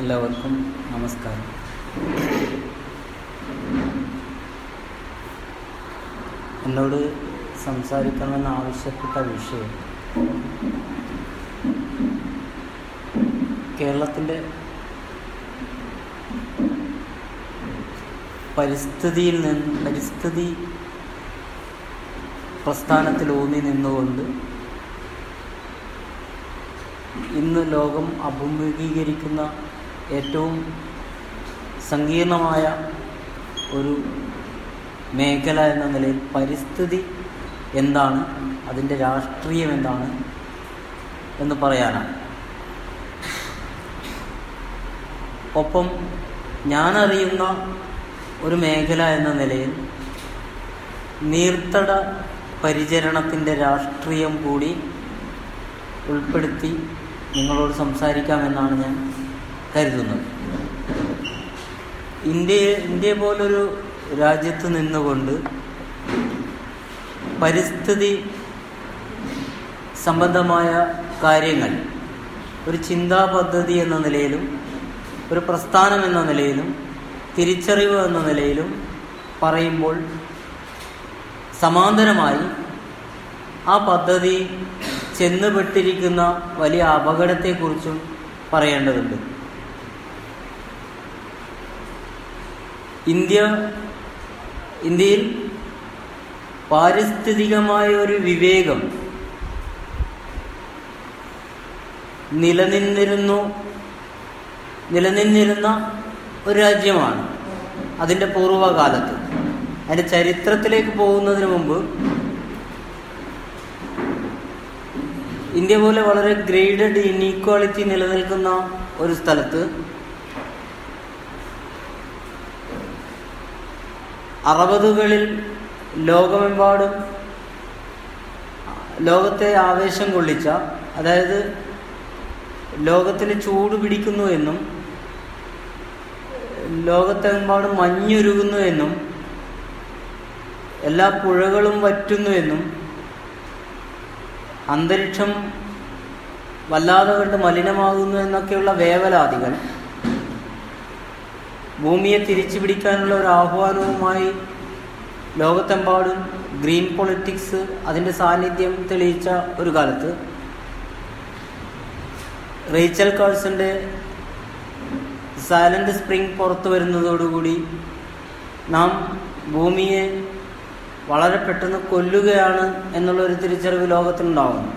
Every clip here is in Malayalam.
എല്ലാവർക്കും നമസ്കാരം. എന്നോട് സംസാരിക്കണമെന്ന് ആവശ്യപ്പെട്ട വിഷയം കേരളത്തിന്റെ പരിസ്ഥിതിയിൽ നിന്ന് പരിസ്ഥിതി പ്രസ്ഥാനത്തിൽ ഊന്നി നിന്നുകൊണ്ട് ഇന്ന് ലോകം അഭിമുഖീകരിക്കുന്ന ഏറ്റവും സങ്കീർണമായ ഒരു മേഖല എന്ന നിലയിൽ പരിസ്ഥിതി എന്താണ്? അതിന്റെ രാഷ്ട്രീയം എന്താണ്? എന്ന് പറയാനാണ്. ഒപ്പം ഞാനറിയുന്ന ഒരു മേഖല എന്ന നിലയിൽ നീർത്തട പരിചരണത്തിന്റെ രാഷ്ട്രീയം കൂടി ഉൾപ്പെടുത്തി നിങ്ങളോട് സംസാരിക്കാമെന്നാണ് ഞാൻ കരുതുന്നത്. ഇന്ത്യയെ ഇന്ത്യ പോലൊരു രാജ്യത്ത് നിന്നുകൊണ്ട് പരിസ്ഥിതി സംബന്ധമായ കാര്യങ്ങൾ ഒരു ചിന്താ പദ്ധതി എന്ന നിലയിലും ഒരു പ്രസ്ഥാനം എന്ന നിലയിലും തിരിച്ചറിവ് എന്ന നിലയിലും പറയുമ്പോൾ സമാന്തരമായി ആ പദ്ധതി ചെന്നുപെട്ടിരിക്കുന്ന വലിയ അപകടത്തെക്കുറിച്ചും പറയേണ്ടതുണ്ട്. ഇന്ത്യ ഇന്ത്യയിൽ പാരിസ്ഥിതികമായ ഒരു വിവേകം നിലനിന്നിരുന്നു നിലനിന്നിരുന്ന ഒരു രാജ്യമാണ് അതിന്റെ പൂർവകാലത്ത്. അതിന്റെ ചരിത്രത്തിലേക്ക് പോകുന്നതിന് മുമ്പ് ഇന്ത്യ പോലെ വളരെ ഗ്രേഡഡ് ഇനീക്വാളിറ്റി നിലനിൽക്കുന്ന ഒരു സ്ഥലത്ത് അറുപതുകളിൽ ലോകമെമ്പാടും ലോകത്തെ ആവേശം കൊള്ളിച്ച അതായത് ലോകത്തിന് ചൂട് പിടിക്കുന്നു എന്നും ലോകത്തെമ്പാടും മഞ്ഞുരുകുന്നു എന്നും എല്ലാ പുഴകളും വറ്റുന്നു എന്നും അന്തരീക്ഷം വല്ലാതെ കണ്ട് മലിനമാകുന്നു എന്നൊക്കെയുള്ള വേവലാതികൾ ഭൂമിയെ തിരിച്ചു പിടിക്കാനുള്ള ഒരു ആഹ്വാനവുമായി ലോകത്തെമ്പാടും ഗ്രീൻ പൊളിറ്റിക്സ് അതിന്റെ സാന്നിധ്യം തെളിയിച്ച ഒരു കാലത്ത് റേച്ചൽ കാൾസിന്റെ സൈലന്റ് സ്പ്രിംഗ് പുറത്തു വരുന്നതോടുകൂടി നാം ഭൂമിയെ വളരെ പെട്ടെന്ന് കൊല്ലുകയാണ് എന്നുള്ളൊരു തിരിച്ചറിവ് ലോകത്തിനുണ്ടാവുന്നു.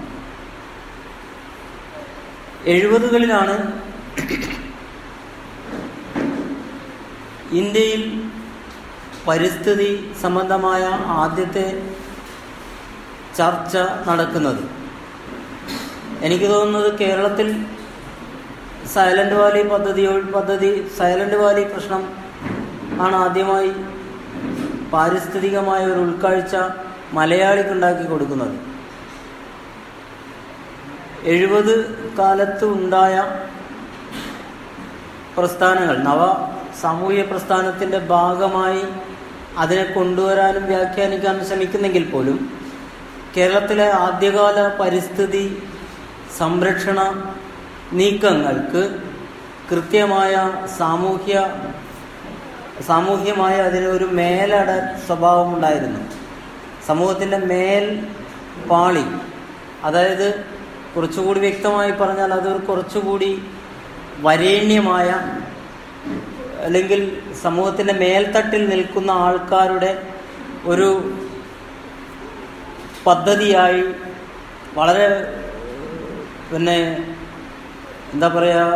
എഴുപതുകളിലാണ് ഇന്ത്യയിൽ പരിസ്ഥിതി സംബന്ധമായ ആദ്യത്തെ ചർച്ച നടക്കുന്നത്. എനിക്ക് തോന്നുന്നത് കേരളത്തിൽ സൈലന്റ് വാലി പദ്ധതി പദ്ധതി സൈലന്റ് വാലി പ്രശ്നം ആണ് ആദ്യമായി പാരിസ്ഥിതികമായ ഒരു ഉൾക്കാഴ്ച മലയാളിക്കുണ്ടാക്കി കൊടുക്കുന്നത്. എഴുപത് കാലത്ത് ഉണ്ടായ പ്രസ്ഥാനങ്ങൾ നവ സാമൂഹ്യ പ്രസ്ഥാനത്തിന്റെ ഭാഗമായി അതിനെ കൊണ്ടുവരാനും വ്യാഖ്യാനിക്കാനും ശ്രമിക്കുന്നെങ്കിൽ പോലും കേരളത്തിലെ ആദ്യകാല പരിസ്ഥിതി സംരക്ഷണ നീക്കങ്ങൾക്ക് കൃത്യമായ സാമൂഹ്യ സാമൂഹ്യമായ അതിന് ഒരു മേലട സ്വഭാവമുണ്ടായിരുന്നു. സമൂഹത്തിന്റെ മേൽ പാളി അതായത് കുറച്ചുകൂടി വ്യക്തമായി പറഞ്ഞാൽ അതൊരു കുറച്ചുകൂടി വരേണ്യമായ അല്ലെങ്കിൽ സമൂഹത്തിന്റെ മേൽത്തട്ടിൽ നിൽക്കുന്ന ആൾക്കാരുടെ ഒരു പദ്ധതിയായി വളരെ പിന്നെ എന്താ പറയുക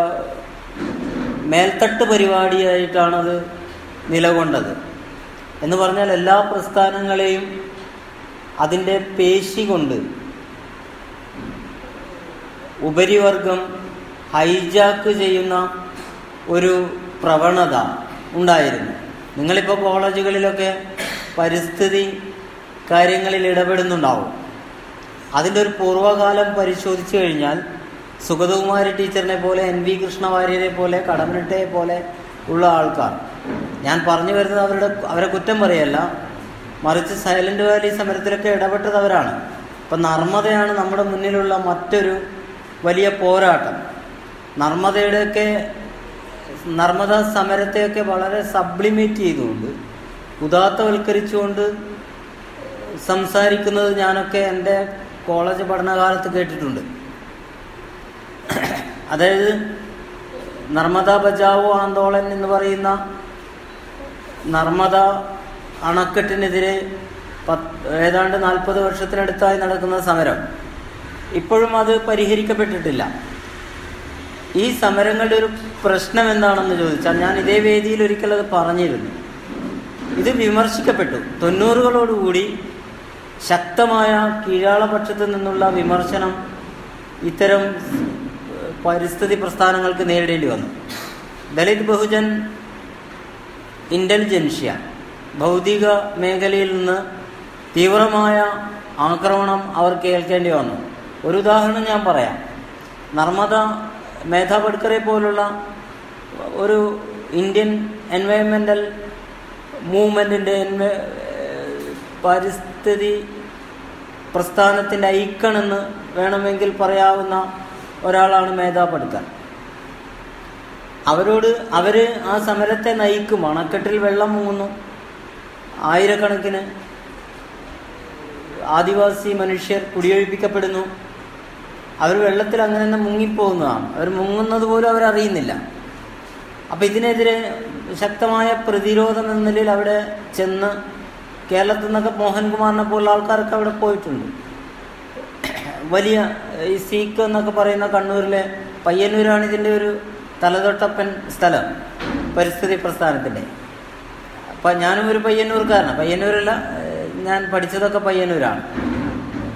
മേൽത്തട്ട് പരിപാടിയായിട്ടാണത് നിലകൊണ്ടത്. എന്ന് പറഞ്ഞാൽ എല്ലാ പ്രസ്ഥാനങ്ങളെയും അതിന്റെ പേശി കൊണ്ട് ഉപരിവർഗം ഹൈജാക്ക് ചെയ്യുന്ന ഒരു പ്രവണത ഉണ്ടായിരുന്നു. നിങ്ങളിപ്പോൾ കോളേജുകളിലൊക്കെ പരിസ്ഥിതി കാര്യങ്ങളിൽ ഇടപെടുന്നുണ്ടാവും. അതിന്റെ ഒരു പൂർവകാലം പരിശോധിച്ചു കഴിഞ്ഞാൽ സുഗതകുമാരി ടീച്ചറിനെ പോലെ എൻ വി കൃഷ്ണവാര്യരെ പോലെ കടമനിട്ടയെ പോലെ ഉള്ള ആൾക്കാർ. ഞാൻ പറഞ്ഞു വരുന്നത് അവരുടെ അവരെ കുറ്റം പറയല്ല. മറിച്ച് സൈലന്റ് വാലി സമരത്തിലൊക്കെ ഇടപെട്ടത് അവരാണ്. നർമ്മദയാണ് നമ്മുടെ മുന്നിലുള്ള മറ്റൊരു വലിയ പോരാട്ടം. നർമ്മദയുടെയൊക്കെ നർമ്മദ സമരത്തെയൊക്കെ വളരെ സബ്ലിമേറ്റ് ചെയ്തുകൊണ്ട് ഉദാത്തവൽക്കരിച്ചുകൊണ്ട് സംസാരിക്കുന്നത് ഞാനൊക്കെ എന്റെ കോളേജ് പഠനകാലത്ത് കേട്ടിട്ടുണ്ട്. അതായത് നർമ്മദ ബജാവോ ആന്തോളൻ എന്ന് പറയുന്ന നർമ്മദ അണക്കെട്ടിനെതിരെ ഏതാണ്ട് നാൽപ്പത് വർഷത്തിനടുത്തായി നടക്കുന്ന സമരം. ഇപ്പോഴും അത് പരിഹരിക്കപ്പെട്ടിട്ടില്ല. ഈ സമരങ്ങളുടെ ഒരു പ്രശ്നം എന്താണെന്ന് ചോദിച്ചാൽ ഞാൻ ഇതേ വേദിയിൽ ഒരിക്കൽ അത് പറഞ്ഞിരുന്നു. ഇത് വിമർശിക്കപ്പെട്ടു. തൊണ്ണൂറുകളോടുകൂടി ശക്തമായ കീഴാളപക്ഷത്തു നിന്നുള്ള വിമർശനം ഇത്തരം പരിസ്ഥിതി പ്രസ്ഥാനങ്ങൾക്ക് നേരിടേണ്ടി വന്നു. ദലിത് ബഹുജൻ ഇന്റലിജൻഷ്യ ഭൗതിക മേഖലയിൽ നിന്ന് തീവ്രമായ ആക്രമണം അവർ കേൾക്കേണ്ടി വന്നു. ഒരു ഉദാഹരണം ഞാൻ പറയാം. നർമ്മദ മേധാ പഡ്കറെ പോലുള്ള ഒരു ഇന്ത്യൻ എൻവയോൺമെന്റൽ മൂവ്മെന്റിന്റെ പരിസ്ഥിതി പ്രസ്ഥാനത്തിന്റെ ഐക്കൺ എന്ന് വേണമെങ്കിൽ പറയാവുന്ന ഒരാളാണ് മേധാ പട്കർ അവരോട് അവർ ആ സമരത്തെ നയിക്കും. അണക്കെട്ടിൽ വെള്ളം മുങ്ങുന്നു. ആയിരക്കണക്കിന് ആദിവാസി മനുഷ്യർ കുടിയൊഴിപ്പിക്കപ്പെടുന്നു. അവർ വെള്ളത്തിൽ അങ്ങനെ തന്നെ മുങ്ങിപ്പോകുന്നതാണ്. അവർ മുങ്ങുന്നത് പോലും അവരറിയുന്നില്ല അപ്പം ഇതിനെതിരെ ശക്തമായ പ്രതിരോധം എന്ന നിലയിൽ അവിടെ ചെന്ന് കേരളത്തിൽ നിന്നൊക്കെ മോഹൻകുമാറിനെ പോലുള്ള ആൾക്കാരൊക്കെ അവിടെ പോയിട്ടുണ്ട്. വലിയ ഈ സീക്ക് എന്നൊക്കെ പറയുന്ന കണ്ണൂരിലെ പയ്യന്നൂരാണ് ഇതിന്റെ ഒരു തലതൊട്ടപ്പൻ സ്ഥലം പരിസ്ഥിതി പ്രസ്ഥാനത്തിന്റെ അപ്പം ഞാനും ഒരു പയ്യന്നൂർക്കാരനാണ് പയ്യന്നൂരല്ല ഞാൻ പഠിച്ചതൊക്കെ പയ്യന്നൂരാണ്.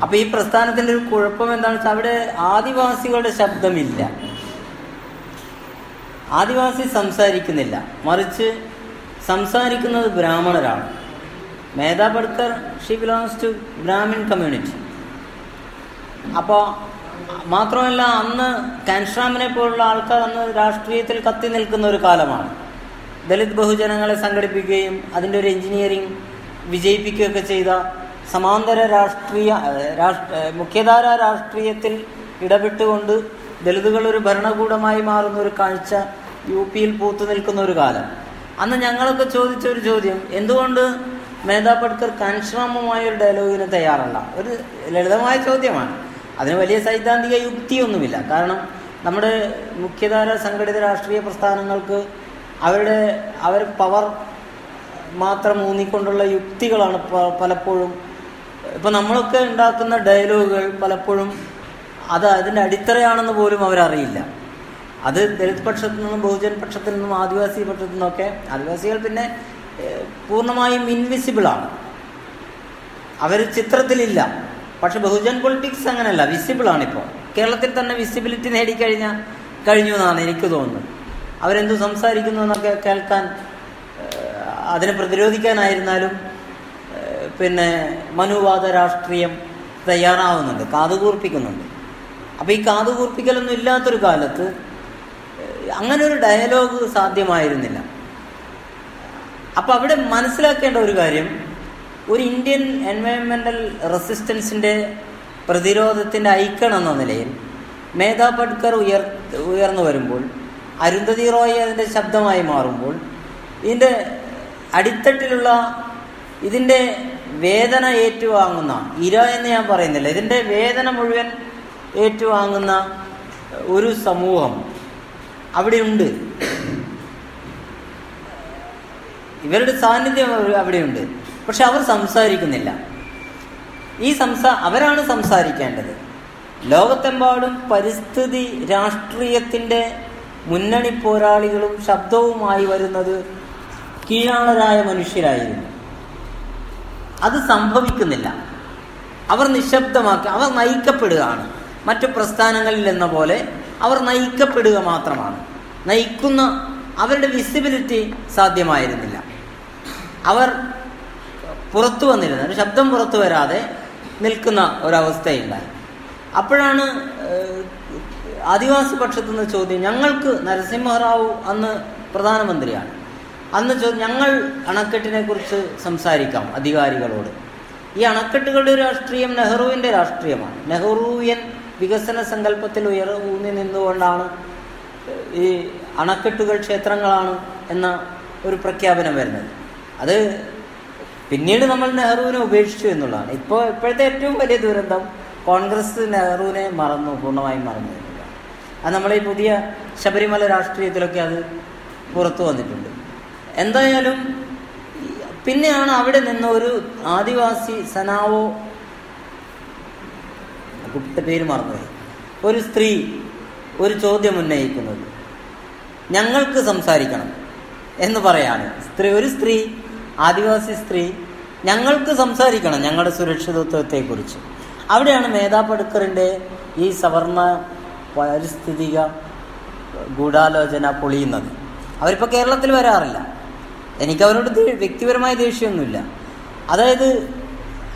അപ്പം ഈ പ്രസ്ഥാനത്തിന്റെ ഒരു കുഴപ്പം എന്താണെന്ന് വെച്ചാൽ അവിടെ ആദിവാസികളുടെ ശബ്ദമില്ല. ആദിവാസി സംസാരിക്കുന്നില്ല. മറിച്ച് സംസാരിക്കുന്നത് ബ്രാഹ്മണരാണ്. Medha Patkar she belongs to Brahmin community അപ്പോൾ മാത്രമല്ല അന്ന് കാൻഷ്രാമിനെ പോലുള്ള ആൾക്കാർ അന്ന് രാഷ്ട്രീയത്തിൽ കത്തി നിൽക്കുന്ന ഒരു കാലമാണ്. ദലിത് ബഹുജനങ്ങളെ സംഘടിപ്പിക്കുകയും അതിന്റെ ഒരു എഞ്ചിനീയറിംഗ് വിജയിപ്പിക്കുകയൊക്കെ ചെയ്ത സമാന്തര രാഷ്ട്രീയ മുഖ്യധാര രാഷ്ട്രീയത്തിൽ ഇടപെട്ടുകൊണ്ട് ദളിതുകൾ ഒരു ഭരണകൂടമായി മാറുന്ന ഒരു കാഴ്ച യു പിയിൽ പൂത്തു നിൽക്കുന്ന ഒരു കാലം. അന്ന് ഞങ്ങളൊക്കെ ചോദിച്ച ഒരു ചോദ്യം എന്തുകൊണ്ട് മേധാ പട്കർ കാൻശ്രാമമായ ഒരു ഡയലോഗിന് തയ്യാറല്ല? ഒരു ലളിതമായ ചോദ്യമാണ്. അതിന് വലിയ സൈദ്ധാന്തിക യുക്തിയൊന്നുമില്ല. കാരണം നമ്മുടെ മുഖ്യധാര സംഘടിത രാഷ്ട്രീയ പ്രസ്ഥാനങ്ങൾക്ക് അവരുടെ അവർ പവർ മാത്രം ഊന്നിക്കൊണ്ടുള്ള യുക്തികളാണ് പലപ്പോഴും ഇപ്പം നമ്മളൊക്കെ ഉണ്ടാക്കുന്ന ഡയലോഗുകൾ പലപ്പോഴും അത് അതിന്റെ അടിത്തറയാണെന്ന് പോലും അവരറിയില്ല. അത് ദളിത് പക്ഷത്തു നിന്നും ബഹുജൻ പക്ഷത്തിൽ നിന്നും ആദിവാസി പക്ഷത്തു നിന്നൊക്കെ ആദിവാസികൾ പിന്നെ പൂർണമായും ഇൻവിസിബിൾ ആണ്. അവർ ചിത്രത്തിലില്ല. പക്ഷെ ബഹുജൻ പൊളിറ്റിക്സ് അങ്ങനെയല്ല വിസിബിൾ ആണിപ്പോൾ കേരളത്തിൽ തന്നെ വിസിബിലിറ്റി നേടിക്കഴിഞ്ഞ കഴിഞ്ഞു എന്നാണ് എനിക്ക് തോന്നുന്നത്. അവരെന്തു സംസാരിക്കുന്നു എന്നൊക്കെ കേൾക്കാൻ അതിനെ പ്രതിരോധിക്കാനായിരുന്നാലും പിന്നെ മനുവാദ രാഷ്ട്രീയം തയ്യാറാവുന്നുണ്ട് കാതുകൂർപ്പിക്കുന്നുണ്ട് അപ്പോൾ ഈ കാതുകൂർപ്പിക്കലൊന്നും ഇല്ലാത്തൊരു കാലത്ത് അങ്ങനെ ഒരു ഡയലോഗ് സാധ്യമായിരുന്നില്ല. അപ്പോൾ അവിടെ മനസ്സിലാക്കേണ്ട ഒരു കാര്യം ഒരു ഇന്ത്യൻ എൻവയോൺമെന്റൽ റെസിസ്റ്റൻസിന്റെ പ്രതിരോധത്തിന്റെ ഐക്കൺ എന്ന നിലയിൽ മേധാ പട്കർ ഉയർ ഉയർന്നു വരുമ്പോൾ അരുന്ധതി റോയ് അതിന്റെ ശബ്ദമായി മാറുമ്പോൾ ഇതിന്റെ അടിത്തട്ടിലുള്ള ഇതിന്റെ വേദന ഏറ്റുവാങ്ങുന്ന ഇര എന്ന് ഞാൻ പറയുന്നില്ല. ഇതിന്റെ വേദന മുഴുവൻ ഏറ്റുവാങ്ങുന്ന ഒരു സമൂഹം അവിടെയുണ്ട് ഇവരുടെ സാന്നിധ്യം അവ- അവിടെയുണ്ട് പക്ഷെ അവർ സംസാരിക്കുന്നില്ല. ഈ സംസാ അവരാണ് സംസാരിക്കേണ്ടത്. ലോകത്തെമ്പാടും പരിസ്ഥിതി രാഷ്ട്രീയത്തിന്റെ മുന്നണി പോരാളികളും ശബ്ദവുമായി വരുന്നത് കീഴാളരായ മനുഷ്യരായിരുന്നു. അത് സംഭവിക്കുന്നില്ല. അവർ നിശബ്ദമാക്കി അവർ നയിക്കപ്പെടുകയാണ്. മറ്റു പ്രസ്ഥാനങ്ങളിൽ എന്ന പോലെ അവർ നയിക്കപ്പെടുക മാത്രമാണ്. നയിക്കുന്ന അവരുടെ വിസിബിലിറ്റി സാധ്യമായിരുന്നില്ല. അവർ പുറത്തു വന്നിരുന്നു. ശബ്ദം പുറത്തു വരാതെ നിൽക്കുന്ന ഒരവസ്ഥയുണ്ടായി അപ്പോഴാണ് ആദിവാസി പക്ഷത്തു നിന്ന് ചോദ്യം ഞങ്ങൾക്ക് നരസിംഹറാവു അന്ന് പ്രധാനമന്ത്രിയാണ്. അന്ന് ഞങ്ങൾ അണക്കെട്ടിനെ കുറിച്ച് സംസാരിക്കാം അധികാരികളോട്. ഈ അണക്കെട്ടുകളുടെ രാഷ്ട്രീയം നെഹ്റുവിന്റെ രാഷ്ട്രീയമാണ്. നെഹ്റുവിയൻ വികസന സങ്കല്പത്തിൽ ഉയർ ഊന്നി നിന്നുകൊണ്ടാണ് ഈ അണക്കെട്ടുകൾ ക്ഷേത്രങ്ങളാണ് എന്ന ഒരു പ്രഖ്യാപനം വരുന്നത്. അത് പിന്നീട് നമ്മൾ നെഹ്റുവിനെ ഉപേക്ഷിച്ചു എന്നുള്ളതാണ്. ഇപ്പോൾ ഇപ്പോഴത്തെ ഏറ്റവും വലിയ ദുരന്തം കോൺഗ്രസ് നെഹ്റുവിനെ മറന്നു പൂർണമായും മറന്നു. എന്നുള്ളതാണ് അത് നമ്മളീ പുതിയ ശബരിമല രാഷ്ട്രീയത്തിലൊക്കെ അത് പുറത്തു വന്നിട്ടുണ്ട്. എന്തായാലും പിന്നെയാണ് അവിടെ നിന്ന് ഒരു ആദിവാസി സനാവോ കുട്ടിയുടെ പേര് മറന്നുപോയി. ഒരു സ്ത്രീ ഒരു ചോദ്യം ഉന്നയിക്കുന്നത്. ഞങ്ങൾക്ക് സംസാരിക്കണം എന്ന് പറയാണ്. സ്ത്രീ ഒരു സ്ത്രീ ആദിവാസി സ്ത്രീ ഞങ്ങൾക്ക് സംസാരിക്കണം ഞങ്ങളുടെ സുരക്ഷിതത്വത്തെക്കുറിച്ച്. അവിടെയാണ് മേധാ പടുക്കറിന്റെ ഈ സവർണ പാരിസ്ഥിതിക ഗൂഢാലോചന പൊളിയുന്നത്. അവരിപ്പോൾ കേരളത്തിൽ വരാറില്ല. എനിക്ക് അവരോട് വ്യക്തിപരമായ ദേഷ്യമൊന്നുമില്ല. അതായത്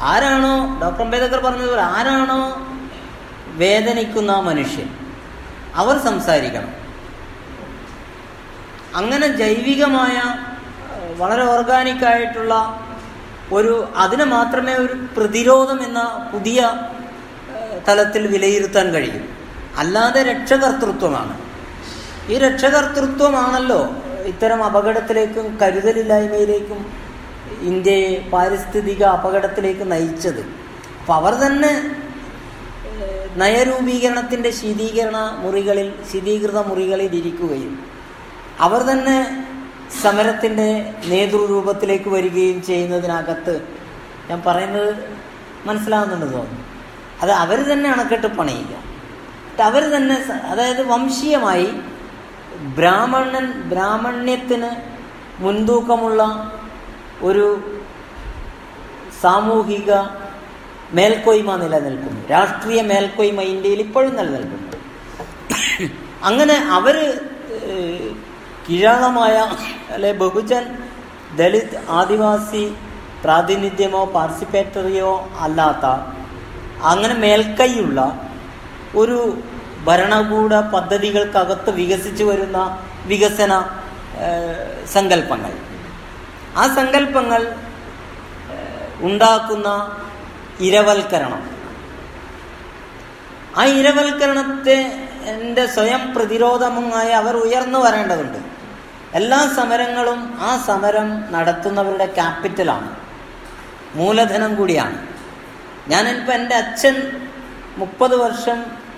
ആരാണോ ഡോക്ടർ അംബേദ്കർ പറഞ്ഞതുപോലെ ആരാണോ വേദനിക്കുന്ന മനുഷ്യൻ അവർ സംസാരിക്കണം. അങ്ങനെ ജൈവികമായ വളരെ ഓർഗാനിക്കായിട്ടുള്ള ഒരു അതിനെ മാത്രമേ ഒരു പ്രതിരോധം എന്ന പുതിയ തലത്തിൽ വിലയിരുത്താൻ കഴിയും. അല്ലാതെ രക്ഷകർത്തൃത്വമാണ് ഈ രക്ഷകർത്തൃത്വമാണല്ലോ ഇത്തരം അപകടത്തിലേക്കും കരുതലില്ലായ്മയിലേക്കും ഇന്ത്യയെ പാരിസ്ഥിതിക അപകടത്തിലേക്ക് നയിച്ചത്. അപ്പം അവർ തന്നെ നയരൂപീകരണത്തിന്റെ ശീതീകരണ മുറികളിൽ ശീതീകൃത മുറികളിൽ ഇരിക്കുകയും അവർ തന്നെ സമരത്തിന്റെ നേതൃരൂപത്തിലേക്ക് വരികയും ചെയ്യുന്നതിനകത്ത് ഞാൻ പറയുന്നത് മനസ്സിലാവുന്നുണ്ട് തോന്നുന്നു. അത് അവർ തന്നെ അണക്കെട്ട് പണിയുക. അവർ തന്നെ അതായത് വംശീയമായി ബ്രാഹ്മണൻ ബ്രാഹ്മണ്യത്തിന് മുൻതൂക്കമുള്ള ഒരു സാമൂഹിക മേൽക്കോയ്മ നിലനിൽക്കുന്നു. രാഷ്ട്രീയ മേൽക്കോയ്മ ഇന്ത്യയിൽ ഇപ്പോഴും നിലനിൽക്കുന്നു. അങ്ങനെ കിഴാളമായ കീഴാളമായ അല്ലെ ബഹുജൻ ദളിത് ആദിവാസി പ്രാതിനിധ്യമോ പാർട്ടിസിപ്പേറ്ററിയോ അല്ലാത്ത അങ്ങനെ മേൽക്കൈയുള്ള ഒരു ഭരണകൂട പദ്ധതികൾക്കകത്ത് വികസിച്ചു വരുന്ന വികസന സങ്കല്പങ്ങൾ. ആ സങ്കല്പങ്ങൾ ഉണ്ടാക്കുന്ന ഇരവൽക്കരണം. ആ ഇരവൽക്കരണത്തെ എന്റെ സ്വയം പ്രതിരോധമായി അവർ ഉയർന്നു വരേണ്ടതുണ്ട്. എല്ലാ സമരങ്ങളും ആ സമരം നടത്തുന്നവരുടെ ക്യാപിറ്റലാണ്. മൂലധനം കൂടിയാണ്. ഞാനിപ്പോൾ എന്റെ അച്ഛൻ മുപ്പത് വർഷം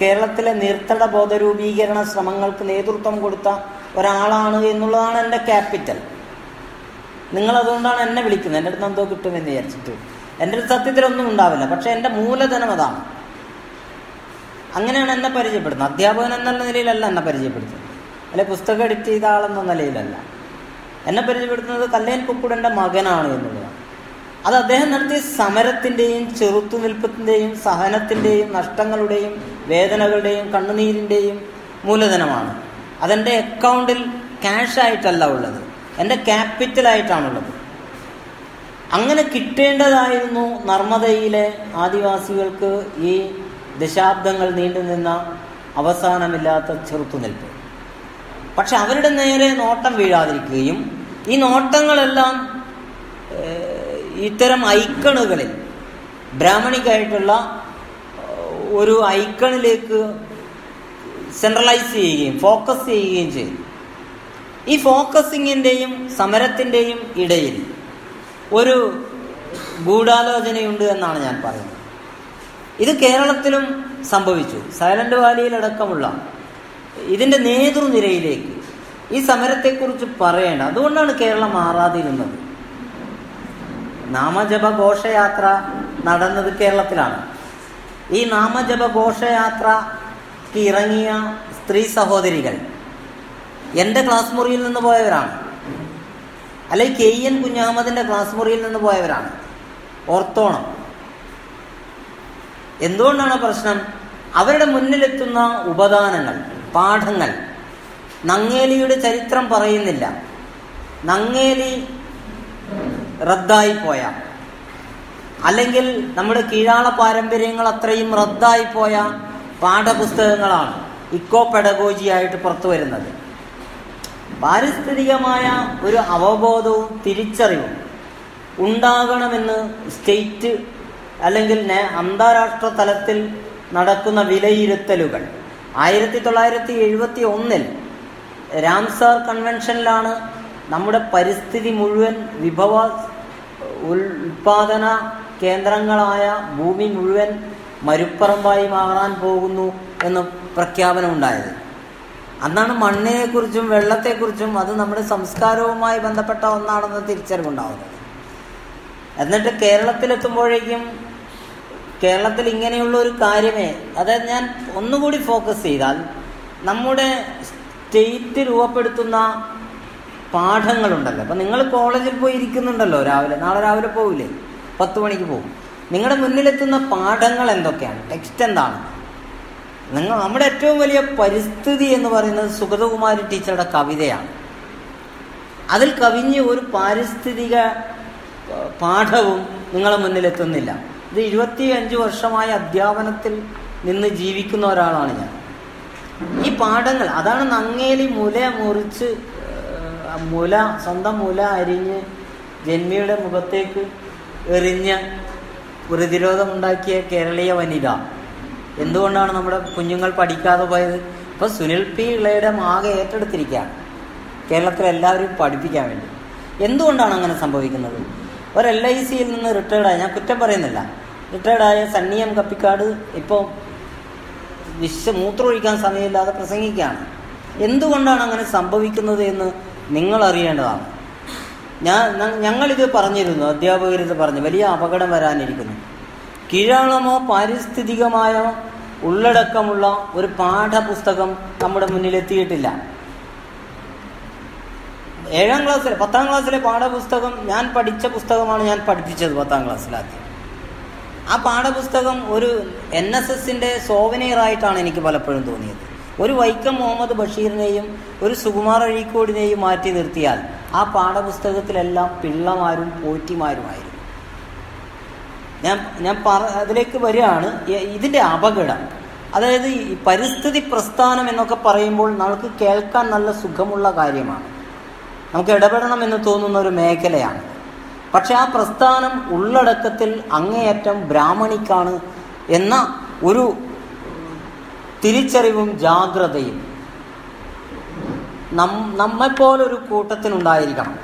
കേരളത്തിലെ നിർത്തട ബോധരൂപീകരണ ശ്രമങ്ങൾക്ക് നേതൃത്വം കൊടുത്ത ഒരാളാണ് എന്നുള്ളതാണ് എന്റെ ക്യാപിറ്റൽ. നിങ്ങൾ അതുകൊണ്ടാണ് എന്നെ വിളിക്കുന്നത്. എന്റെ അടുത്ത് എന്തോ കിട്ടുമെന്ന് വിചാരിച്ചിട്ട്. എന്റെ അടുത്ത് സത്യത്തിലൊന്നും ഉണ്ടാവില്ല. പക്ഷെ എന്റെ മൂലധനം അതാണ്. അങ്ങനെയാണ് എന്നെ പരിചയപ്പെടുന്നത്. അധ്യാപകൻ എന്നുള്ള നിലയിലല്ല എന്നെ പരിചയപ്പെടുത്തുന്നത് അല്ലെ പുസ്തകം എഡിറ്റ് ചെയ്ത ആളെന്ന നിലയിലല്ല. എന്നെ പരിചയപ്പെടുത്തുന്നത് കല്ലേൻ കുക്കുടന്റെ മകനാണ് എന്നുള്ളതാണ്. അത് അദ്ദേഹം നടത്തിയ സമരത്തിന്റെയും ചെറുത്തുനിൽപ്പത്തിന്റെയും സഹനത്തിന്റെയും നഷ്ടങ്ങളുടെയും വേദനകളുടെയും കണ്ണുനീരിന്റെയും മൂലധനമാണ്. അതെന്റെ അക്കൗണ്ടിൽ ക്യാഷ് ആയിട്ടല്ല ഉള്ളത്. എന്റെ ക്യാപിറ്റലായിട്ടാണുള്ളത്. അങ്ങനെ കിട്ടേണ്ടതായിരുന്നു നർമ്മദയിലെ ആദിവാസികൾക്ക് ഈ ദശാബ്ദങ്ങൾ നീണ്ടു നിന്ന അവസാനമില്ലാത്ത ചെറുത്തുനിൽപ്പ്. പക്ഷെ അവരുടെ നേരെ നോട്ടം വീഴാതിരിക്കുകയും ഈ നോട്ടങ്ങളെല്ലാം ഇത്തരം ഐക്കണുകളിൽ ബ്രാഹ്മണിക്കായിട്ടുള്ള ഒരു ഐക്കണിലേക്ക് സെൻട്രലൈസ് ചെയ്യുകയും ഫോക്കസ് ചെയ്യുകയും ചെയ്തു. ഈ ഫോക്കസിങ്ങിന്റെയും സമരത്തിന്റെയും ഇടയിൽ ഒരു ഗൂഢാലോചനയുണ്ട് എന്നാണ് ഞാൻ പറയുന്നത്. ഇത് കേരളത്തിലും സംഭവിച്ചു. സൈലന്റ് വാലിയിലടക്കമുള്ള ഇതിന്റെ നേതൃനിരയിലേക്ക് ഈ സമരത്തെക്കുറിച്ച് പറയേണ്ട. അതുകൊണ്ടാണ് കേരളം മാറാതിരുന്നത് നാമജപ ഘോഷയാത്ര നടന്നത് കേരളത്തിലാണ്. ഈ നാമജപ ഘോഷയാത്രക്ക് ഇറങ്ങിയ സ്ത്രീ സഹോദരികൾ എന്റെ ക്ലാസ് മുറിയിൽ നിന്ന് പോയവരാണ്. അല്ലെങ്കിൽ കെ എൻ കുഞ്ഞഹമ്മദിന്റെ ക്ലാസ് മുറിയിൽ നിന്ന് പോയവരാണ്. ഓർത്തോണം. എന്തുകൊണ്ടാണ് പ്രശ്നം? അവരുടെ മുന്നിലെത്തുന്ന ഉപദാനങ്ങൾ പാഠങ്ങൾ നങ്ങേലിയുടെ ചരിത്രം പറയുന്നില്ല. നങ്ങേലി റദ്ദായി പോയ. അല്ലെങ്കിൽ നമ്മുടെ കീഴാള പാരമ്പര്യങ്ങൾ അത്രയും റദ്ദായി പോയ പാഠപുസ്തകങ്ങളാണ് ഇക്കോ പെഡഗോജി ആയിട്ട് പുറത്തു വരുന്നത്. പാരിസ്ഥിതികമായ ഒരു അവബോധവും തിരിച്ചറിവും ഉണ്ടാകണമെന്ന് സ്റ്റേറ്റ് അല്ലെങ്കിൽ അന്താരാഷ്ട്ര തലത്തിൽ നടക്കുന്ന വിലയിരുത്തലുകൾ. ആയിരത്തി തൊള്ളായിരത്തി എഴുപത്തി ഒന്നിൽ രാംസാർ കൺവെൻഷനിലാണ് നമ്മുടെ പരിസ്ഥിതി മുഴുവൻ വിഭവ ഉൽപാദന കേന്ദ്രങ്ങളായ ഭൂമി മുഴുവൻ മരുപ്പറമ്പായി മാറാൻ പോകുന്നു എന്ന് പ്രഖ്യാപനം ഉണ്ടായത്. അന്നാണ് മണ്ണിനെക്കുറിച്ചും വെള്ളത്തെക്കുറിച്ചും അത് നമ്മുടെ സംസ്കാരവുമായി ബന്ധപ്പെട്ട ഒന്നാണെന്ന് തിരിച്ചറിവുണ്ടാവുന്നത്. എന്നിട്ട് കേരളത്തിലെത്തുമ്പോഴേക്കും കേരളത്തിൽ ഇങ്ങനെയുള്ള ഒരു കാര്യമേ അതായത് ഞാൻ ഒന്നുകൂടി ഫോക്കസ് ചെയ്താൽ നമ്മുടെ സ്റ്റേറ്റ് രൂപപ്പെടുത്തുന്ന പാഠങ്ങളുണ്ടല്ലോ. അപ്പം നിങ്ങൾ കോളേജിൽ പോയി ഇരിക്കുന്നുണ്ടല്ലോ രാവിലെ. നാളെ രാവിലെ പോവില്ലേ? പത്ത് മണിക്ക് പോകും നിങ്ങളുടെ മുന്നിലെത്തുന്ന പാഠങ്ങൾ എന്തൊക്കെയാണ്? ടെക്സ്റ്റ് എന്താണ്? നിങ്ങൾ നമ്മുടെ ഏറ്റവും വലിയ പരിസ്ഥിതി എന്ന് പറയുന്നത് സുഗതകുമാരി ടീച്ചറുടെ കവിതയാണ്. അതിൽ കവിഞ്ഞ് ഒരു പാരിസ്ഥിതിക പാഠവും നിങ്ങളുടെ മുന്നിലെത്തുന്നില്ല. ഇത് ഇരുപത്തി അഞ്ച് വർഷമായ അധ്യാപനത്തിൽ നിന്ന് ജീവിക്കുന്ന ഒരാളാണ് ഞാൻ. ഈ പാഠങ്ങൾ അതാണ് നങ്ങേലി മുല മുറിച്ച് മുല സ്വന്തം മുല അരിഞ്ഞ് ജന്മിയുടെ മുഖത്തേക്ക് എറിഞ്ഞ് പ്രതിരോധമുണ്ടാക്കിയ കേരളീയ വനിത. എന്തുകൊണ്ടാണ് നമ്മുടെ കുഞ്ഞുങ്ങൾ പഠിക്കാതെ പോയത്? ഇപ്പൊ സുനിൽ പി ഇളയുടെ ആകെ ഏറ്റെടുത്തിരിക്കുകയാണ്. കേരളത്തിലെ എല്ലാവരും പഠിപ്പിക്കാൻ വേണ്ടി. എന്തുകൊണ്ടാണ് അങ്ങനെ സംഭവിക്കുന്നത്? ഒരു എൽ ഐ സിയിൽ നിന്ന് റിട്ടയർഡായ ഞാൻ കുറ്റം പറയുന്നില്ല. റിട്ടയർഡായ സണ്ണി എം കപ്പിക്കാട് ഇപ്പോൾ വിശ്വ മൂത്രമൊഴിക്കാൻ സമയമില്ലാതെ പ്രസംഗിക്കുകയാണ്. എന്തുകൊണ്ടാണ് അങ്ങനെ സംഭവിക്കുന്നത് എന്ന് നിങ്ങൾ അറിയേണ്ടതാണ് ഞാൻ ഞങ്ങളിത് പറഞ്ഞിരുന്നു അധ്യാപകരിത് പറഞ്ഞു വലിയ അപകടം വരാനിരിക്കുന്നു. കീഴാളമോ പാരിസ്ഥിതികമായോ ഉള്ളടക്കമുള്ള ഒരു പാഠപുസ്തകം നമ്മുടെ മുന്നിൽ എത്തിയിട്ടില്ല ഏഴാം ക്ലാസ്സിലെ പത്താം ക്ലാസ്സിലെ പാഠപുസ്തകം ഞാൻ പഠിച്ച പുസ്തകമാണ് ഞാൻ പഠിപ്പിച്ചത് പത്താം ക്ലാസ്സിലാദ്യം ആ പാഠപുസ്തകം ഒരു എൻ എസ് എസിന്റെ സോവനീറായിട്ടാണ് എനിക്ക് പലപ്പോഴും തോന്നിയത്. ഒരു വൈക്കം മുഹമ്മദ് ബഷീറിനെയും ഒരു സുകുമാർ അഴീക്കോടിനെയും മാറ്റി നിർത്തിയാൽ ആ പാഠപുസ്തകത്തിലെല്ലാം പിള്ളമാരും പോറ്റിമാരുമായിരുന്നു. ഞാൻ ഞാൻ പറ അതിലേക്ക് വരികയാണ്. ഇതിന്റെ അപകടം. അതായത് ഈ പരിസ്ഥിതി പ്രസ്ഥാനം എന്നൊക്കെ പറയുമ്പോൾ നമുക്ക് കേൾക്കാൻ നല്ല സുഖമുള്ള കാര്യമാണ്. നമുക്ക് ഇടപെടണം എന്ന് തോന്നുന്ന ഒരു മേഖലയാണ്. പക്ഷെ ആ പ്രസ്ഥാനം ഉള്ളടക്കത്തിൽ അങ്ങേയറ്റം ബ്രാഹ്മണിക്കാണ് എന്ന ഒരു തിരിച്ചറിവും ജാഗ്രതയും. നം നമ്മെപ്പോലൊരു കൂട്ടത്തിനുണ്ടായിരിക്കണം.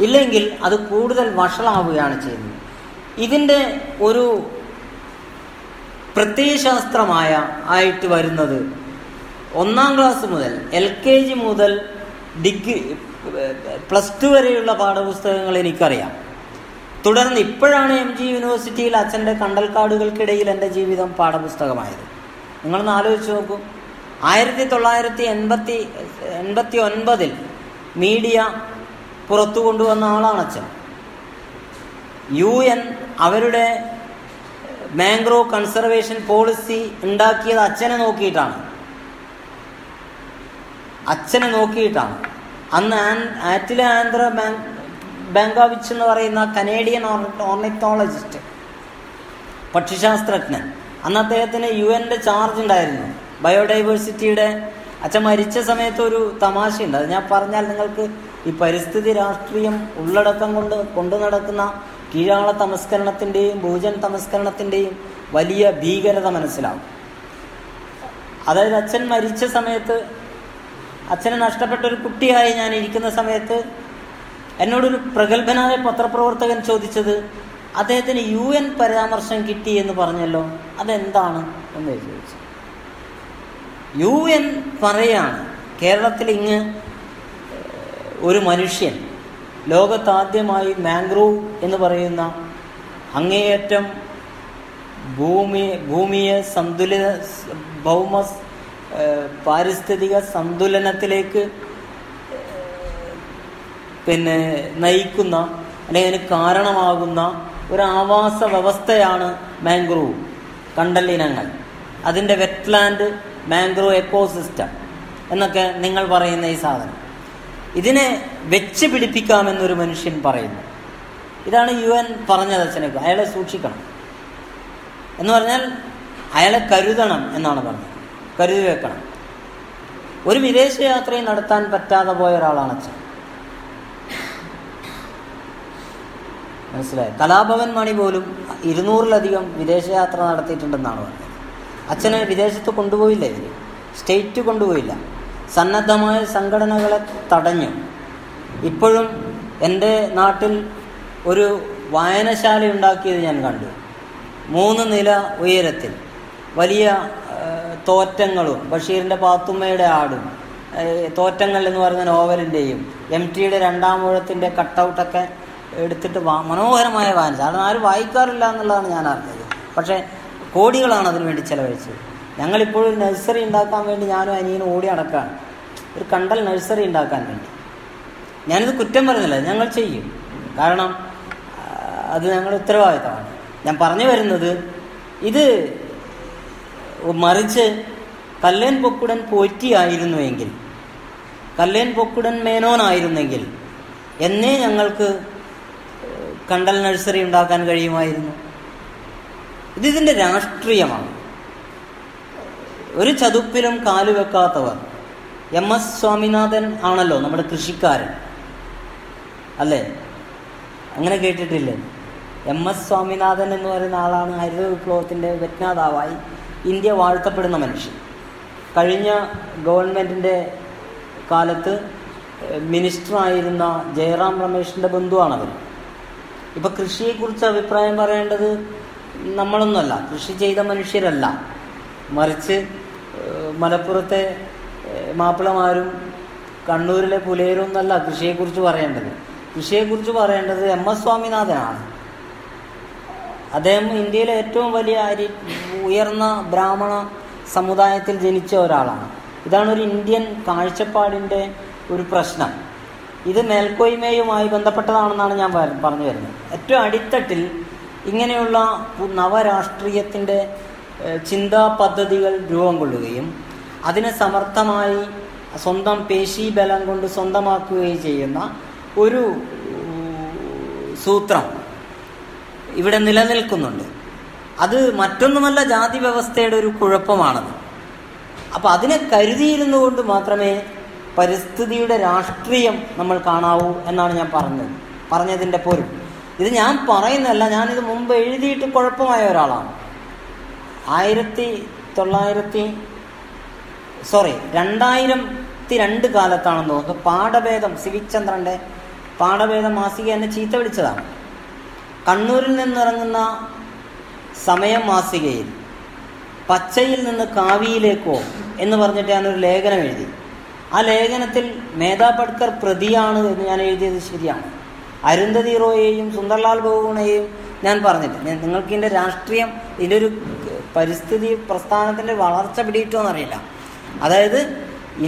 ഇല്ലെങ്കിൽ അത് കൂടുതൽ വഷളാവുകയാണ് ചെയ്യുന്നത്. ഇതിന്റെ ഒരു പ്രത്യയശാസ്ത്രമായ ആയിട്ട് വരുന്നത് ഒന്നാം ക്ലാസ് മുതൽ എൽ കെ ജി മുതൽ ഡിഗ്രി പ്ലസ് ടു വരെയുള്ള പാഠപുസ്തകങ്ങൾ എനിക്കറിയാം. തുടർന്ന് ഇപ്പോഴാണ് എം ജി യൂണിവേഴ്സിറ്റിയിൽ അച്ഛന്റെ കണ്ടൽക്കാടുകൾക്കിടയിൽ എന്റെ ജീവിതം പാഠപുസ്തകമായത്. നിങ്ങളൊന്ന് ആലോചിച്ച് നോക്കൂ. ആയിരത്തി തൊള്ളായിരത്തി എൺപത്തി എൺപത്തി ഒൻപതിൽ മീഡിയ പുറത്തു കൊണ്ടുവന്ന ആളാണ് അച്ഛൻ. യു എൻ അവരുടെ മാംഗ്രോവ് കൺസർവേഷൻ പോളിസി ഉണ്ടാക്കിയത് അച്ഛനെ നോക്കിയിട്ടാണ്. അച്ഛനെ നോക്കിയിട്ടാണ്. അന്ന് ആറ്റിലെ ആന്ധ്ര ബാങ്ക് ബാങ്കാവിച്ച് എന്ന് പറയുന്ന കനേഡിയൻ ഓർണിത്തോളജിസ്റ്റ് പക്ഷിശാസ്ത്രജ്ഞൻ. അന്ന് അദ്ദേഹത്തിന് യു എന്റെ ചാർജ് ഉണ്ടായിരുന്നു. ബയോഡൈവേഴ്സിറ്റിയുടെ അച്ഛൻ മരിച്ച സമയത്ത് ഒരു തമാശയുണ്ട്. അത് ഞാൻ പറഞ്ഞാൽ നിങ്ങൾക്ക് ഈ പരിസ്ഥിതി രാഷ്ട്രീയം ഉള്ളടക്കം കൊണ്ട് കൊണ്ടു നടക്കുന്ന കീഴാള തമസ്കരണത്തിന്റെയും ഭൂജൻ തമസ്കരണത്തിന്റെയും വലിയ ഭീകരത മനസ്സിലാവും. അതായത് അച്ഛൻ മരിച്ച സമയത്ത് അച്ഛനെ നഷ്ടപ്പെട്ട ഒരു കുട്ടിയായി ഞാൻ ഇരിക്കുന്ന സമയത്ത് എന്നോടൊരു പ്രഗത്ഭനായ പത്രപ്രവർത്തകൻ ചോദിച്ചത് അദ്ദേഹത്തിന് യു എൻ പരാമർശം കിട്ടി എന്ന് പറഞ്ഞല്ലോ അതെന്താണ്? എന്ന് ചോദിച്ചു. യു എൻ പറയാണ് കേരളത്തിൽ ഇങ്ങ് ഒരു മനുഷ്യൻ ലോകത്താദ്യമായി മാംഗ്രൂവ് എന്ന് പറയുന്ന അങ്ങേയറ്റം ഭൂമി ഭൂമിയെ സന്തുലിത ഭൗമ പാരിസ്ഥിതിക സന്തുലനത്തിലേക്ക് പിന്നെ നയിക്കുന്ന അല്ലെങ്കിൽ അതിന് കാരണമാകുന്ന ഒരു ആവാസ വ്യവസ്ഥയാണ് മാംഗ്രൂവ് കണ്ടലിനങ്ങൾ. അതിന്റെ വെറ്റ്ലാൻഡ് മാംഗ്രൂവ് എക്കോസിസ്റ്റം എന്നൊക്കെ നിങ്ങൾ പറയുന്ന ഈ സാധനം. ഇതിനെ വെച്ച് പിടിപ്പിക്കാമെന്നൊരു മനുഷ്യൻ പറയുന്നു. ഇതാണ് യു എൻ പറഞ്ഞത് അച്ഛനൊക്കെ. അയാളെ സൂക്ഷിക്കണം. എന്ന് പറഞ്ഞാൽ അയാളെ കരുതണം എന്നാണ് പറഞ്ഞത്. കരുതി വെക്കണം. ഒരു വിദേശയാത്രയും നടത്താൻ പറ്റാതെ പോയ ഒരാളാണ് അച്ഛൻ. മനസ്സിലായി. കലാഭവൻ മണി പോലും ഇരുന്നൂറിലധികം വിദേശയാത്ര നടത്തിയിട്ടുണ്ടെന്നാണ് പറഞ്ഞത്. അച്ഛനെ വിദേശത്ത് കൊണ്ടുപോയില്ല ഇവർ. സ്റ്റേറ്റ് കൊണ്ടുപോയില്ല. സന്നദ്ധമായ സംഘടനകളെ തടഞ്ഞു. ഇപ്പോഴും എന്റെ നാട്ടിൽ ഒരു വായനശാല ഉണ്ടാക്കിയത് ഞാൻ കണ്ടു. മൂന്ന് നില ഉയരത്തിൽ വലിയ തോറ്റങ്ങളും ബഷീറിന്റെ പാത്തുമ്മയുടെ ആടും തോറ്റങ്ങൾ എന്ന് പറയുന്ന നോവലിന്റെയും എം ടിയുടെ രണ്ടാം ഊഴത്തിന്റെ കട്ടൗട്ടൊക്കെ എടുത്തിട്ട് വാ മനോഹരമായ വായന. അത് ആരും വായിക്കാറില്ല എന്നുള്ളതാണ് ഞാൻ അറിഞ്ഞത്. പക്ഷേ കോടികളാണ് അതിന് വേണ്ടി ചിലവഴിച്ചത്. ഞങ്ങളിപ്പോഴും നഴ്സറി ഉണ്ടാക്കാൻ വേണ്ടി ഞാനും അനിയനും ഓടി അടക്കാണ് ഒരു കണ്ടൽ നഴ്സറി ഉണ്ടാക്കാൻ വേണ്ടി. ഞാനിത് കുറ്റം പറയുന്നില്ല. ഞങ്ങൾ ചെയ്യും. കാരണം അത് ഞങ്ങളുടെ ഉത്തരവാദിത്തമാണ്. ഞാൻ പറഞ്ഞു വരുന്നത് ഇത് മറിച്ച് കല്ലേൻ പൊക്കുടൻ പോറ്റിയായിരുന്നുവെങ്കിൽ കല്ലേൻ പൊക്കുടൻ മേനോനായിരുന്നെങ്കിൽ എന്നേ ഞങ്ങൾക്ക് കണ്ടൽ നഴ്സറി ഉണ്ടാക്കാൻ കഴിയുമായിരുന്നു. ഇത് ഇതിന്റെ രാഷ്ട്രീയമാണ്. ഒരു ചതുപ്പിലും കാലുവെക്കാത്തവർ എം എസ് സ്വാമിനാഥൻ ആണല്ലോ നമ്മുടെ കൃഷിക്കാരൻ. അല്ലേ? അങ്ങനെ കേട്ടിട്ടില്ലേ? എം എസ് സ്വാമിനാഥൻ എന്ന് പറയുന്ന ആളാണ് ഹരിത വിപ്ലവത്തിന്റെ വ്യജ്ഞാതാവായി ഇന്ത്യ വാഴ്ത്തപ്പെടുന്ന മനുഷ്യൻ. കഴിഞ്ഞ ഗവൺമെന്റിന്റെ കാലത്ത് മിനിസ്റ്ററായിരുന്ന ജയറാം രമേശിന്റെ ബന്ധുവാണവർ ഇപ്പം കൃഷിയെക്കുറിച്ച് അഭിപ്രായം പറയേണ്ടത് നമ്മളൊന്നുമല്ല. കൃഷി ചെയ്ത മനുഷ്യരല്ല. മറിച്ച് മലപ്പുറത്തെ മാപ്പിളമാരും കണ്ണൂരിലെ പുലയരും എന്നല്ല കൃഷിയെക്കുറിച്ച് പറയേണ്ടത്. കൃഷിയെക്കുറിച്ച് പറയേണ്ടത് എം എസ് സ്വാമിനാഥനാണ്. അദ്ദേഹം ഇന്ത്യയിലെ ഏറ്റവും വലിയ അരി ഉയർന്ന ബ്രാഹ്മണ സമുദായത്തിൽ ജനിച്ച ഒരാളാണ്. ഇതാണ് ഒരു ഇന്ത്യൻ കാഴ്ചപ്പാടിന്റെ ഒരു പ്രശ്നം. ഇത് മേൽക്കോയ്മയുമായി ബന്ധപ്പെട്ടതാണെന്നാണ് ഞാൻ പറഞ്ഞു വരുന്നത്. ഏറ്റവും അടിത്തട്ടിൽ ഇങ്ങനെയുള്ള നവരാഷ്ട്രീയത്തിന്റെ ചിന്താ പദ്ധതികൾ രൂപം കൊള്ളുകയും അതിനെ സമർത്ഥമായി സ്വന്തം പേശി ബലം കൊണ്ട് സ്വന്തമാക്കുകയും ചെയ്യുന്ന ഒരു സൂത്രം ഇവിടെ നിലനിൽക്കുന്നുണ്ട്. അത് മറ്റൊന്നുമല്ല ജാതി വ്യവസ്ഥയുടെ ഒരു കുഴപ്പമാണത്. അപ്പം അതിനെ കരുതിയിരുന്നു കൊണ്ട് മാത്രമേ പരിസ്ഥിതിയുടെ രാഷ്ട്രീയം നമ്മൾ കാണാവൂ എന്നാണ് ഞാൻ പറഞ്ഞത്. പറഞ്ഞതിന്റെ പോരും ഇത് ഞാൻ പറയുന്നതല്ല ഞാനിത് മുമ്പ് എഴുതിയിട്ട് കുഴപ്പമായ ഒരാളാണ്. ആയിരത്തി തൊള്ളായിരത്തി സോറി രണ്ടായിരത്തി രണ്ട് കാലത്താണെന്ന് തോന്നുന്നു. പാഠഭേദം സിവിക് ചന്ദ്രന്റെ പാഠഭേദം മാസിക എന്നെ ചീത്ത വിളിച്ചതാണ്. കണ്ണൂരിൽ നിന്നിറങ്ങുന്ന സമയം മാസികയിൽ പച്ചയിൽ നിന്ന് കാവിയിലേക്കോ എന്ന് പറഞ്ഞിട്ട് ഞാനൊരു ലേഖനം എഴുതി. ആ ലേഖനത്തിൽ മേധാ പട്കർ പ്രതിയാണ് എന്ന് ഞാൻ എഴുതിയത് ശരിയാണ്. അരുന്ധതി റോയെയും സുന്ദർലാൽ ബഹുഗുണയെയും ഞാൻ പറഞ്ഞില്ല നിങ്ങൾക്ക് ഇതിന്റെ രാഷ്ട്രീയം ഇതിന്റെ ഒരു പരിസ്ഥിതി പ്രസ്ഥാനത്തിന്റെ വളർച്ച പിടിയിട്ടോ എന്നറിയില്ല. അതായത്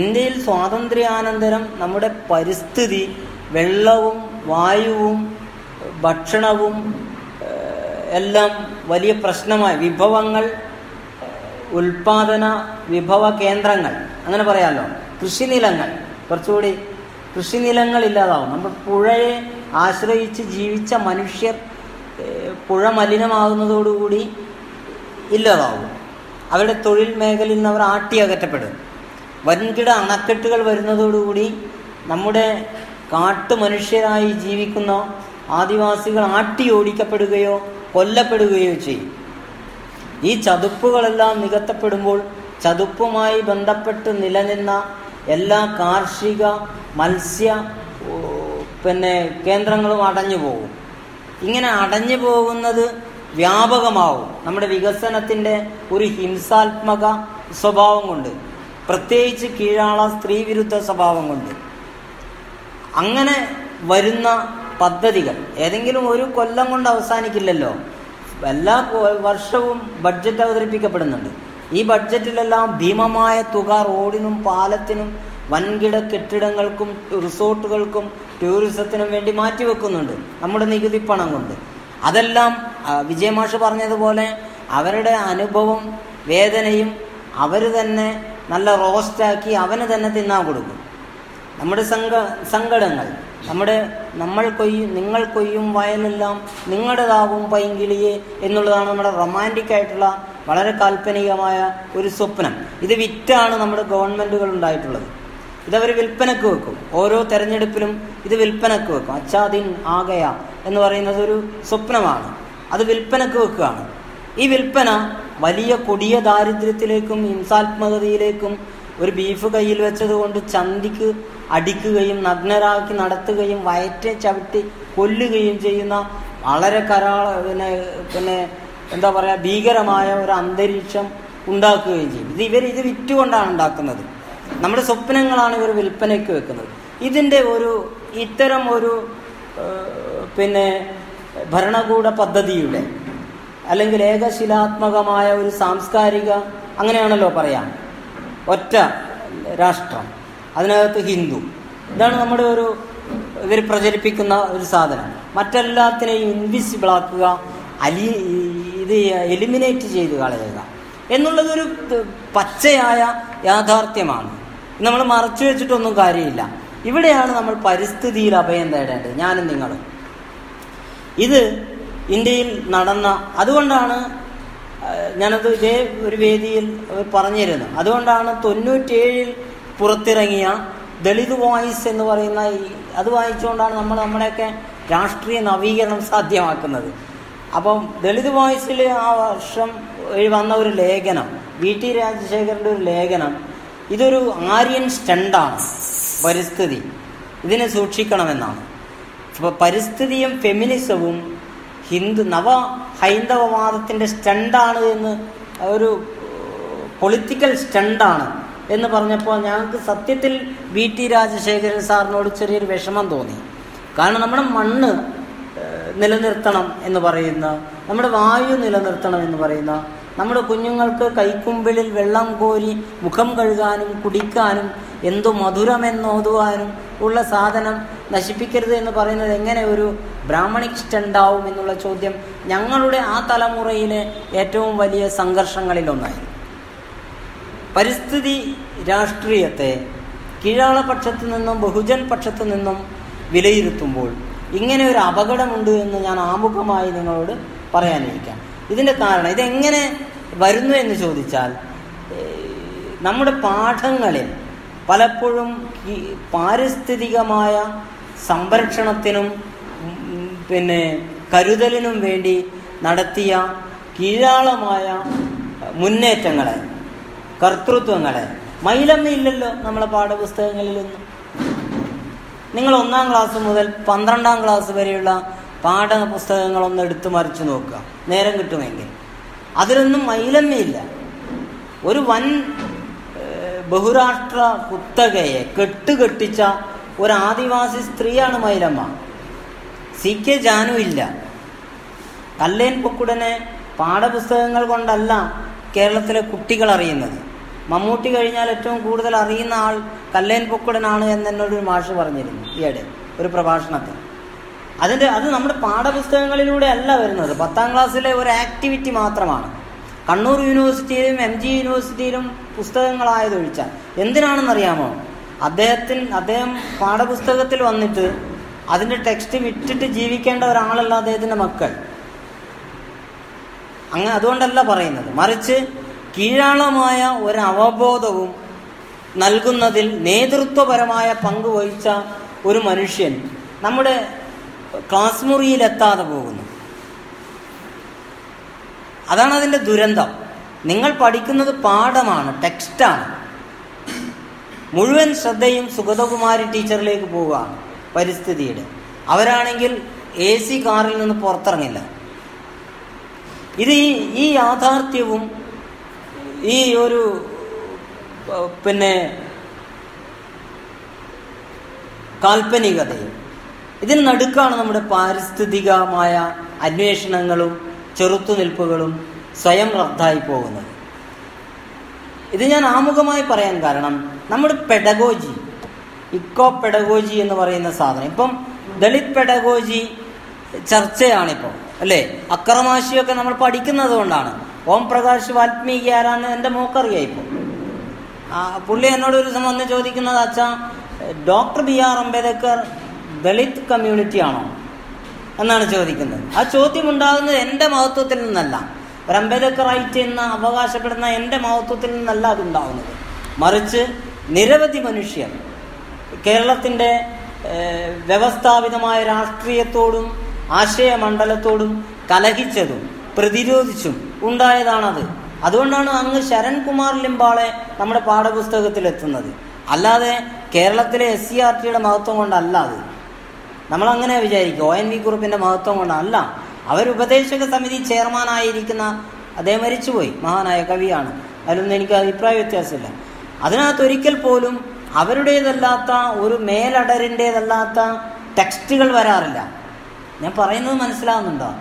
ഇന്ത്യയിൽ സ്വാതന്ത്ര്യാനന്തരം നമ്മുടെ പരിസ്ഥിതി വെള്ളവും വായുവും ഭക്ഷണവും എല്ലാം വലിയ പ്രശ്നമായി. വിഭവങ്ങൾ ഉൽപാദന വിഭവ കേന്ദ്രങ്ങൾ അങ്ങനെ പറയാമല്ലോ കൃഷിനിലങ്ങൾ. കുറച്ചുകൂടി കൃഷിനിലങ്ങൾ ഇല്ലാതാവും. നമ്മൾ പുഴയെ ആശ്രയിച്ച് ജീവിച്ച മനുഷ്യർ പുഴ മലിനമാകുന്നതോടുകൂടി ഇല്ലാതാവും. അവരുടെ തൊഴിൽ മേഖലയിൽ നിന്ന് അവർ ആട്ടി അകറ്റപ്പെടും. വൻകിട അണക്കെട്ടുകൾ വരുന്നതോടുകൂടി നമ്മുടെ കാട്ടു മനുഷ്യരായി ജീവിക്കുന്ന ആദിവാസികൾ ആട്ടി ഓടിക്കപ്പെടുകയോ കൊല്ലപ്പെടുകയോ ചെയ്യും. ഈ ചതുപ്പുകളെല്ലാം നികത്തപ്പെടുമ്പോൾ ചതുപ്പുമായി ബന്ധപ്പെട്ട് നിലനിന്ന എല്ലാ കാർഷിക മത്സ്യ പിന്നെ കേന്ദ്രങ്ങളും അടഞ്ഞു പോകും. ഇങ്ങനെ അടഞ്ഞു പോകുന്നത് വ്യാപകമാവും. നമ്മുടെ വികസനത്തിന്റെ ഒരു ഹിംസാത്മക സ്വഭാവം കൊണ്ട് പ്രത്യേകിച്ച് കീഴാള സ്ത്രീവിരുദ്ധ സ്വഭാവം കൊണ്ട്. അങ്ങനെ വരുന്ന പദ്ധതികൾ ഏതെങ്കിലും ഒരു കൊല്ലം കൊണ്ട് അവസാനിക്കില്ലല്ലോ. എല്ലാ വർഷവും ബഡ്ജറ്റ് അവതരിപ്പിക്കപ്പെടുന്നുണ്ട്. ഈ ബഡ്ജറ്റിലെല്ലാം ഭീമമായ തുക റോഡിനും പാലത്തിനും വൻകിട കെട്ടിടങ്ങൾക്കും റിസോർട്ടുകൾക്കും ടൂറിസത്തിനും വേണ്ടി മാറ്റിവെക്കുന്നുണ്ട് നമ്മുടെ നികുതി പണം കൊണ്ട്. അതെല്ലാം വിജയമാഷ് പറഞ്ഞതുപോലെ അവരുടെ അനുഭവം വേദനയും അവർ തന്നെ നല്ല റോസ്റ്റാക്കി അവന് തന്നെ തിന്നാൻ കൊടുക്കും. നമ്മുടെ സംഘ സങ്കടങ്ങൾ നമ്മുടെ നമ്മൾ കൊയ്യും നിങ്ങൾ കൊയ്യും വയലെല്ലാം നിങ്ങളുടേതാവും പൈങ്കിളിയെ എന്നുള്ളതാണ് നമ്മുടെ റൊമാന്റിക് ആയിട്ടുള്ള വളരെ കാൽപ്പനികമായ ഒരു സ്വപ്നം. ഇത് വിറ്റാണ് നമ്മുടെ ഗവൺമെന്റുകൾ ഉണ്ടായിട്ടുള്ളത്. ഇതവർ വിൽപ്പനക്ക് വെക്കും. ഓരോ തെരഞ്ഞെടുപ്പിലും ഇത് വിൽപ്പനക്ക് വെക്കും. അച്ചാദിൻ ആകയ എന്ന് പറയുന്നത് ഒരു സ്വപ്നമാണ്. അത് വിൽപ്പനക്ക് വെക്കുകയാണ്. ഈ വിൽപ്പന വലിയ കൊടിയ ദാരിദ്ര്യത്തിലേക്കും ഹിംസാത്മകതയിലേക്കും ഒരു ബീഫ് കയ്യിൽ വെച്ചത് കൊണ്ട് ചന്തിക്ക് അടിക്കുകയും നഗ്നരാക്കി നടത്തുകയും വയറ്റെ ചവിട്ടി കൊല്ലുകയും ചെയ്യുന്ന വളരെ കരാള പിന്നെ പിന്നെ എന്താ പറയുക ഭീകരമായ ഒരു അന്തരീക്ഷം ഉണ്ടാക്കുകയും ചെയ്യും. ഇത് ഇവർ ഇത് വിറ്റുകൊണ്ടാണ് ഉണ്ടാക്കുന്നത്. നമ്മുടെ സ്വപ്നങ്ങളാണ് ഇവർ വിൽപ്പനയ്ക്ക് വെക്കുന്നത്. ഇതിന്റെ ഒരു ഇത്തരം ഒരു പിന്നെ ഭരണകൂട പദ്ധതിയുടെ അല്ലെങ്കിൽ ഏകശിലാത്മകമായ ഒരു സാംസ്കാരിക അങ്ങനെയാണല്ലോ പറയാം. ഒറ്റ രാഷ്ട്രം. അതിനകത്ത് ഹിന്ദു. ഇതാണ് നമ്മുടെ ഒരു ഇവർ പ്രചരിപ്പിക്കുന്ന ഒരു സാധനം. മറ്റെല്ലാത്തിനെയും ഇൻവിസിബിൾ ആക്കുക അലി ഇത് എലിമിനേറ്റ് ചെയ്ത് കളയുക എന്നുള്ളതൊരു പച്ചയായ യാഥാർത്ഥ്യമാണ്. നമ്മൾ മറച്ചു വെച്ചിട്ടൊന്നും കാര്യമില്ല. ഇവിടെയാണ് നമ്മൾ പരിസ്ഥിതിയിൽ അഭയം തേടേണ്ടത്. ഞാനും നിങ്ങളും. ഇത് ഇന്ത്യയിൽ നടന്ന അതുകൊണ്ടാണ് ഞാനത് ഇതേ ഒരു വേദിയിൽ പറഞ്ഞിരുന്നു. അതുകൊണ്ടാണ് തൊണ്ണൂറ്റേഴിൽ പുറത്തിറങ്ങിയ ദളിത് വോയിസ് എന്ന് പറയുന്ന ഈ അത് വായിച്ചുകൊണ്ടാണ് നമ്മൾ നമ്മുടെയൊക്കെ രാഷ്ട്രീയ നവീകരണം സാധ്യമാക്കുന്നത്. അപ്പം ദളിത് വോയിസിൽ ആ വർഷം വന്ന ഒരു ലേഖനം വി ടി രാജശേഖരന്റെ ഒരു ലേഖനം ഇതൊരു ആര്യൻ സ്റ്റണ്ടാണ് പരിസ്ഥിതി. ഇതിനെ സൂക്ഷിക്കണമെന്നാണ്. അപ്പോൾ പരിസ്ഥിതിയും ഫെമിനിസവും ഹിന്ദു നവ ഹൈന്ദവവാദത്തിന്റെ സ്റ്റണ്ടാണ് എന്ന് ഒരു പൊളിറ്റിക്കൽ സ്റ്റണ്ടാണ് എന്ന് പറഞ്ഞപ്പോൾ ഞങ്ങൾക്ക് സത്യത്തിൽ വി ടി രാജശേഖരൻ സാറിനോട് ചെറിയൊരു വിഷമം തോന്നി. കാരണം നമ്മുടെ മണ്ണ് നിലനിർത്തണം എന്ന് പറയുന്ന നമ്മുടെ വായു നിലനിർത്തണം എന്ന് പറയുന്ന നമ്മുടെ കുഞ്ഞുങ്ങൾക്ക് കൈക്കുമ്പിളിൽ വെള്ളം കോരി മുഖം കഴുകാനും കുടിക്കാനും എന്തു മധുരമെന്നോതുവാനും ഉള്ള സാധനം നശിപ്പിക്കരുത് എന്ന് പറയുന്നത് എങ്ങനെ ഒരു ബ്രാഹ്മണിക് സ്റ്റണ്ടാവും എന്നുള്ള ചോദ്യം ഞങ്ങളുടെ ആ തലമുറയിലെ ഏറ്റവും വലിയ സംഘർഷങ്ങളിലൊന്നായിരുന്നു. പരിസ്ഥിതി രാഷ്ട്രീയത്തെ കീഴാളപക്ഷത്തു നിന്നും ബഹുജൻ പക്ഷത്തു നിന്നും വിലയിരുത്തുമ്പോൾ ഇങ്ങനെ ഒരു അപകടമുണ്ട് എന്ന് ഞാൻ ആമുഖമായി നിങ്ങളോട് പറയാനിരിക്കാം. ഇതിന്റെ കാരണം ഇതെങ്ങനെ വരുന്നു എന്ന് ചോദിച്ചാൽ നമ്മുടെ പാഠങ്ങളിൽ പലപ്പോഴും ഈ പാരിസ്ഥിതികമായ സംരക്ഷണത്തിനും പിന്നെ കരുതലിനും വേണ്ടി നടത്തിയ കീഴാളമായ മുന്നേറ്റങ്ങളെ കർത്തൃത്വങ്ങളെ മൈലമ്മയില്ലല്ലോ നമ്മളെ പാഠപുസ്തകങ്ങളിലൊന്നും. നിങ്ങൾ ഒന്നാം ക്ലാസ് മുതൽ പന്ത്രണ്ടാം ക്ലാസ് വരെയുള്ള പാഠപുസ്തകങ്ങളൊന്ന് എടുത്തു മറിച്ചു നോക്കുക. നേരം കിട്ടുമെങ്കിൽ. അതിലൊന്നും മൈലമ്മയില്ല ഒരു വൻ ബഹുരാഷ്ട്ര കുത്തകയെ കെട്ടുകെട്ടിച്ച ഒരു ആദിവാസി സ്ത്രീയാണ് മൈലമ്മ. സി കെ ജാനു ഇല്ല. കല്ലേൻ പൊക്കുടനെ പാഠപുസ്തകങ്ങൾ കൊണ്ടല്ല കേരളത്തിലെ കുട്ടികൾ അറിയുന്നത്. മമ്മൂട്ടി കഴിഞ്ഞാൽ ഏറ്റവും കൂടുതൽ അറിയുന്ന ആൾ കല്ലേൻ പൊക്കുടനാണ് എന്ന് എന്നോട് ഒരു മാഷ് പറഞ്ഞിരുന്നു. ഈയിടെ ഒരു പ്രഭാഷണത്തിൽ. അതിന്റെ അത് നമ്മുടെ പാഠപുസ്തകങ്ങളിലൂടെ അല്ല വരുന്നത്. പത്താം ക്ലാസ്സിലെ ഒരു ആക്ടിവിറ്റി മാത്രമാണ്. കണ്ണൂർ യൂണിവേഴ്സിറ്റിയിലും എം ജി യൂണിവേഴ്സിറ്റിയിലും പുസ്തകങ്ങളായതൊഴിച്ചാൽ എന്തിനാണെന്നറിയാമോ? അദ്ദേഹത്തിന് അദ്ദേഹം പാഠപുസ്തകത്തിൽ വന്നിട്ട് അതിന്റെ ടെക്സ്റ്റ് വിറ്റിട്ട് ജീവിക്കേണ്ട ഒരാളല്ല അദ്ദേഹത്തിന്റെ മക്കൾ. അങ്ങനെ അതുകൊണ്ടല്ല പറയുന്നത്. മറിച്ച് കീഴാളമായ ഒരു അവബോധവും നൽകുന്നതിൽ നേതൃത്വപരമായ പങ്ക് വഹിച്ച ഒരു മനുഷ്യൻ നമ്മുടെ ക്ലാസ് മുറിയിലെത്താതെ പോകുന്നു. അതാണ് അതിന്റെ ദുരന്തം. നിങ്ങൾ പഠിക്കുന്നത് പാഠമാണ് ടെക്സ്റ്റാണ്. മുഴുവൻ ശ്രദ്ധയും സുഗതകുമാരി ടീച്ചറിലേക്ക് പോവുകയാണ് പരിസ്ഥിതിയുടെ. അവരാണെങ്കിൽ എ സി കാറിൽ നിന്ന് പുറത്തിറങ്ങില്ല. ഇത് ഈ ഈ യാഥാർത്ഥ്യവും ഈ ഒരു പിന്നെ കാൽപ്പനികതയും ഇതിന് നടുക്കാണ് നമ്മുടെ പാരിസ്ഥിതികമായ അന്വേഷണങ്ങളും ചെറുത്തുനിൽപ്പുകളും സ്വയം റദ്ദായി പോകുന്നത്. ഇത് ഞാൻ ആമുഖമായി പറയാൻ കാരണം നമ്മുടെ പെഡഗോജി ഇക്കോ പെഡഗോജി എന്ന് പറയുന്ന സാധനം. ഇപ്പം ദളിത് പെഡഗോജി ചർച്ചയാണിപ്പോൾ അല്ലേ? അക്രമാശിയൊക്കെ നമ്മൾ പഠിക്കുന്നത് കൊണ്ടാണ്. ഓം പ്രകാശ് വാൽമീകി ആരാന്ന് എന്റെ മോക്കറിയാം ഇപ്പോൾ പുള്ളി എന്നോട് ഒരു ദിവസം വന്ന് ചോദിക്കുന്നത് അച്ഛാ doctor B R Ambedkar Dalit community ആണോ? എന്നാണ് ചോദിക്കുന്നത്. ആ ചോദ്യം ഉണ്ടാകുന്നത് എന്റെ മഹത്വത്തിൽ നിന്നല്ല. ഒരു അംബേദ്കർ റൈറ്റ് എന്ന് അവകാശപ്പെടുന്ന എന്റെ മഹത്വത്തിൽ നിന്നല്ല അതുണ്ടാകുന്നത് മറിച്ച് നിരവധി മനുഷ്യർ കേരളത്തിന്റെ വ്യവസ്ഥാപിതമായ രാഷ്ട്രീയത്തോടും ആശയമണ്ഡലത്തോടും കലഹിച്ചതും പ്രതിരോധിച്ചും ഉണ്ടായതാണത്. അതുകൊണ്ടാണ് അങ്ങ് ശരൺകുമാർ ലിംബാളെ നമ്മുടെ പാഠപുസ്തകത്തിൽ എത്തുന്നത് അല്ലാതെ കേരളത്തിലെ എസ് സി ആർ ടിയുടെ മഹത്വം കൊണ്ടല്ല അത്. നമ്മളങ്ങനെ വിചാരിക്കും. ഒ എൻ വി കുറുപ്പിന്റെ മഹത്വം കൊണ്ടല്ല. അവർ ഉപദേശക സമിതി ചെയർമാനായിരിക്കുന്ന അദ്ദേഹം മരിച്ചുപോയി. മഹാനായ കവിയാണ്. അതിലൊന്നും എനിക്ക് അഭിപ്രായ വ്യത്യാസമില്ല. അതിനകത്ത് ഒരിക്കൽ പോലും അവരുടേതല്ലാത്ത ഒരു മേലടരിന്റെതല്ലാത്ത ടെക്സ്റ്റുകൾ വരാറില്ല. ഞാൻ പറയുന്നത് മനസ്സിലാവുന്നുണ്ടോ?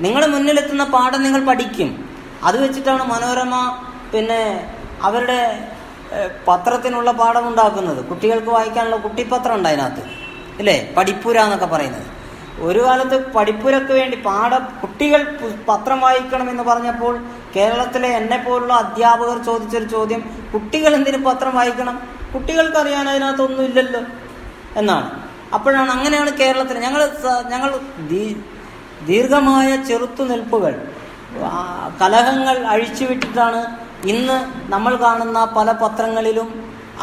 നിങ്ങൾ മുന്നിലെത്തുന്ന പാഠം നിങ്ങൾ പഠിക്കും. അത് വെച്ചിട്ടാണ് മനോരമ പിന്നെ അവരുടെ പത്രത്തിനുള്ള പാഠം ഉണ്ടാക്കുന്നത്. കുട്ടികൾക്ക് വായിക്കാനുള്ള കുട്ടിപ്പത്രം ഉണ്ട് അതിനകത്ത്. ഇല്ലേ പഠിപ്പുര എന്നൊക്കെ പറയുന്നത്. ഒരു കാലത്ത് പഠിപ്പുരക്ക് വേണ്ടി പാഠ കുട്ടികൾ പത്രം വായിക്കണം എന്ന് പറഞ്ഞപ്പോൾ കേരളത്തിലെ എന്നെ പോലുള്ള അധ്യാപകർ ചോദിച്ചൊരു ചോദ്യം കുട്ടികൾ എന്തിനു പത്രം വായിക്കണം? കുട്ടികൾക്ക് അറിയാൻ അതിനകത്തൊന്നും ഇല്ലല്ലോ എന്നാണ്. അപ്പോഴാണ് അങ്ങനെയാണ് കേരളത്തിൽ ഞങ്ങൾ ഞങ്ങൾ ദീർഘമായ ചെറുത്തുനിൽപ്പുകൾ കലഹങ്ങൾ അഴിച്ചുവിട്ടിട്ടാണ് ഇന്ന് നമ്മൾ കാണുന്ന പല പത്രങ്ങളിലും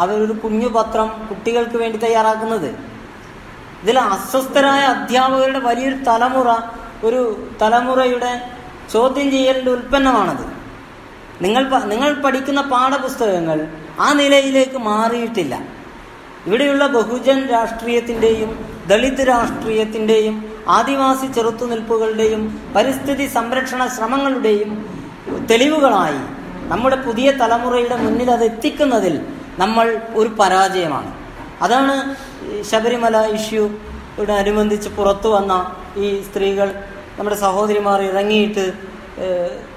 അവരൊരു കുഞ്ഞു പത്രം കുട്ടികൾക്ക് വേണ്ടി തയ്യാറാക്കുന്നത്. ഇതിൽ അസ്വസ്ഥരായ അധ്യാപകരുടെ വലിയൊരു തലമുറ ഒരു തലമുറയുടെ ചോദ്യം ചെയ്യലിന്റെ ഉൽപ്പന്നമാണത്. നിങ്ങൾ നിങ്ങൾ പഠിക്കുന്ന പാഠപുസ്തകങ്ങൾ ആ നിലയിലേക്ക് മാറിയിട്ടില്ല. ഇവിടെയുള്ള ബഹുജൻ രാഷ്ട്രീയത്തിന്റെയും ദളിത് രാഷ്ട്രീയത്തിന്റെയും ആദിവാസി ചെറുത്തുനിൽപ്പുകളുടെയും പരിസ്ഥിതി സംരക്ഷണ ശ്രമങ്ങളുടെയും തെളിവുകളായി നമ്മുടെ പുതിയ തലമുറയുടെ മുന്നിൽ അത് എത്തിക്കുന്നതിൽ നമ്മൾ ഒരു പരാജയമാണ്. അതാണ് ശബരിമല ഇഷ്യൂ യുടെ അനുബന്ധിച്ച് പുറത്തു വന്ന ഈ സ്ത്രീകൾ നമ്മുടെ സഹോദരിമാർ ഇറങ്ങിയിട്ട്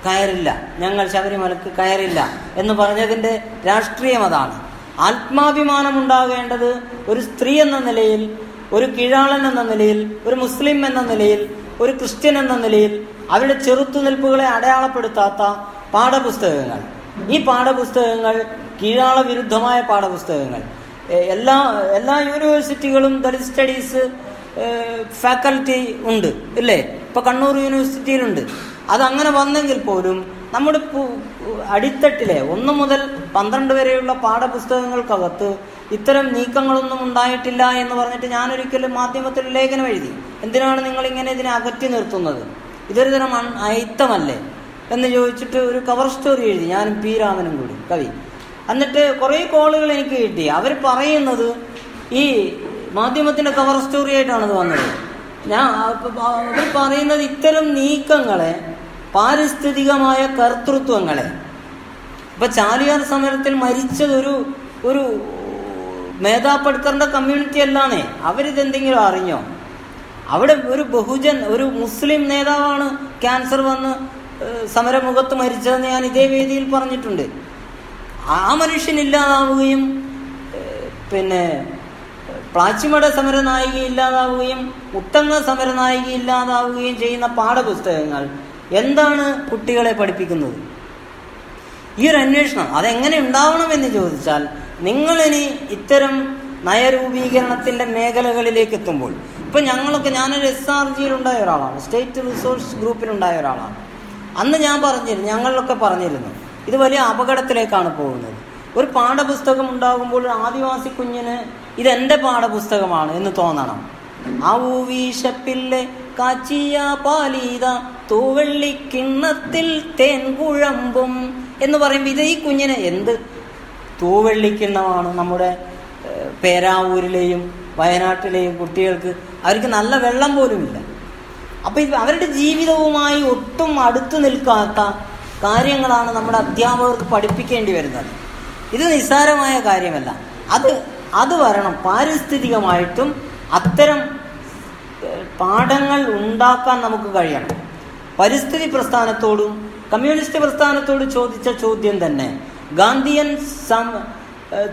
കയറില്ല. ഞങ്ങൾ ശബരിമലക്ക് കയറില്ല എന്ന് പറഞ്ഞതിന്റെ രാഷ്ട്രീയം അതാണ്. ആത്മാഭിമാനം ഉണ്ടാകേണ്ടത് ഒരു സ്ത്രീ എന്ന നിലയിൽ ഒരു കീഴാളൻ എന്ന നിലയിൽ ഒരു മുസ്ലിം എന്ന നിലയിൽ ഒരു ക്രിസ്ത്യൻ എന്ന നിലയിൽ അവരുടെ ചെറുത്തുനിൽപ്പുകളെ അടയാളപ്പെടുത്താത്ത പാഠപുസ്തകങ്ങൾ. ഈ പാഠപുസ്തകങ്ങൾ കീഴാള വിരുദ്ധമായ പാഠപുസ്തകങ്ങൾ. എല്ലാ എല്ലാ യൂണിവേഴ്സിറ്റികളും ദളിത് സ്റ്റഡീസ് ഫാക്കൽറ്റി ഉണ്ട് ഇല്ലേ? ഇപ്പൊ കണ്ണൂർ യൂണിവേഴ്സിറ്റിയിലുണ്ട് അതങ്ങനെ വന്നെങ്കിൽ പോലും നമ്മുടെ അടിത്തട്ടിലെ ഒന്ന് മുതൽ പന്ത്രണ്ട് വരെയുള്ള പാഠപുസ്തകങ്ങൾക്കകത്ത് ഇത്തരം നീക്കങ്ങളൊന്നും ഉണ്ടായിട്ടില്ല എന്ന് പറഞ്ഞിട്ട് ഞാനൊരിക്കലും മാധ്യമത്തിൽ ലേഖനം എഴുതി. എന്തിനാണ് നിങ്ങൾ ഇങ്ങനെ ഇതിനെ അകറ്റി നിർത്തുന്നത്? ഇതൊരു തരം അയിത്തമല്ലേ? എന്ന് ചോദിച്ചിട്ട് ഒരു കവർ സ്റ്റോറി എഴുതി. ഞാനും പി രാമനും കൂടി. കവി. എന്നിട്ട് കുറേ കോളുകൾ എനിക്ക് കിട്ടി. അവർ പറയുന്നത് ഈ മാധ്യമത്തിന്റെ കവർ സ്റ്റോറി ആയിട്ടാണ് അത് വന്നത്. ഞാൻ അവർ പറയുന്നത് ഇത്തരം നീക്കങ്ങളെ പാരിസ്ഥിതികമായ കർത്തൃത്വങ്ങളെ. ഇപ്പൊ ചാലിയാർ സമരത്തിൽ മരിച്ചത് ഒരു ഒരു മേധാ പട്കറിന്റെ കമ്മ്യൂണിറ്റി അല്ലാന്നേ. അവരിതെന്തെങ്കിലും അറിഞ്ഞോ? അവിടെ ഒരു ബഹുജൻ ഒരു മുസ്ലിം നേതാവാണ് ക്യാൻസർ വന്ന് സമരമുഖത്ത് മരിച്ചതെന്ന് ഞാൻ ഇതേ വേദിയിൽ പറഞ്ഞിട്ടുണ്ട്. ആ മനുഷ്യൻ ഇല്ലാതാവുകയും പിന്നെ പ്ലാച്ചിമട സമരനായിക ഇല്ലാതാവുകയും മുത്തങ്ങ സമരനായിക ഇല്ലാതാവുകയും ചെയ്യുന്ന പാഠപുസ്തകങ്ങൾ എന്താണ് കുട്ടികളെ പഠിപ്പിക്കുന്നത്? ഈ ഒരു അന്വേഷണം അതെങ്ങനെ ഉണ്ടാവണമെന്ന് ചോദിച്ചാൽ നിങ്ങളിനി ഇത്തരം നയരൂപീകരണത്തിന്റെ മേഖലകളിലേക്ക് എത്തുമ്പോൾ ഇപ്പൊ ഞങ്ങളൊക്കെ ഞാനൊരു എസ് ആർ ജിയിൽ ഉണ്ടായ ഒരാളാണ് സ്റ്റേറ്റ് റിസോഴ്സ് ഗ്രൂപ്പിലുണ്ടായ ഒരാളാണ്. അന്ന് ഞാൻ പറഞ്ഞിരുന്നു ഞങ്ങളിലൊക്കെ പറഞ്ഞിരുന്നു ഇത് വലിയ അപകടത്തിലേക്കാണ് പോകുന്നത്. ഒരു പാഠപുസ്തകം ഉണ്ടാകുമ്പോൾ ആദിവാസി കുഞ്ഞിന് ഇതെന്റെ പാഠപുസ്തകമാണ് എന്ന് തോന്നണം. ആ ഊവീശപ്പില്ലെ കാച്ചിയ പാലീത തൂവെള്ളിക്കിണ്ണത്തിൽ തേൻ കുഴമ്പും എന്ന് പറയുമ്പോൾ ഇത് ഈ കുഞ്ഞിന് എന്ത് തൂവെള്ളിക്കിണ്ണമാണ് നമ്മുടെ ഏഹ്, പേരാവൂരിലെയും വയനാട്ടിലെയും കുട്ടികൾക്ക്. അവർക്ക് നല്ല വെള്ളം പോലുമില്ല. അപ്പൊ അവരുടെ ജീവിതവുമായി ഒട്ടും അടുത്തു നിൽക്കാത്ത കാര്യങ്ങളാണ് നമ്മുടെ അധ്യാപകർക്ക് പഠിപ്പിക്കേണ്ടി വരുന്നത്. ഇത് നിസ്സാരമായ കാര്യമല്ല. അത് അത് വരണം. പാരിസ്ഥിതികമായിട്ടും അത്തരം പാഠങ്ങൾ ഉണ്ടാക്കാൻ നമുക്ക് കഴിയണം. പരിസ്ഥിതി പ്രസ്ഥാനത്തോടും കമ്മ്യൂണിസ്റ്റ് പ്രസ്ഥാനത്തോടും ചോദിച്ച ചോദ്യം തന്നെ. ഗാന്ധിയൻ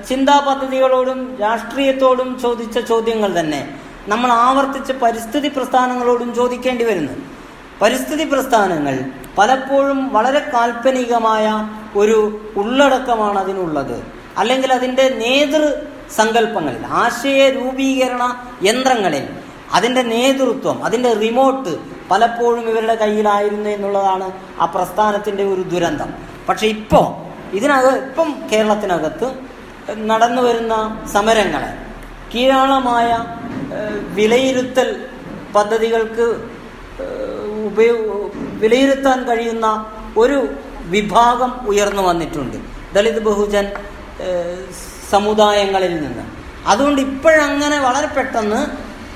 ചിന്താ പദ്ധതികളോടും രാഷ്ട്രീയത്തോടും ചോദിച്ച ചോദ്യങ്ങൾ തന്നെ. നമ്മൾ ആവർത്തിച്ച് പരിസ്ഥിതി പ്രസ്ഥാനങ്ങളോടും ചോദിക്കേണ്ടി വരുന്നു. പരിസ്ഥിതി പ്രസ്ഥാനങ്ങൾ പലപ്പോഴും വളരെ കാൽപ്പനികമായ ഒരു ഉള്ളടക്കമാണ് അതിനുള്ളത്. അല്ലെങ്കിൽ അതിന്റെ നേതൃ സങ്കല്പങ്ങളിൽ ആശയ രൂപീകരണ യന്ത്രങ്ങളിൽ അതിന്റെ നേതൃത്വം അതിന്റെ റിമോട്ട് പലപ്പോഴും ഇവരുടെ കയ്യിലായിരുന്നു എന്നുള്ളതാണ് ആ പ്രസ്ഥാനത്തിന്റെ ഒരു ദുരന്തം. പക്ഷെ ഇപ്പോൾ ഇതിനക ഇപ്പം കേരളത്തിനകത്ത് നടന്നു വരുന്ന സമരങ്ങളെ കീഴാളമായ വിലയിരുത്തൽ പദ്ധതികൾക്ക് വിലയിരുത്താൻ കഴിയുന്ന ഒരു വിഭാഗം ഉയർന്നു വന്നിട്ടുണ്ട്. ദളിത് ബഹുജൻ സമുദായങ്ങളിൽ നിന്ന്. അതുകൊണ്ട് ഇപ്പോഴങ്ങനെ വളരെ പെട്ടെന്ന്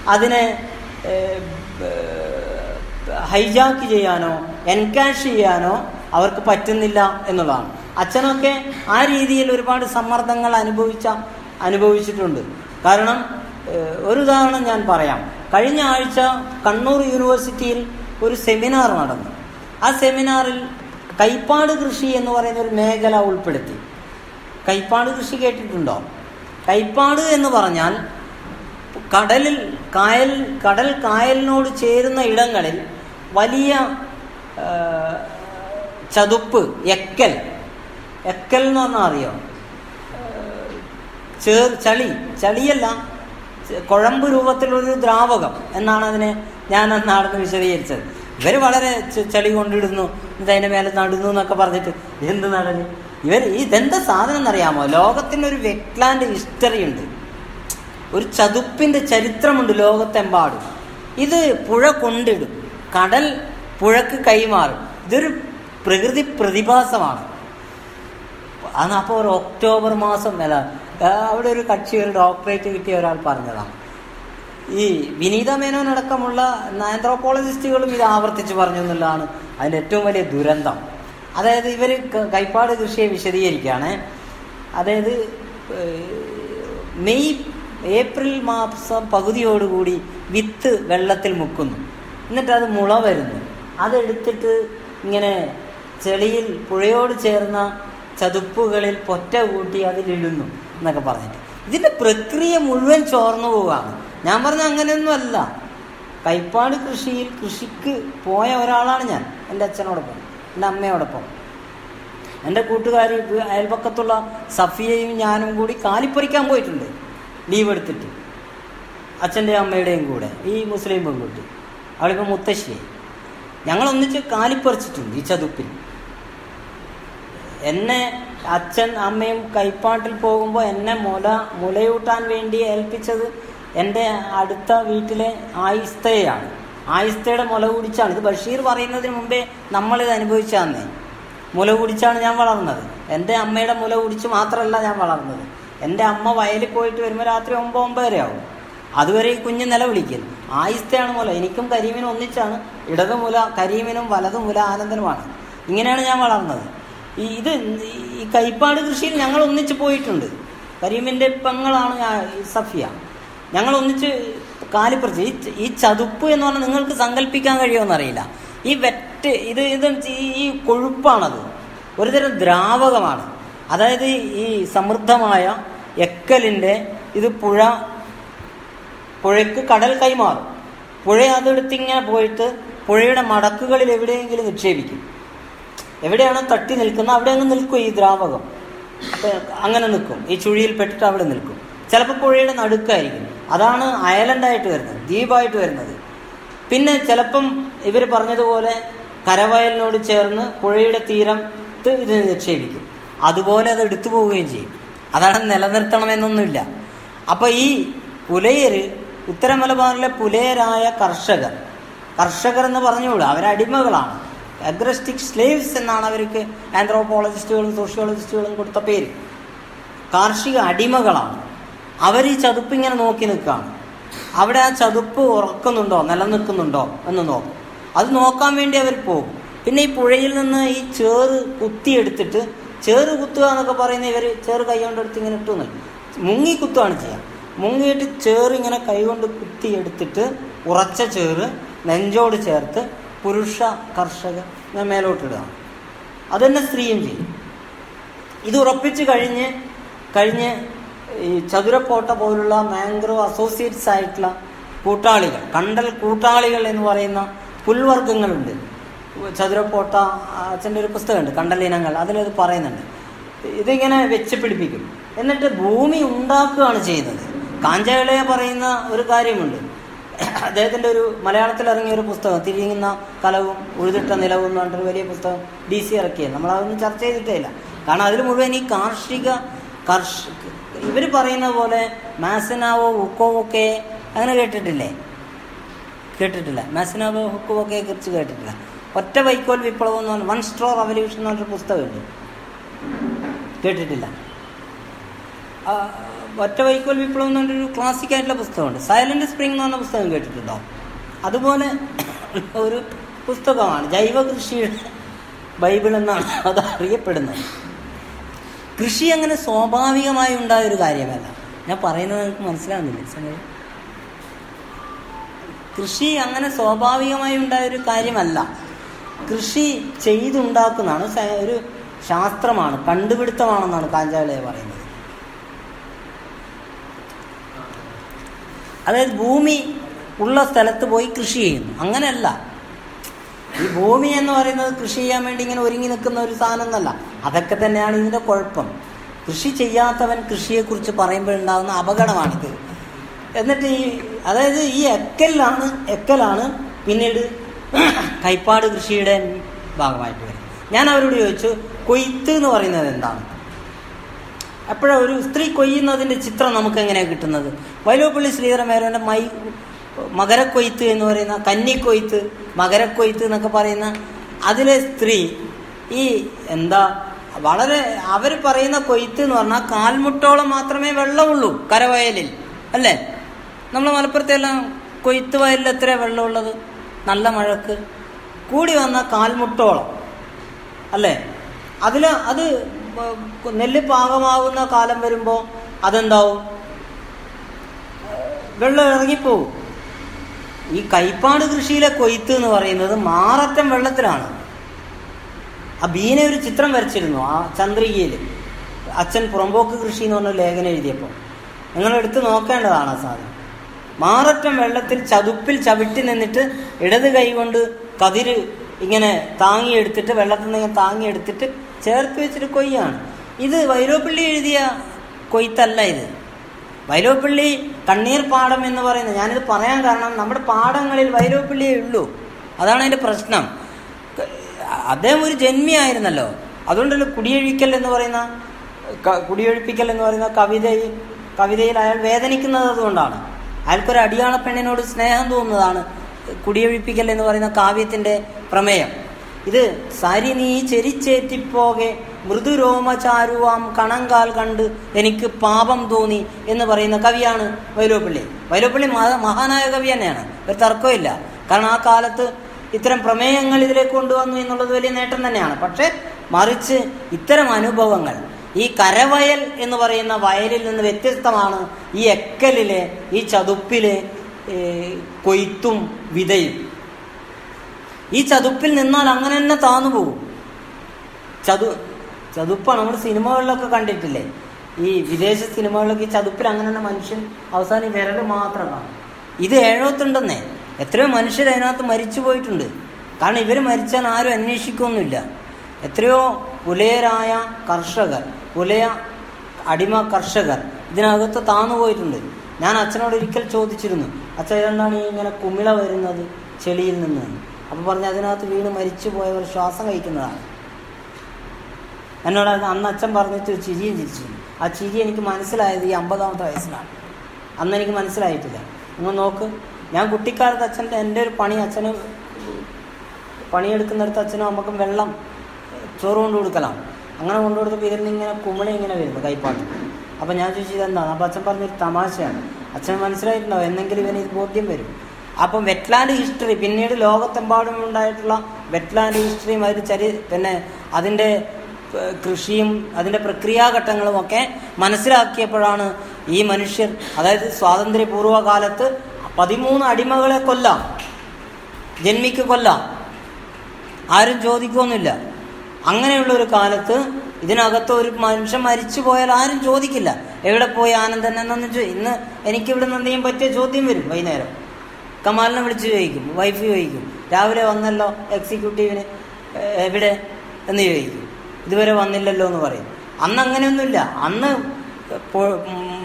അതിനെ ഹൈജാക്ക് ചെയ്യാനോ എൻകാഷ് ചെയ്യാനോ അവർക്ക് പറ്റുന്നില്ല എന്നുള്ളതാണ്. അച്ഛനൊക്കെ ആ രീതിയിൽ ഒരുപാട് സമ്മർദ്ദങ്ങൾ അനുഭവിച്ച അനുഭവിച്ചിട്ടുണ്ട്. കാരണം ഒരു ഉദാഹരണം ഞാൻ പറയാം. കഴിഞ്ഞ ആഴ്ച കണ്ണൂർ യൂണിവേഴ്സിറ്റിയിൽ ഒരു സെമിനാർ നടന്നു. ആ സെമിനാറിൽ കൈപ്പാട് കൃഷി എന്ന് പറയുന്ന ഒരു മേഖല ഉൾപ്പെടുത്തി. കൈപ്പാട് കൃഷി കേട്ടിട്ടുണ്ടോ? കൈപ്പാട് എന്ന് പറഞ്ഞാൽ കടലിൽ കായൽ കടൽ കായലിനോട് ചേരുന്ന ഇടങ്ങളിൽ വലിയ ചതുപ്പ് എക്കൽ. എക്കൽ എന്ന് പറഞ്ഞാൽ അറിയോ? ചേർ ചളി. ചളിയല്ല കുഴമ്പ് രൂപത്തിലുള്ളൊരു ദ്രാവകം എന്നാണ് അതിനെ ഞാൻ അന്നാണെന്ന് വിശദീകരിച്ചത്? ഇവർ വളരെ ചെളി കൊണ്ടിടുന്നു എന്നിട്ട് അതിന്റെ മേലെ നടുന്നു എന്നൊക്കെ പറഞ്ഞിട്ട് എന്ത് നടന്നു ഇവർ ഇതെന്താ സാധനം എന്നറിയാമോ? ലോകത്തിനൊരു വെറ്റ്ലാൻഡ് ഹിസ്റ്ററി ഉണ്ട് ഒരു ചതുപ്പിന്റെ ചരിത്രമുണ്ട് ലോകത്തെമ്പാടും. ഇത് പുഴ കൊണ്ടിടും. കടൽ പുഴക്ക് കൈമാറും. ഇതൊരു പ്രകൃതി പ്രതിഭാസമാണ്. അന്ന് അപ്പോൾ ഒരു ഒക്ടോബർ മാസം അല്ല അവിടെ ഒരു കക്ഷി ഒരു ഡോക്ടറേറ്റ് കിട്ടിയ ഒരാൾ പറഞ്ഞതാണ് ഈ വിനീത മേനോൻ അടക്കമുള്ള ആന്ത്രോപോളജിസ്റ്റുകളും ഇത് ആവർത്തിച്ച് പറഞ്ഞു എന്നുള്ളതാണ് അതിന്റെ ഏറ്റവും വലിയ ദുരന്തം. അതായത് ഇവർ കൈപ്പാട് കൃഷിയെ വിശദീകരിക്കുകയാണ്. അതായത് മെയ് ഏപ്രിൽ മാസം പകുതിയോടുകൂടി വിത്ത് വെള്ളത്തിൽ മുക്കുന്നു. എന്നിട്ട് അത് മുള വരുന്നു. അതെടുത്തിട്ട് ഇങ്ങനെ ചെളിയിൽ പുഴയോട് ചേർന്ന ചതുപ്പുകളിൽ പൊറ്റ കൂട്ടി അതിലിടുന്നു എന്നൊക്കെ പറഞ്ഞിട്ട്. ഇതിന്റെ പ്രക്രിയ മുഴുവൻ ചോർന്നു പോവുകയാണ്. ഞാൻ പറഞ്ഞ അങ്ങനെയൊന്നും അല്ല. കൈപ്പാട് കൃഷിയിൽ കൃഷിക്ക് പോയ ഒരാളാണ് ഞാൻ എന്റെ അച്ഛനോടൊപ്പം എന്റെ അമ്മയോടൊപ്പം. എന്റെ കൂട്ടുകാരി അയൽപക്കത്തുള്ള സഫിയയും ഞാനും കൂടി കാലിപ്പറിക്കാൻ പോയിട്ടുണ്ട് ലീവ് എടുത്തിട്ട്. അച്ഛന്റെയും അമ്മയുടെയും കൂടെ ഈ മുസ്ലിം പെൺകുട്ടി അവളിപ്പോൾ മുത്തശ്ശിയായി ഞങ്ങൾ ഒന്നിച്ച് കാലിപ്പറിച്ചിട്ടുണ്ട് ഈ ചതുപ്പിൽ. എന്നെ അച്ഛൻ അമ്മയും കൈപ്പാട്ടിൽ പോകുമ്പോൾ എന്നെ മുല മുലയൂട്ടാൻ വേണ്ടി ഏൽപ്പിച്ചത് എന്റെ അടുത്ത വീട്ടിലെ ആയിസ്തയാണ്. ആയിസ്തയുടെ മുല കുടിച്ചാണ്. ഇത് ബഷീർ പറയുന്നതിന് മുമ്പേ നമ്മളിത് അനുഭവിച്ചാന്നേ. മുല കുടിച്ചാണ് ഞാൻ വളർന്നത്. എന്റെ അമ്മയുടെ മുല കുടിച്ച് മാത്രമല്ല ഞാൻ വളർന്നത്. എന്റെ അമ്മ വയലിൽ പോയിട്ട് വരുമ്പോൾ രാത്രി ഒമ്പത് ഒമ്പതര ആവും. അതുവരെ ഈ കുഞ്ഞ് നിലവിളിക്കും ആയിസ്തയാണ് മുല. എനിക്കും കരീമിനും ഒന്നിച്ചാണ്. ഇടത് മുല കരീമിനും വലത് മുല ആനന്ദനുമാണ്. ഇങ്ങനെയാണ് ഞാൻ വളർന്നത്. ഈ ഇത് ഈ കൈപ്പാട് കൃഷിയിൽ ഞങ്ങൾ ഒന്നിച്ച് പോയിട്ടുണ്ട്. കരീമിന്റെ പെങ്ങളാണ് സഫിയ. ഞങ്ങൾ ഒന്നിച്ച് കാലിപ്പറിച്ച് ഈ ഈ ചതുപ്പ് എന്ന് പറഞ്ഞാൽ നിങ്ങൾക്ക് സങ്കല്പിക്കാൻ കഴിയുമെന്നറിയില്ല ഈ വെറ്റ് ഇത് ഇത് ഈ- കൊഴുപ്പാണത്. ഒരുതരം ദ്രാവകമാണ്. അതായത് ഈ സമൃദ്ധമായ എക്കലിന്റെ ഇത് പുഴ പുഴയ്ക്ക് കടൽ കൈമാറും. പുഴ അതെടുത്ത് ഇങ്ങനെ പോയിട്ട് പുഴയുടെ മടക്കുകളിൽ എവിടെയെങ്കിലും നിക്ഷേപിക്കും. എവിടെയാണോ തട്ടി നിൽക്കുന്നത് അവിടെ അങ്ങ് നിൽക്കും ഈ ദ്രാവകം. അങ്ങനെ നിൽക്കും. ഈ ചുഴിയിൽ പെട്ടിട്ട് അവിടെ നിൽക്കും. ചിലപ്പോൾ പുഴയുടെ നടുക്കായിരിക്കും. അതാണ് അയലൻഡായിട്ട് വരുന്നത് ദ്വീപായിട്ട് വരുന്നത്. പിന്നെ ചിലപ്പം ഇവർ പറഞ്ഞതുപോലെ കരവയലിനോട് ചേർന്ന് പുഴയുടെ തീരത്ത് ഇത് നിക്ഷേപിക്കും. അതുപോലെ അത് എടുത്തു പോവുകയും ചെയ്യും. അതാണ് നിലനിർത്തണമെന്നൊന്നുമില്ല. അപ്പൊ ഈ പുലയര് ഉത്തര മലബാറിലെ പുലയരായ കർഷകർ കർഷകർ എന്ന് പറഞ്ഞുകൂടാ അവരടിമകളാണ് അഗ്രസ്റ്റിക് സ്ലേവ്സ് എന്നാണ് അവർക്ക് ആന്ത്രോപോളജിസ്റ്റുകളും സോഷ്യോളജിസ്റ്റുകളും കൊടുത്ത പേര്. കാർഷിക അടിമകളാണ്. അവർ ഈ ചതുപ്പ് ഇങ്ങനെ നോക്കി നിൽക്കുകയാണ്. അവിടെ ആ ചതുപ്പ് ഉറക്കുന്നുണ്ടോ? നിലനിൽക്കുന്നുണ്ടോ? എന്ന് നോക്കും. അത് നോക്കാൻ വേണ്ടി അവർ പോകും. പിന്നെ ഈ പുഴയിൽ നിന്ന് ഈ ചേറ് കുത്തിയെടുത്തിട്ട് ചേറ് കുത്തുക എന്നൊക്കെ പറയുന്ന ഇവർ ചേറ് കൈ കൊണ്ട് എടുത്ത് ഇങ്ങനെ ഇട്ടു നിൽക്കും. മുങ്ങി കുത്തുകയാണ് ചെയ്യുക. മുങ്ങിയിട്ട് ചേറ് ഇങ്ങനെ കൈകൊണ്ട് കുത്തിയെടുത്തിട്ട് ഉറച്ച ചേറ് നെഞ്ചോട് ചേർത്ത് പുരുഷ കർഷകർ ഇങ്ങനെ മേലോട്ടിടുകയാണ് അത് തന്നെ സ്ത്രീയും ചെയ്യും. ഇത് ഉറപ്പിച്ച് കഴിഞ്ഞ് കഴിഞ്ഞ് ഈ ചതുരക്കോട്ട പോലുള്ള മാംഗ്രോ അസോസിയേറ്റ്സ് ആയിട്ടുള്ള കൂട്ടാളികൾ കണ്ടൽ കൂട്ടാളികൾ എന്ന് പറയുന്ന പുൽവർഗങ്ങളുണ്ട്. ചതുരക്കോട്ട അച്ഛന്റെ ഒരു പുസ്തകമുണ്ട് കണ്ടൽ ഇനങ്ങൾ അതിലത് പറയുന്നുണ്ട്. ഇതിങ്ങനെ വെച്ച് പിടിപ്പിക്കും. എന്നിട്ട് ഭൂമി ഉണ്ടാക്കുകയാണ് ചെയ്യുന്നത്. കാഞ്ചകളെ പറയുന്ന ഒരു കാര്യമുണ്ട്. അദ്ദേഹത്തിന്റെ ഒരു മലയാളത്തിൽ ഇറങ്ങിയ ഒരു പുസ്തകം തിരിയുന്ന കലവും ഉഴുതിട്ട നിലവും എന്ന് പറഞ്ഞിട്ടൊരു വലിയ പുസ്തകം ഡി സി ഇറക്കിയത്. നമ്മളതൊന്നും ചർച്ച ചെയ്തിട്ടേ ഇല്ല. കാരണം അതിൽ മുഴുവൻ ഈ കാർഷിക കർഷ ഇവർ പറയുന്ന പോലെ മാസനാവോ ഉക്കോവൊക്കെ അങ്ങനെ കേട്ടിട്ടില്ലേ? കേട്ടിട്ടില്ല. മാസനാവോ ഒക്കെ കുറിച്ച് കേട്ടിട്ടില്ല. ഒറ്റ വൈക്കോൽ വിപ്ലവം എന്ന് പറഞ്ഞ വൺ സ്ട്രോ റവല്യൂഷൻ എന്ന് പറഞ്ഞൊരു പുസ്തകമുണ്ട്. കേട്ടിട്ടില്ല. ഒറ്റ വൈക്കോൽ വിപ്ലവം എന്ന് പറഞ്ഞൊരു ക്ലാസിക് ആയിട്ടുള്ള പുസ്തകമുണ്ട്. സൈലന്റ് സ്പ്രിംഗ് എന്ന് പറഞ്ഞ പുസ്തകം കേട്ടിട്ടുണ്ടോ? അതുപോലെ ഒരു പുസ്തകമാണ് ജൈവ കൃഷിയുടെ ബൈബിൾ എന്നാണ് അത് അറിയപ്പെടുന്നത്. കൃഷി അങ്ങനെ സ്വാഭാവികമായി ഉണ്ടായ ഒരു കാര്യമല്ല. ഞാൻ പറയുന്നത് നിങ്ങൾക്ക് മനസ്സിലാകുന്നില്ല? കൃഷി അങ്ങനെ സ്വാഭാവികമായി ഉണ്ടായ ഒരു കാര്യമല്ല. കൃഷി ചെയ്തുണ്ടാക്കുന്നതാണ് ഒരു ശാസ്ത്രമാണ് കണ്ടുപിടുത്തമാണെന്നാണ് കാഞ്ചാലയ പറയുന്നത്. അതായത് ഭൂമി ഉള്ള സ്ഥലത്ത് പോയി കൃഷി ചെയ്യുന്നു. അങ്ങനെയല്ല. ഈ ഭൂമി എന്ന് പറയുന്നത് കൃഷി ചെയ്യാൻ വേണ്ടി ഇങ്ങനെ ഒരുങ്ങി നിൽക്കുന്ന ഒരു സാധനം എന്നല്ല. അതൊക്കെ തന്നെയാണ് ഇതിന്റെ കുഴപ്പം. കൃഷി ചെയ്യാത്തവൻ കൃഷിയെക്കുറിച്ച് പറയുമ്പോഴുണ്ടാകുന്ന അപകടമാണിത്. എന്നിട്ട് ഈ അതായത് ഈ എക്കലാണ് എക്കലാണ് പിന്നീട് കൈപ്പാട് കൃഷിയുടെ ഭാഗമായിട്ട് വരുന്നത്. ഞാൻ അവരോട് ചോദിച്ചു കൊയ്ത്ത് എന്ന് പറയുന്നത് എന്താണ്? അപ്പോഴൊരു സ്ത്രീ കൊയ്യുന്നതിന്റെ ചിത്രം നമുക്ക് എങ്ങനെയാണ് കിട്ടുന്നത്? വൈലോപ്പള്ളി ശ്രീധരമേരന്റെ മൈ മകരക്കൊയ്ത്ത് എന്ന് പറയുന്ന കന്നിക്കൊയ്ത്ത് മകരക്കൊയ്ത്ത് എന്നൊക്കെ പറയുന്ന അതിലെ സ്ത്രീ ഈ എന്താ വളരെ അവർ പറയുന്ന കൊയ്ത്ത് എന്ന് പറഞ്ഞാൽ കാൽമുട്ടോളം മാത്രമേ വെള്ളമുള്ളൂ കരവയലിൽ അല്ലേ? നമ്മൾ മലപ്പുറത്തെല്ലാം കൊയ്ത്ത് വയലിൽ എത്ര വെള്ളമുള്ളത്? നല്ല മഴക്ക്. കൂടി വന്ന കാൽമുട്ടോളം അല്ലേ? അതിൽ അത് നെല്ല് പാകമാകുന്ന കാലം വരുമ്പോൾ അതെന്താവും? വെള്ളം ഇറങ്ങിപ്പോവും. ഈ കൈപ്പാട് കൃഷിയിലെ കൊയ്ത്ത് എന്ന് പറയുന്നത് മാററ്റം വെള്ളത്തിലാണ്. ആ ബീന ഒരു ചിത്രം വരച്ചിരുന്നു ആ ചന്ദ്രികയിൽ അച്ഛൻ പുറമ്പോക്ക് കൃഷി എന്ന് പറഞ്ഞ ലേഖനം എഴുതിയപ്പോൾ നിങ്ങൾ എടുത്ത് നോക്കേണ്ടതാണ് ആ സാധനം. മാററ്റം വെള്ളത്തിൽ ചതുപ്പിൽ ചവിട്ടി നിന്നിട്ട് ഇടത് കൈ കൊണ്ട് കതിര് ഇങ്ങനെ താങ്ങിയെടുത്തിട്ട് വെള്ളത്തിൽ നിന്ന് ഇങ്ങനെ താങ്ങിയെടുത്തിട്ട് ചേർത്ത് വെച്ചിട്ട് കൊയ്യാണ്. ഇത് വൈരോപ്പള്ളി എഴുതിയ കൊയ്ത്തല്ല ഇത്. വൈലോപ്പള്ളി കണ്ണീർ പാടം എന്ന് പറയുന്നത്. ഞാനിത് പറയാൻ കാരണം നമ്മുടെ പാടങ്ങളിൽ വൈലോപ്പിള്ളിയേ ഉള്ളൂ. അതാണ് അതിന്റെ പ്രശ്നം. അദ്ദേഹം ഒരു ജന്മിയായിരുന്നല്ലോ. അതുകൊണ്ടല്ലോ കുടിയൊഴിക്കൽ എന്ന് പറയുന്ന കുടിയൊഴിപ്പിക്കൽ എന്ന് പറയുന്ന കവിതയിൽ കവിതയിൽ അയാൾ വേദനിക്കുന്നത് അതുകൊണ്ടാണ്. അയാൾക്കൊരു അടിയാള പെണ്ണിനോട് സ്നേഹം തോന്നുന്നതാണ് കുടിയൊഴിപ്പിക്കൽ എന്ന് പറയുന്ന കാവ്യത്തിന്റെ പ്രമേയം. ഇത് സരി നീ ചെരിച്ചേറ്റിപ്പോകെ മൃദുരോമചാരുവാം കണങ്കാൽ കണ്ട് എനിക്ക് പാപം തോന്നി എന്ന് പറയുന്ന കവിയാണ് വൈലോപ്പള്ളി. വൈലോപ്പള്ളി മഹ- മഹാനായ കവി തന്നെയാണ്. ഒരു തർക്കമില്ല കാരണം ആ കാലത്ത് ഇത്തരം പ്രമേയങ്ങൾ ഇതിലേക്ക് കൊണ്ടുവന്നു എന്നുള്ളത് വലിയ നേട്ടം തന്നെയാണ്. പക്ഷേ മറിച്ച് ഇത്തരം അനുഭവങ്ങൾ ഈ കരവയൽ എന്ന് പറയുന്ന വയലിൽ നിന്ന് വ്യത്യസ്തമാണ് ഈ എക്കലിലെ ഈ ചതുപ്പിലെ കൊയ്ത്തും വിതയും. ഈ ചതുപ്പിൽ നിന്നാൽ അങ്ങനെ തന്നെ താന്നു പോകും. ചതു ചതുപ്പാണ്. നമ്മൾ സിനിമകളിലൊക്കെ കണ്ടിട്ടില്ലേ? ഈ വിദേശ സിനിമകളിലൊക്കെ ഈ ചതുപ്പിൽ അങ്ങനെ തന്നെ മനുഷ്യൻ അവസാനം ഈ വിരൽ മാത്രം കാണും. ഇത് ഏഴോത്തുണ്ടെന്നേ എത്രയോ മനുഷ്യർ അതിനകത്ത് മരിച്ചു പോയിട്ടുണ്ട്. കാരണം ഇവർ മരിച്ചാൽ ആരും അന്വേഷിക്കൊന്നുമില്ല. എത്രയോ പുലയരായ കർഷകർ പുലയ അടിമ കർഷകർ ഇതിനകത്ത് താന്നു പോയിട്ടുണ്ട്. ഞാൻ അച്ഛനോട് ഒരിക്കൽ ചോദിച്ചിരുന്നു അച്ഛൻ എന്താണ് ഈ ഇങ്ങനെ കുമിള വരുന്നത് ചെളിയിൽ നിന്ന്? അപ്പോൾ പറഞ്ഞു അതിനകത്ത് വീണ് മരിച്ചു പോയവർ ശ്വാസം കഴിക്കുന്നതാണ്. എന്നോട് അന്ന് അച്ഛൻ പറഞ്ഞിട്ട് ചിരിയും ചിരിച്ചു. ആ ചിരി എനിക്ക് മനസ്സിലായത് ഈ അമ്പതാമത്തെ വയസ്സിലാണ്. അന്ന് എനിക്ക് മനസ്സിലായിട്ടില്ല. നിങ്ങൾ നോക്ക്. ഞാൻ കുട്ടിക്കാലത്ത് അച്ഛന്റെ എന്റെ ഒരു പണി അച്ഛന് പണിയെടുക്കുന്നിടത്ത് അച്ഛനും അമ്മക്കും വെള്ളം ചോറ് കൊണ്ട് കൊടുക്കലാണ്. അങ്ങനെ കൊണ്ടു കൊടുത്തപ്പോൾ ഇതിൽ ഇങ്ങനെ കുമിളി ഇങ്ങനെ വരുന്നു കൈപ്പാട്ട്. അപ്പം ഞാൻ ചോദിച്ചു ഇതെന്താണ്? അപ്പം അച്ഛൻ പറഞ്ഞൊരു തമാശയാണ്. അച്ഛൻ മനസ്സിലായിട്ടുണ്ടാവും എന്നെങ്കിലും ഇവന് ഇത് ബോധ്യം വരും. അപ്പം വെറ്റ്ലാൻഡ് ഹിസ്റ്ററി പിന്നീട് ലോകത്തെമ്പാടും ഉണ്ടായിട്ടുള്ള വെറ്റ്ലാൻഡ് ഹിസ്റ്ററിയും അതിൽ ചരി പിന്നെ അതിന്റെ കൃഷിയും അതിന്റെ പ്രക്രിയാഘട്ടങ്ങളും ഒക്കെ മനസ്സിലാക്കിയപ്പോഴാണ് ഈ മനുഷ്യർ അതായത് സ്വാതന്ത്ര്യപൂർവ കാലത്ത് പതിമൂന്ന് അടിമകളെ കൊല്ലാം. ജന്മിക്ക് കൊല്ലാം. ആരും ചോദിക്കൊന്നുമില്ല അങ്ങനെയുള്ള ഒരു കാലത്ത് ഇതിനകത്ത് ഒരു മനുഷ്യൻ മരിച്ചു പോയാൽ ആരും ചോദിക്കില്ല. എവിടെ പോയി ആനന്ദൻ എന്നൊന്നും ഇന്ന് എനിക്ക് ഇവിടെ നിന്ന് എന്തെങ്കിലും പറ്റിയ ചോദ്യം വരും വൈകുന്നേരം. കമാലിനെ വിളിച്ച് ചോദിക്കും വൈഫ് ചോദിക്കും രാവിലെ വന്നല്ലോ എക്സിക്യൂട്ടീവിന് എവിടെ? എന്ന് ചോദിക്കും. ഇതുവരെ വന്നില്ലല്ലോ എന്ന് പറയും. അന്ന് അങ്ങനെയൊന്നുമില്ല. അന്ന്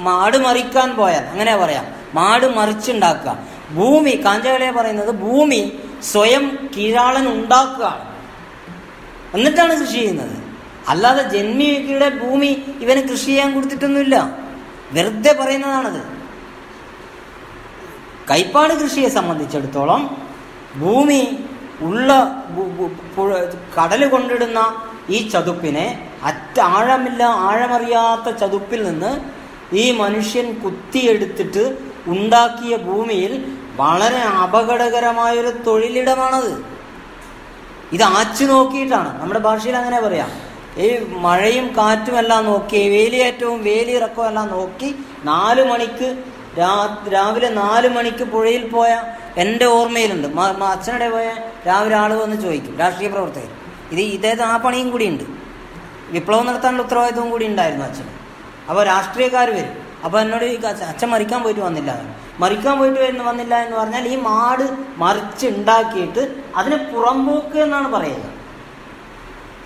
മാട് മറിക്കാൻ പോയാൽ അങ്ങനെ പറയാം. മാട് മറിച്ചുണ്ടാക്കുക. ഭൂമി കാഞ്ചകളെ പറയുന്നത് ഭൂമി സ്വയം കീഴാളൻ ഉണ്ടാക്കുക എന്നിട്ടാണ് കൃഷി ചെയ്യുന്നത്. അല്ലാതെ ജന്മിയുടെ ഭൂമി ഇവന് കൃഷി ചെയ്യാൻ കൊടുത്തിട്ടൊന്നുമില്ല. വെറുതെ പറയുന്നതാണത്. കൈപ്പാട് കൃഷിയെ സംബന്ധിച്ചിടത്തോളം ഭൂമി ഉള്ള കടൽ കൊണ്ടിടുന്ന ഈ ചതുപ്പിനെ അറ്റ ആഴമില്ല ആഴമറിയാത്ത ചതുപ്പിൽ നിന്ന് ഈ മനുഷ്യൻ കുത്തിയെടുത്തിട്ട് ഉണ്ടാക്കിയ ഭൂമിയിൽ വളരെ അപകടകരമായൊരു തൊഴിലിടമാണത്. ഇത് ആച്ചു നോക്കിയിട്ടാണ്. നമ്മുടെ ഭാഷയിൽ അങ്ങനെ പറയാം. ഈ മഴയും കാറ്റും എല്ലാം നോക്കി വേലിയേറ്റവും വേലിയിറക്കവും എല്ലാം നോക്കി നാല് മണിക്ക് രാവിലെ നാല് മണിക്ക് പുഴയിൽ പോയ എന്റെ ഓർമ്മയിലുണ്ട്. അച്ഛനടെ പോയ രാവിലെ ആൾ വന്ന് ചോദിക്കും രാഷ്ട്രീയ പ്രവർത്തകർ ഇത് ഇദ്ദേഹത്തെ ആ പണിയും കൂടി ഉണ്ട്. വിപ്ലവം നടത്താനുള്ള ഉത്തരവാദിത്വം കൂടി ഉണ്ടായിരുന്നു അച്ഛൻ അപ്പോൾ രാഷ്ട്രീയക്കാർ വരും. അപ്പോൾ എന്നോട് അച്ഛൻ മരിക്കാൻ പോയിട്ട് വന്നില്ല. മറിക്കാൻ പോയിട്ട് വരുന്ന വന്നില്ല എന്ന് പറഞ്ഞാൽ ഈ മാട് മറിച്ചുണ്ടാക്കിയിട്ട് അതിന് പുറമ്പോക്ക് എന്നാണ് പറയുന്നത്.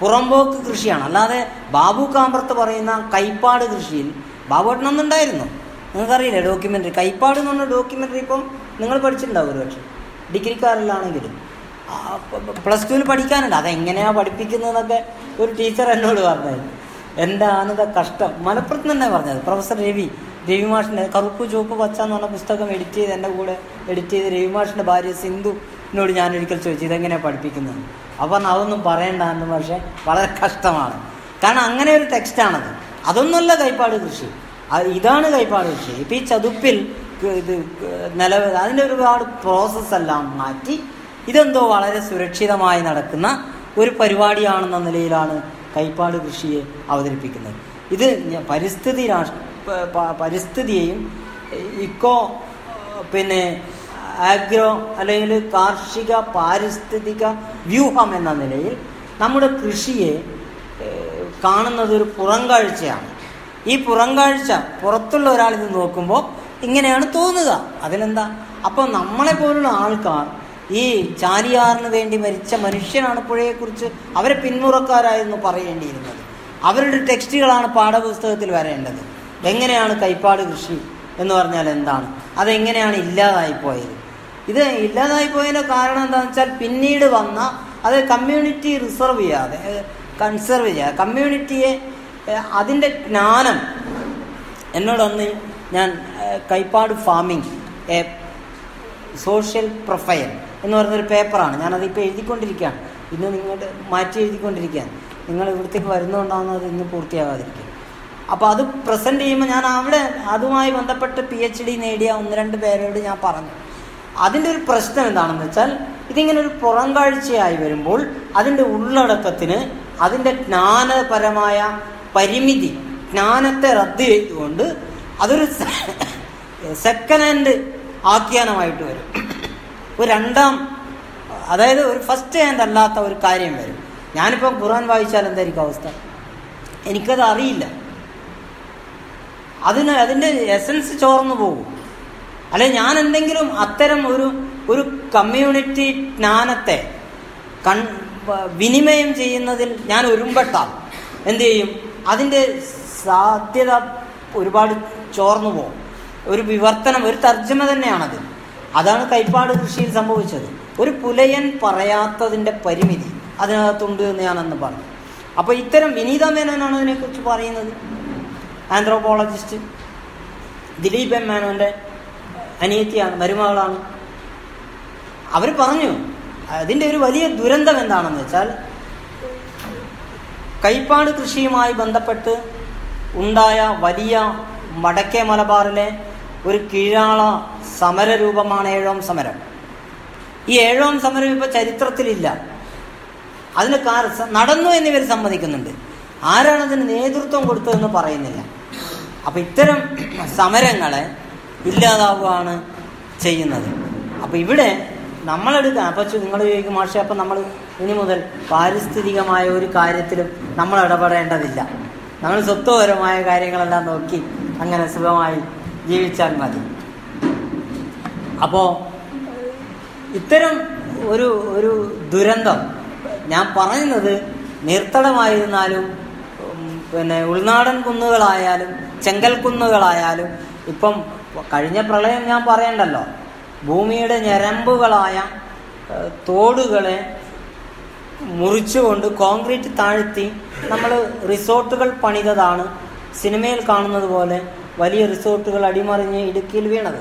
പുറമ്പോക്ക് കൃഷിയാണ്. അല്ലാതെ ബാബു കാമ്പർത്ത് പറയുന്ന കൈപ്പാട് കൃഷിയിൽ ബാബുവേട്ടനൊന്നുണ്ടായിരുന്നു നിങ്ങൾക്കറിയില്ലേ ഡോക്യുമെന്ററി കൈപ്പാട് എന്ന് പറഞ്ഞ ഡോക്യുമെന്ററി ഇപ്പം നിങ്ങൾ പഠിച്ചിട്ടുണ്ടാവും ഒരു പക്ഷേ ഡിഗ്രിക്കാരിലാണെങ്കിലും. പ്ലസ് ടുവിൽ പഠിക്കാനുണ്ട്. അതെങ്ങനെയാണ് പഠിപ്പിക്കുന്നതെന്നൊക്കെ ഒരു ടീച്ചർ എന്നോട് പറഞ്ഞത് എന്താണത് കഷ്ടം? മലപ്പുറത്ത് തന്നെ പറഞ്ഞത്. പ്രൊഫസർ രവി രവി മാഷിന്റെ കറുപ്പ് ചുവപ്പ് പച്ച എന്ന് പറഞ്ഞ പുസ്തകം എഡിറ്റ് ചെയ്ത് എന്റെ കൂടെ എഡിറ്റ് ചെയ്ത് രവി മാഷിന്റെ ഭാര്യ സിന്ധു എന്നോട് ഞാൻ ഒരിക്കൽ ചോദിച്ചു ഇതെങ്ങനെയാണ് പഠിപ്പിക്കുന്നത്? പറഞ്ഞു, അതൊന്നും പറയണ്ട എന്ന് പക്ഷേ വളരെ കഷ്ടമാണ്. കാരണം അങ്ങനെ ഒരു ടെക്സ്റ്റാണത്. അതൊന്നുമല്ല കൈപ്പാട് കൃഷി. ഇതാണ് കൈപ്പാട് കൃഷി. ഇപ്പം ഈ ചതുപ്പിൽ ഇത് നിലവിൽ അതിന്റെ ഒരുപാട് പ്രോസസ്സെല്ലാം മാറ്റി ഇതെന്തോ വളരെ സുരക്ഷിതമായി നടക്കുന്ന ഒരു പരിപാടിയാണെന്ന നിലയിലാണ് കൈപ്പാട് കൃഷിയെ അവതരിപ്പിക്കുന്നത്. ഇത് പരിസ്ഥിതി രാഷ്ട്ര പരിസ്ഥിതിയെയും ഇക്കോ പിന്നെ ആഗ്രോ അല്ലെങ്കിൽ കാർഷിക പാരിസ്ഥിതിക വ്യൂഹം എന്ന നിലയിൽ നമ്മുടെ കൃഷിയെ കാണുന്നത് ഒരു പുറംകാഴ്ചയാണ്. ഈ പുറംകാഴ്ച പുറത്തുള്ള ഒരാൾ ഇത് നോക്കുമ്പോൾ ഇങ്ങനെയാണ് തോന്നുക. അതിലെന്താ? അപ്പോൾ നമ്മളെ പോലുള്ള ആൾക്കാർ ഈ ചാലിയാറിന് വേണ്ടി മരിച്ച മനുഷ്യനാണ് പുഴയെക്കുറിച്ച് അവരെ പിന്മുറക്കാരായിരുന്നു പറയേണ്ടിയിരുന്നത്. അവരുടെ ടെക്സ്റ്റുകളാണ് പാഠപുസ്തകത്തിൽ വരേണ്ടത്. എങ്ങനെയാണ് കൈപ്പാട് കൃഷി എന്ന് പറഞ്ഞാൽ എന്താണ്? അതെങ്ങനെയാണ് ഇല്ലാതായി പോയത് ഇത് ഇല്ലാതായി പോയതിന്റെ കാരണം എന്താണെന്ന് വെച്ചാൽ പിന്നീട് വന്ന അത് കമ്മ്യൂണിറ്റി റിസർവ് ചെയ്യാതെ കൺസർവ് ചെയ്യാതെ കമ്മ്യൂണിറ്റിയെ അതിന്റെ ജ്ഞാനം. എന്നോടൊന്ന് ഞാൻ Kaipad farming a social profile എന്ന് പറയുന്നൊരു പേപ്പറാണ്. ഞാനതിപ്പോൾ എഴുതിക്കൊണ്ടിരിക്കുകയാണ്. ഇന്ന് നിങ്ങളുടെ മാറ്റി എഴുതിക്കൊണ്ടിരിക്കുകയാണ്. നിങ്ങൾ ഇവിടത്തേക്ക് വരുന്നതുകൊണ്ടാണ് അത് ഇന്ന് പൂർത്തിയാകാതിരിക്കുക അപ്പോൾ അത് പ്രസന്റ് ചെയ്യുമ്പോൾ ഞാൻ അവിടെ അതുമായി ബന്ധപ്പെട്ട് പി എച്ച് ഡി നേടിയ ഒന്ന് രണ്ട് പേരോട് ഞാൻ പറഞ്ഞു. അതിന്റെ ഒരു പ്രശ്നം എന്താണെന്ന് വെച്ചാൽ ഇതിങ്ങനെ ഒരു പുറം കാഴ്ചയായി വരുമ്പോൾ അതിന്റെ ഉള്ളടക്കത്തിന് അതിന്റെ ജ്ഞാനപരമായ പരിമിതി ജ്ഞാനത്തെ റദ്ദ് ചെയ്തുകൊണ്ട് അതൊരു സെക്കൻഡ് ഹാൻഡ് ആഖ്യാനമായിട്ട് വരും. ഒരു രണ്ടാം അതായത് ഒരു ഫസ്റ്റ് ഹാൻഡ് അല്ലാത്ത ഒരു കാര്യം വരും. ഞാനിപ്പോൾ ഖുറാൻ വായിച്ചാൽ എന്തായിരിക്കും അവസ്ഥ? എനിക്കത് അറിയില്ല. അതിന് അതിന്റെ എസൻസ് ചോർന്നു പോകും. അല്ലെ ഞാൻ എന്തെങ്കിലും അത്തരം ഒരു ഒരു കമ്മ്യൂണിറ്റി ജ്ഞാനത്തെ കൺ വിനിമയം ചെയ്യുന്നതിൽ ഞാൻ ഒരുമ്പെട്ടാൽ എന്ത് ചെയ്യും? അതിന്റെ സാധ്യത ഒരുപാട് ചോർന്നു പോകും. ഒരു വിവർത്തനം ഒരു തർജമ തന്നെയാണത്. അതാണ് കൈപ്പാട് കൃഷിയിൽ സംഭവിച്ചത്. ഒരു പുലയൻ പറയാത്തതിന്റെ പരിമിതി അതിനകത്തുണ്ട് എന്ന് ഞാൻ അന്ന് പറഞ്ഞു. അപ്പോൾ ഇത്തരം വിനീത മേനോനാണ് ഇതിനെക്കുറിച്ച് പറയുന്നത്. ആന്ത്രോപോളജിസ്റ്റ് ദിലീപ് എം മേനോന്റെ അനിയത്തിയാണ് മരുമകളാണ്. അവർ പറഞ്ഞു അതിന്റെ ഒരു വലിയ ദുരന്തം എന്താണെന്ന് വെച്ചാൽ കൈപ്പാട് കൃഷിയുമായി ബന്ധപ്പെട്ട് ഉണ്ടായ വലിയ വടക്കേ മലബാറിലെ ഒരു കീഴാള സമരരൂപമാണ് ഏഴോം സമരം. ഈ ഏഴോം സമരം ഇപ്പോൾ ചരിത്രത്തിലില്ല. അതിന് കാർ നടന്നു എന്നിവർ സമ്മതിക്കുന്നുണ്ട്. ആരാണ് അതിന് നേതൃത്വം കൊടുത്തതെന്ന് പറയുന്നില്ല. അപ്പം ഇത്തരം സമരങ്ങളെ ഇല്ലാതാവുകയാണ് ചെയ്യുന്നത്. അപ്പം ഇവിടെ നമ്മളെടുക്കുക അപ്പൊ നിങ്ങൾ ചോദിക്കും മാഷെ അപ്പം നമ്മൾ ഇനി മുതൽ പാരിസ്ഥിതികമായ ഒരു കാര്യത്തിലും നമ്മൾ ഇടപെടേണ്ടതില്ല. നമ്മൾ സ്വത്വപരമായ കാര്യങ്ങളെല്ലാം നോക്കി അങ്ങനെ സുഖമായി ജീവിച്ചാൽ മതി. അപ്പോ ഇത്തരം ഒരു ഒരു ദുരന്തം ഞാൻ പറയുന്നത് നീർത്തടമായിരുന്നാലും പിന്നെ ഉൾനാടൻ കുന്നുകളായാലും ചെങ്കൽ കുന്നുകളായാലും ഇപ്പം കഴിഞ്ഞ പ്രളയം ഞാൻ പറയണ്ടല്ലോ. ഭൂമിയുടെ ഞരമ്പുകളായ തോടുകളെ മുറിച്ചുകൊണ്ട് കോൺക്രീറ്റ് താഴ്ത്തി നമ്മൾ റിസോർട്ടുകൾ പണിതതാണ്. സിനിമയിൽ കാണുന്നത് പോലെ വലിയ റിസോർട്ടുകൾ അടിമറിഞ്ഞ് ഇടുക്കിയിൽ വീണത്.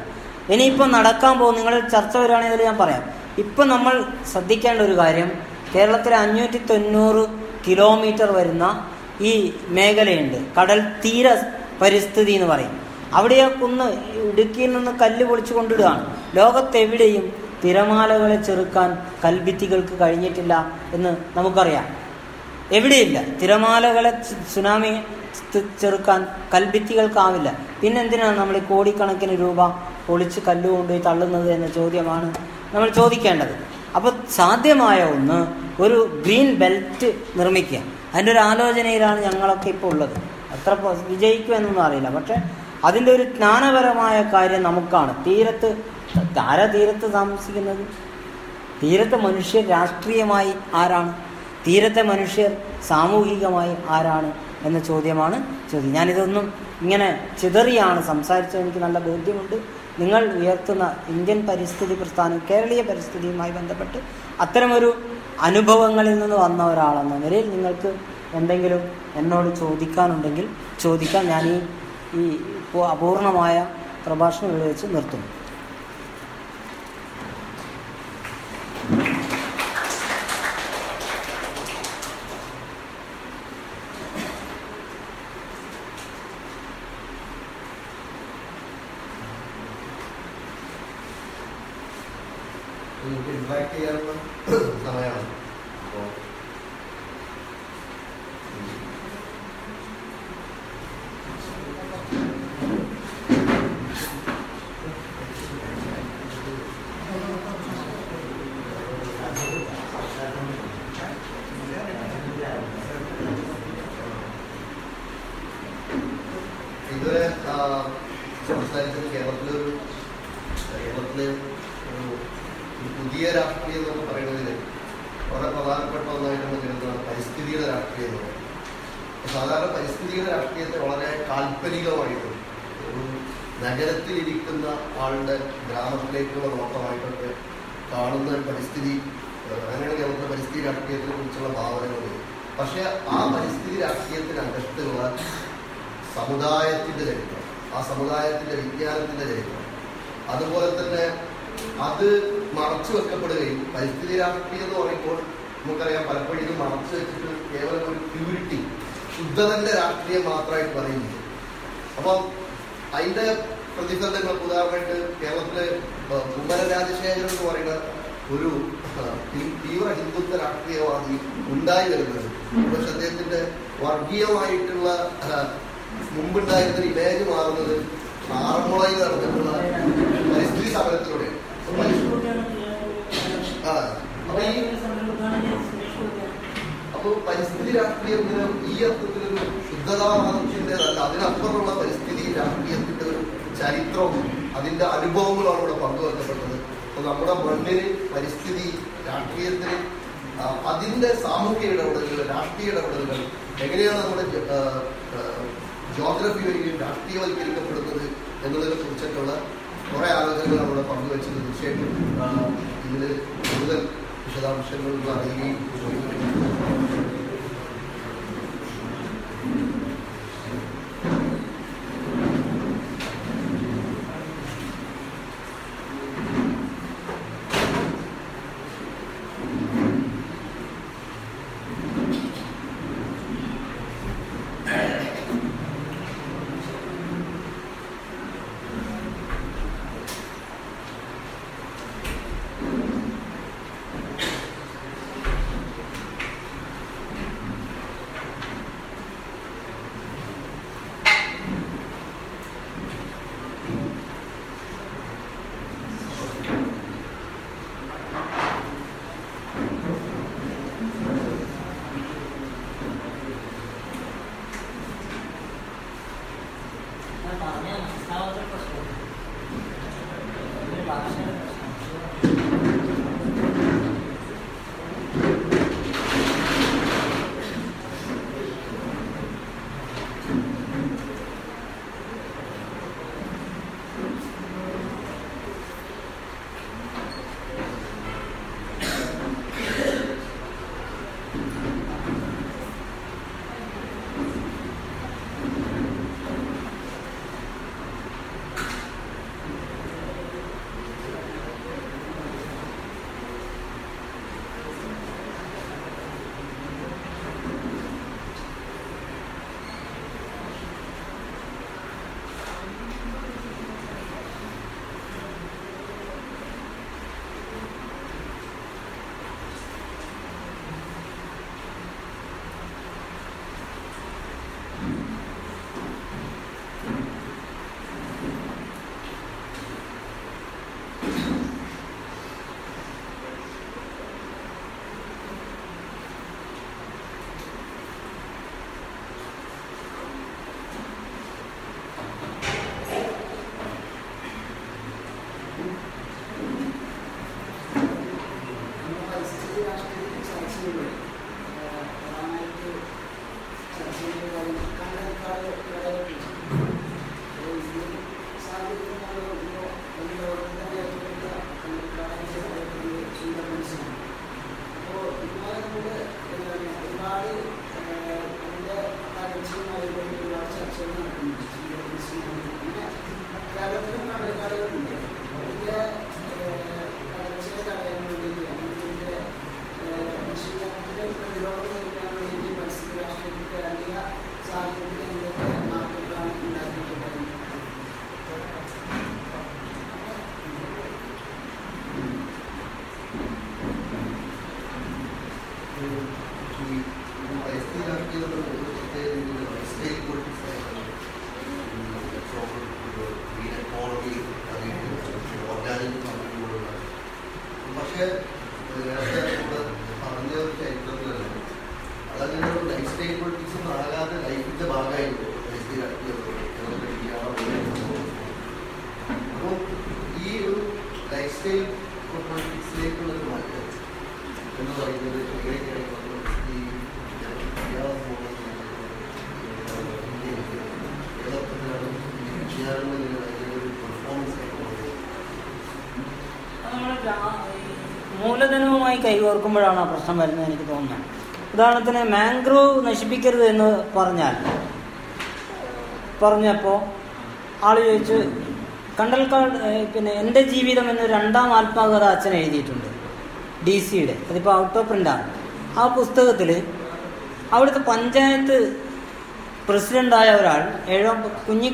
ഇനിയിപ്പോൾ നടക്കാൻ പോകും നിങ്ങൾ ചർച്ച വരികയാണെങ്കിൽ ഞാൻ പറയാം. ഇപ്പം നമ്മൾ ശ്രദ്ധിക്കേണ്ട ഒരു കാര്യം കേരളത്തിലെ അഞ്ഞൂറ്റി തൊണ്ണൂറ് കിലോമീറ്റർ വരുന്ന ഈ മേഖലയുണ്ട്. കടൽ തീര പരിസ്ഥിതി എന്ന് പറയും. അവിടെ ഒന്ന് ഇടുക്കിയിൽ നിന്ന് കല്ല് പൊളിച്ചു കൊണ്ടിടുകയാണ്. ലോകത്തെവിടെയും തിരമാലകളെ ചെറുക്കാൻ കൽഭിത്തികൾക്ക് കഴിഞ്ഞിട്ടില്ല എന്ന് നമുക്കറിയാം. എവിടെയില്ല. തിരമാലകളെ സുനാമി ചെറുക്കാൻ കൽഭിത്തികൾക്കാവില്ല. പിന്നെന്തിനാണ് നമ്മൾ ഈ കോടിക്കണക്കിന് രൂപ പൊളിച്ച് കല്ല് കൊണ്ടുപോയി തള്ളുന്നത് എന്ന ചോദ്യമാണ് നമ്മൾ ചോദിക്കേണ്ടത്. അപ്പോൾ സാധ്യമായ ഒന്ന് ഒരു ഗ്രീൻ ബെൽറ്റ് നിർമ്മിക്കുക. അതിന്റെ ഒരു ആലോചനയിലാണ് ഞങ്ങളൊക്കെ ഇപ്പോൾ ഉള്ളത്. അത്ര വിജയിക്കുമെന്നൊന്നും അറിയില്ല. പക്ഷെ അതിന്റെ ഒരു ജ്ഞാനപരമായ കാര്യം നമുക്കാണ്. തീരത്ത് ആരാ തീരത്ത് താമസിക്കുന്നത്. തീരത്ത് മനുഷ്യർ രാഷ്ട്രീയമായി ആരാണ്? തീരത്തെ മനുഷ്യർ സാമൂഹികമായി ആരാണ് എന്ന ചോദ്യമാണ് ചോദ്യം. ഞാനിതൊന്നും ഇങ്ങനെ ചിതറിയാണ് സംസാരിച്ചത്. എനിക്ക് നല്ല ബോധ്യമുണ്ട്. നിങ്ങൾ ഉയർത്തുന്ന ഇന്ത്യൻ പരിസ്ഥിതി പ്രസ്ഥാനം കേരളീയ പരിസ്ഥിതിയുമായി ബന്ധപ്പെട്ട് അത്തരമൊരു അനുഭവങ്ങളിൽ നിന്ന് വന്ന ഒരാളെന്ന നിലയിൽ നിങ്ങൾക്ക് എന്തെങ്കിലും എന്നോട് ചോദിക്കാനുണ്ടെങ്കിൽ ചോദിക്കാൻ ഞാൻ ഈ അപൂർണമായ പ്രഭാഷണം വെച്ച് നിർത്തുന്നു നിങ്ങൾക്ക് ഇന്ററാക്ട് ചെയ്യാനുള്ള സമയമാണ് അപ്പോൾ ഇതുവരെ ആ, സംസാരിച്ചത് കേരളത്തിലൊരു കേരളത്തിലെ ഒരു ഒരു പുതിയ രാഷ്ട്രീയം എന്നൊക്കെ പറയുന്നതിൽ വളരെ പ്രധാനപ്പെട്ട ഒന്നായിട്ട് നമ്മൾ കരുതുന്നതാണ് പരിസ്ഥിതിയുടെ രാഷ്ട്രീയം എന്ന് പറയുന്നത് അപ്പൊ സാധാരണ പരിസ്ഥിതിയുടെ രാഷ്ട്രീയത്തെ വളരെ കാൽപ്പനികമായിട്ടും ഒരു നഗരത്തിലിരിക്കുന്ന ആളുടെ ഗ്രാമത്തിലേക്കുള്ള നോട്ടമായിട്ടൊക്കെ കാണുന്ന ഒരു പരിസ്ഥിതി ഏഹ് അങ്ങനെയാണ് കേരളത്തിലെ പരിസ്ഥിതി രാഷ്ട്രീയത്തെ കുറിച്ചുള്ള ഭാവനകൾ പക്ഷെ ആ പരിസ്ഥിതി രാഷ്ട്രീയത്തിനകത്തുള്ള സമുദായത്തിന്റെ ചരിത്രം ആ സമുദായത്തിന്റെ വിജ്ഞാനത്തിന്റെ ചരിത്രം അതുപോലെ തന്നെ അത് മറച്ചു വെക്കപ്പെടുകയും പരിസ്ഥിതി രാഷ്ട്രീയം എന്ന് പറയുമ്പോൾ നമുക്കറിയാം പലപ്പോഴും ഇത് മറച്ചു വെച്ചിട്ട് കേവലം ഒരു പ്യൂരിറ്റി ശുദ്ധതന്റെ രാഷ്ട്രീയം മാത്രമായിട്ട് പറയുന്നു അപ്പം അതിന്റെ പ്രതിഫലങ്ങൾ ഉദാഹരണമായിട്ട് കേരളത്തിലെ ഏഹ്, കുമ്മന രാജശേഖരൻ എന്ന് പറയുന്ന ഒരു തീവ്ര ഹിന്ദുത്വ രാഷ്ട്രീയവാദി ഉണ്ടായി വരുന്നത്. പക്ഷെ അദ്ദേഹത്തിന്റെ വർഗീയമായിട്ടുള്ള മുമ്പുണ്ടായിരുന്ന ഇമേജ് മാറുന്നത് ആറന്മുളയിൽ നടന്നിട്ടുള്ള പരിസ്ഥിതി സമരത്തിലൂടെയാണ്. അപ്പൊ ഈ അർത്ഥത്തിൽ പരിസ്ഥിതി രാഷ്ട്രീയം ഈ അർത്ഥത്തിലൊരു ശുദ്ധതാവാദത്തിന്റെതല്ല അതിനപ്പുറമുള്ള പരിസ്ഥിതി രാഷ്ട്രീയത്തിന്റെ ഒരു ചരിത്രവും അതിന്റെ അനുഭവങ്ങളും ഇവിടെ പങ്കുവെക്കപ്പെട്ടത്. അപ്പോൾ നമ്മുടെ മണ്ണിന് പരിസ്ഥിതി രാഷ്ട്രീയത്തിന് ആ, അതിന്റെ സാമൂഹ്യ ഇടപെടലുകൾ രാഷ്ട്രീയ ഇടപെടലുകൾ എങ്ങനെയാണ് നമ്മുടെ ജോഗ്രഫി വരികയും രാഷ്ട്രീയവൽക്കരിക്കപ്പെടുന്നത് എന്നതിനെ കുറിച്ചിട്ടുള്ള കുറെ ആലോചനകൾ നമ്മുടെ പങ്കുവെച്ചത് തീർച്ചയായിട്ടും ഇതിൽ കൂടുതൽ വിശദാംശങ്ങൾ അറിയുകയും ചോദിക്കുകയും മൂലധനവുമായി കൈകോർക്കുമ്പോഴാണ് ആ പ്രശ്നം വരുന്നത് എനിക്ക് തോന്നുന്നത്. ഉദാഹരണത്തിന് മാംഗ്രോവ് നശിപ്പിക്കരുത് എന്ന് പറഞ്ഞാൽ പറഞ്ഞപ്പോൾ ആൾ ചോദിച്ചു കണ്ടൽക്കാട് പിന്നെ എന്റെ ജീവിതം എന്ന രണ്ടാം ആത്മകഥ അച്ഛൻ എഴുതിയിട്ടുണ്ട് ഡി സിയുടെ അതിപ്പോൾ ഔട്ട് ഓഫ് പ്രിന്റാണ് ആ പുസ്തകത്തിൽ അവിടുത്തെ പഞ്ചായത്ത് പ്രസിഡന്റായ ഒരാൾ ഏഴോ കുഞ്ഞി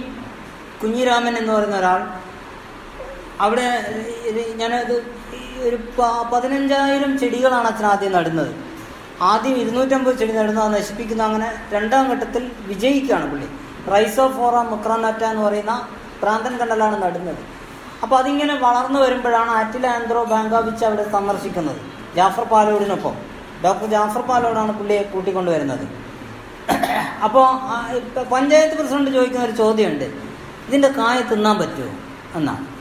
കുഞ്ഞിരാമൻ എന്ന് പറയുന്ന ഒരാൾ അവിടെ ഞാനത് ഒരു പതിനഞ്ചായിരം ചെടികളാണ് അച്ഛൻ ആദ്യം നടുന്നത്. ആദ്യം ഇരുന്നൂറ്റമ്പത് ചെടി നടുന്ന അത് നശിപ്പിക്കുന്ന അങ്ങനെ രണ്ടാം ഘട്ടത്തിൽ വിജയിക്കുകയാണ് പുള്ളി. റൈസോഫോറ മുക്രാനാറ്റ എന്ന് പറയുന്ന പ്രാന്തൻ കണ്ടലാണ് നടുന്നത്. അപ്പോൾ അതിങ്ങനെ വളർന്നു വരുമ്പോഴാണ് ആറ്റില ആൻഡ്രോ ബാങ്കാവിച്ച് അവിടെ സന്ദർശിക്കുന്നത്. ജാഫർ പാലോടിനൊപ്പം. ഡോക്ടർ ജാഫർ പാലോടാണ് പുള്ളിയെ കൂട്ടിക്കൊണ്ടുവരുന്നത്. അപ്പോൾ പഞ്ചായത്ത് പ്രസിഡന്റ് ചോദിക്കുന്ന ഒരു ചോദ്യമുണ്ട്. ഇതിന്റെ കായ തിന്നാൻ പറ്റുമോ? എന്നാണ്.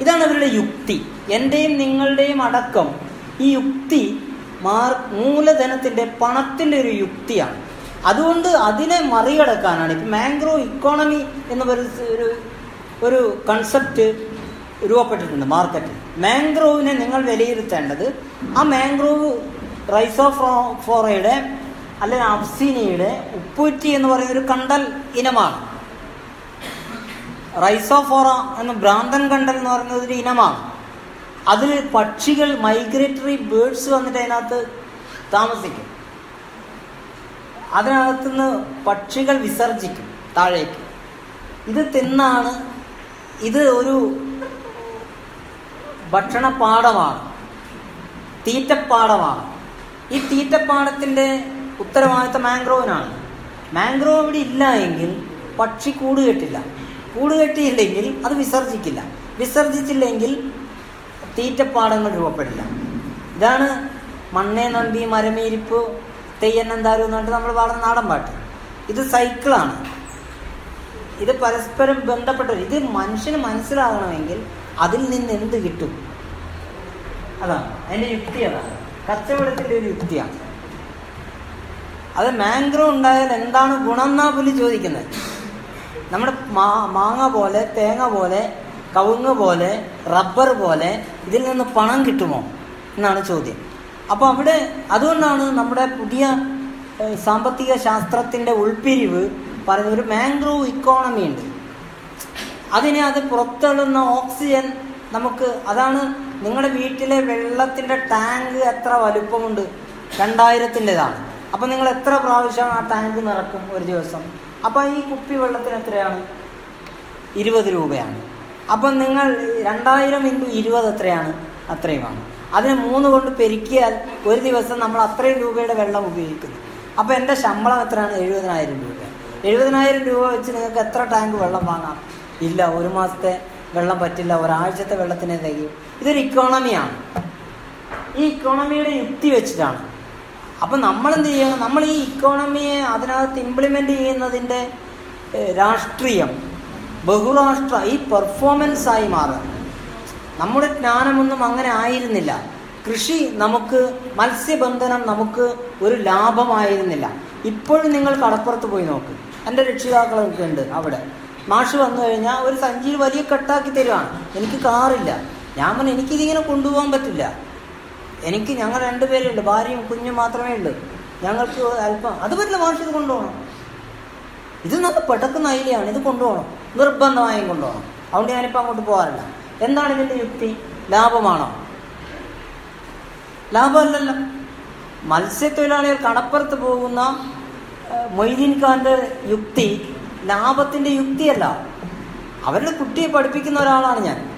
ഇതാണ് അവരുടെ യുക്തി. എന്റെയും നിങ്ങളുടെയും അടക്കം ഈ യുക്തി മാർ മൂലധനത്തിന്റെ പണത്തിന്റെ ഒരു യുക്തിയാണ്. അതുകൊണ്ട് അതിനെ മറികടക്കാനാണ്. ഇപ്പം മാംഗ്രോ ഇക്കോണമി എന്ന ഒരു ഒരു കൺസെപ്റ്റ് രൂപപ്പെട്ടിട്ടുണ്ട് മാർക്കറ്റിൽ. മാംഗ്രോവിനെ നിങ്ങൾ വിലയിരുത്തേണ്ടത് ആ മാംഗ്രോവ് റൈസോഫോറയുടെ അല്ലെങ്കിൽ അഫ്സീനയുടെ ഉപ്പൂറ്റി എന്ന് പറയുന്ന ഒരു കണ്ടൽ ഇനമാണ്. റൈസോഫോറ എന്ന ഭ്രാന്തൻ കണ്ടൽ എന്ന് പറയുന്നത് ഒരു ഇനമാണ്. അതിൽ പക്ഷികൾ മൈഗ്രേറ്ററി ബേഡ്സ് വന്നിട്ട് അതിനകത്ത് താമസിക്കും. അതിനകത്തുനിന്ന് പക്ഷികൾ വിസർജിക്കും താഴേക്ക്. ഇത് തിന്നാണ്. ഇത് ഒരു ഭക്ഷണപ്പാടമാണ് തീറ്റപ്പാടമാണ് ഈ തീറ്റപ്പാടത്തിന്റെ ഉത്തരവാദിത്തം മാംഗ്രോവിനാണ്. മാംഗ്രോവ് ഇവിടെ ഇല്ല എങ്കിൽ പക്ഷി കൂട് കെട്ടില്ല. കൂട് കെട്ടിയില്ലെങ്കിൽ അത് വിസർജിക്കില്ല. വിസർജിച്ചില്ലെങ്കിൽ തീറ്റപ്പാടങ്ങൾ രൂപപ്പെടില്ല. ഇതാണ് മണ്ണേ നമ്പി മരമേരിപ്പ് തെയ്യന്നെന്താരും എന്ന് പറഞ്ഞിട്ട് നമ്മൾ പാടുന്ന നാടൻ പാട്ട്. ഇത് സൈക്കിളാണ്. ഇത് പരസ്പരം ബന്ധപ്പെട്ട ഇത് മനുഷ്യന് മനസ്സിലാകണമെങ്കിൽ അതിൽ നിന്ന് എന്ത് കിട്ടും? അതാണ് അതിന്റെ യുക്തി അതാണ് കച്ചവടത്തിന്റെ ഒരു യുക്തിയാണ്. അത് മാംഗ്രോ ഉണ്ടായാൽ എന്താണ് ഗുണം എന്നാ പുലി ചോദിക്കുന്നത്? നമ്മുടെ മാ മാങ്ങ പോലെ തേങ്ങ പോലെ കവുങ്ങ് പോലെ റബ്ബർ പോലെ ഇതിൽ നിന്ന് പണം കിട്ടുമോ എന്നാണ് ചോദ്യം. അപ്പോൾ അവിടെ അതുകൊണ്ടാണ് നമ്മുടെ പുതിയ സാമ്പത്തിക ശാസ്ത്രത്തിന്റെ ഉൾപ്പിരിവ് പറയുന്ന ഒരു മാംഗ്രൂവ് ഇക്കോണമി ഉണ്ട്. അതിനെ അത് പുറത്തള്ളുന്ന ഓക്സിജൻ നമുക്ക് അതാണ് നിങ്ങളുടെ വീട്ടിലെ വെള്ളത്തിന്റെ ടാങ്ക് എത്ര വലുപ്പമുണ്ട്? രണ്ടായിരത്തിന്റെതാണ്. അപ്പം നിങ്ങൾ എത്ര പ്രാവശ്യം ആ ടാങ്ക് നിറക്കും ഒരു ദിവസം? അപ്പം ഈ കുപ്പി വെള്ളത്തിന് എത്രയാണ്? ഇരുപത് രൂപയാണ്. അപ്പം നിങ്ങൾ രണ്ടായിരം ഇന്റു ഇരുപത് എത്രയാണ്? അത്രയുമാണ്. അതിനെ മൂന്ന് കൊണ്ട് പെരുക്കിയാൽ ഒരു ദിവസം നമ്മൾ അത്രയും രൂപയുടെ വെള്ളം ഉപയോഗിക്കുന്നു. അപ്പോൾ എന്റെ ശമ്പളം എത്രയാണ്? എഴുപതിനായിരം രൂപ എഴുപതിനായിരം രൂപ വെച്ച് നിങ്ങൾക്ക് എത്ര ടാങ്ക് വെള്ളം വാങ്ങാം? ഇല്ല ഒരു മാസത്തെ വെള്ളം പറ്റില്ല. ഒരാഴ്ചത്തെ വെള്ളത്തിനെ തികയും. ഇതൊരു ഇക്കോണമിയാണ് ഈ ഇക്കോണമിയുടെ യുക്തി വെച്ചിട്ടാണ്. അപ്പം നമ്മൾ എന്ത് ചെയ്യണം? നമ്മൾ ഈ ഇക്കോണമിയെ അതിനകത്ത് ഇംപ്ലിമെന്റ് ചെയ്യുന്നതിന്റെ രാഷ്ട്രീയം ബഹുരാഷ്ട്ര ഈ പെർഫോമൻസ് ആയി മാറുക നമ്മുടെ ജ്ഞാനമൊന്നും അങ്ങനെ ആയിരുന്നില്ല. കൃഷി നമുക്ക് മത്സ്യബന്ധനം നമുക്ക് ഒരു ലാഭമായിരുന്നില്ല. ഇപ്പോഴും നിങ്ങൾ കടപ്പുറത്ത് പോയി നോക്ക്. എന്റെ രക്ഷിതാക്കളൊക്കെ ഉണ്ട് അവിടെ. മാഷ് വന്നു കഴിഞ്ഞാൽ ഒരു സഞ്ചിയിൽ വലിയ കട്ടാക്കി തരുവാണ്. എനിക്ക് കാറില്ല. ഞാൻ പറഞ്ഞു എനിക്കിതിങ്ങനെ കൊണ്ടുപോകാൻ പറ്റില്ല. എനിക്ക് ഞങ്ങൾ രണ്ടുപേരുണ്ട് ഭാര്യയും കുഞ്ഞും മാത്രമേ ഉള്ളൂ. ഞങ്ങൾക്ക് അല്പം അത് പറ്റില്ല ഇത് കൊണ്ടുപോകണം. ഇത് നല്ല പെട്ടക്കുന്ന ഐഡിയാണ് ഇത് കൊണ്ടുപോകണം. നിർബന്ധമായും കൊണ്ടുപോകണം. അതുകൊണ്ട് ഞാനിപ്പോൾ അങ്ങോട്ട് പോകാറില്ല. എന്താണ് ഇതിന്റെ യുക്തി? ലാഭമാണോ? ലാഭമല്ലല്ലോ. മത്സ്യത്തൊഴിലാളികൾ കടപ്പുറത്ത് പോകുന്ന മൊയ്തീൻ ഖാന്റെ യുക്തി ലാഭത്തിന്റെ യുക്തിയല്ല. അവരുടെ കുട്ടിയെ പഠിപ്പിക്കുന്ന ഒരാളാണ് ഞാൻ.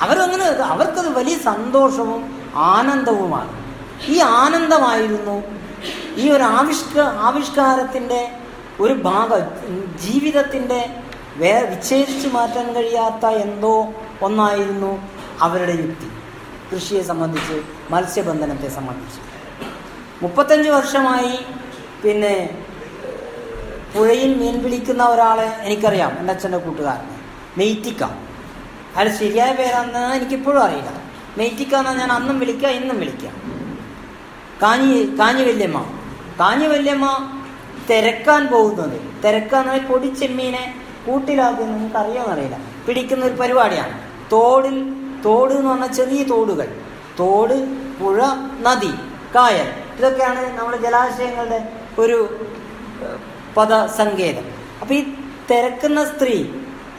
അവരങ്ങനെ അവർക്കത് വലിയ സന്തോഷവും ആനന്ദവുമാണ്. ഈ ആനന്ദമായിരുന്നു ഈ ഒരു ആവിഷ്ക ആവിഷ്കാരത്തിന്റെ ഒരു ഭാഗം. ജീവിതത്തിന്റെ വേ വിച്ഛേദിച്ചു മാറ്റാൻ കഴിയാത്ത എന്തോ ഒന്നായിരുന്നു അവരുടെ യുക്തി. കൃഷിയെ സംബന്ധിച്ച് മത്സ്യബന്ധനത്തെ സംബന്ധിച്ച്. മുപ്പത്തഞ്ച് വർഷമായി പിന്നെ പുഴയിൽ മീൻ പിടിക്കുന്ന ഒരാളെ എനിക്കറിയാം എന്റെ അച്ഛന്റെ കൂട്ടുകാരനെ മെയ്റ്റിക്ക. അയാൾ ശരിയായ പേരാണെന്ന് എനിക്കിപ്പോഴും അറിയില്ല. മെയ്റ്റിക്കാന്ന് ഞാൻ അന്നും വിളിക്കാം ഇന്നും വിളിക്കാം. കാഞ്ഞി കാഞ്ഞി വല്യമ്മ കാഞ്ഞി വല്യമ്മ തിരക്കാൻ പോകുന്നത്. തിരക്കാന്ന് പൊടിച്ചെമ്മീനെ കൂട്ടിലാക്കുന്നത് നിങ്ങൾക്ക് അറിയാമെന്നറിയില്ല പിടിക്കുന്ന ഒരു പരിപാടിയാണ്. തോടിൽ തോട് എന്ന് പറഞ്ഞാൽ ചെറിയ തോടുകൾ. തോട് പുഴ നദി കായൽ. ഇതൊക്കെയാണ് നമ്മുടെ ജലാശയങ്ങളുടെ ഒരു പദസങ്കേതം. അപ്പം ഈ തിരക്കുന്ന സ്ത്രീ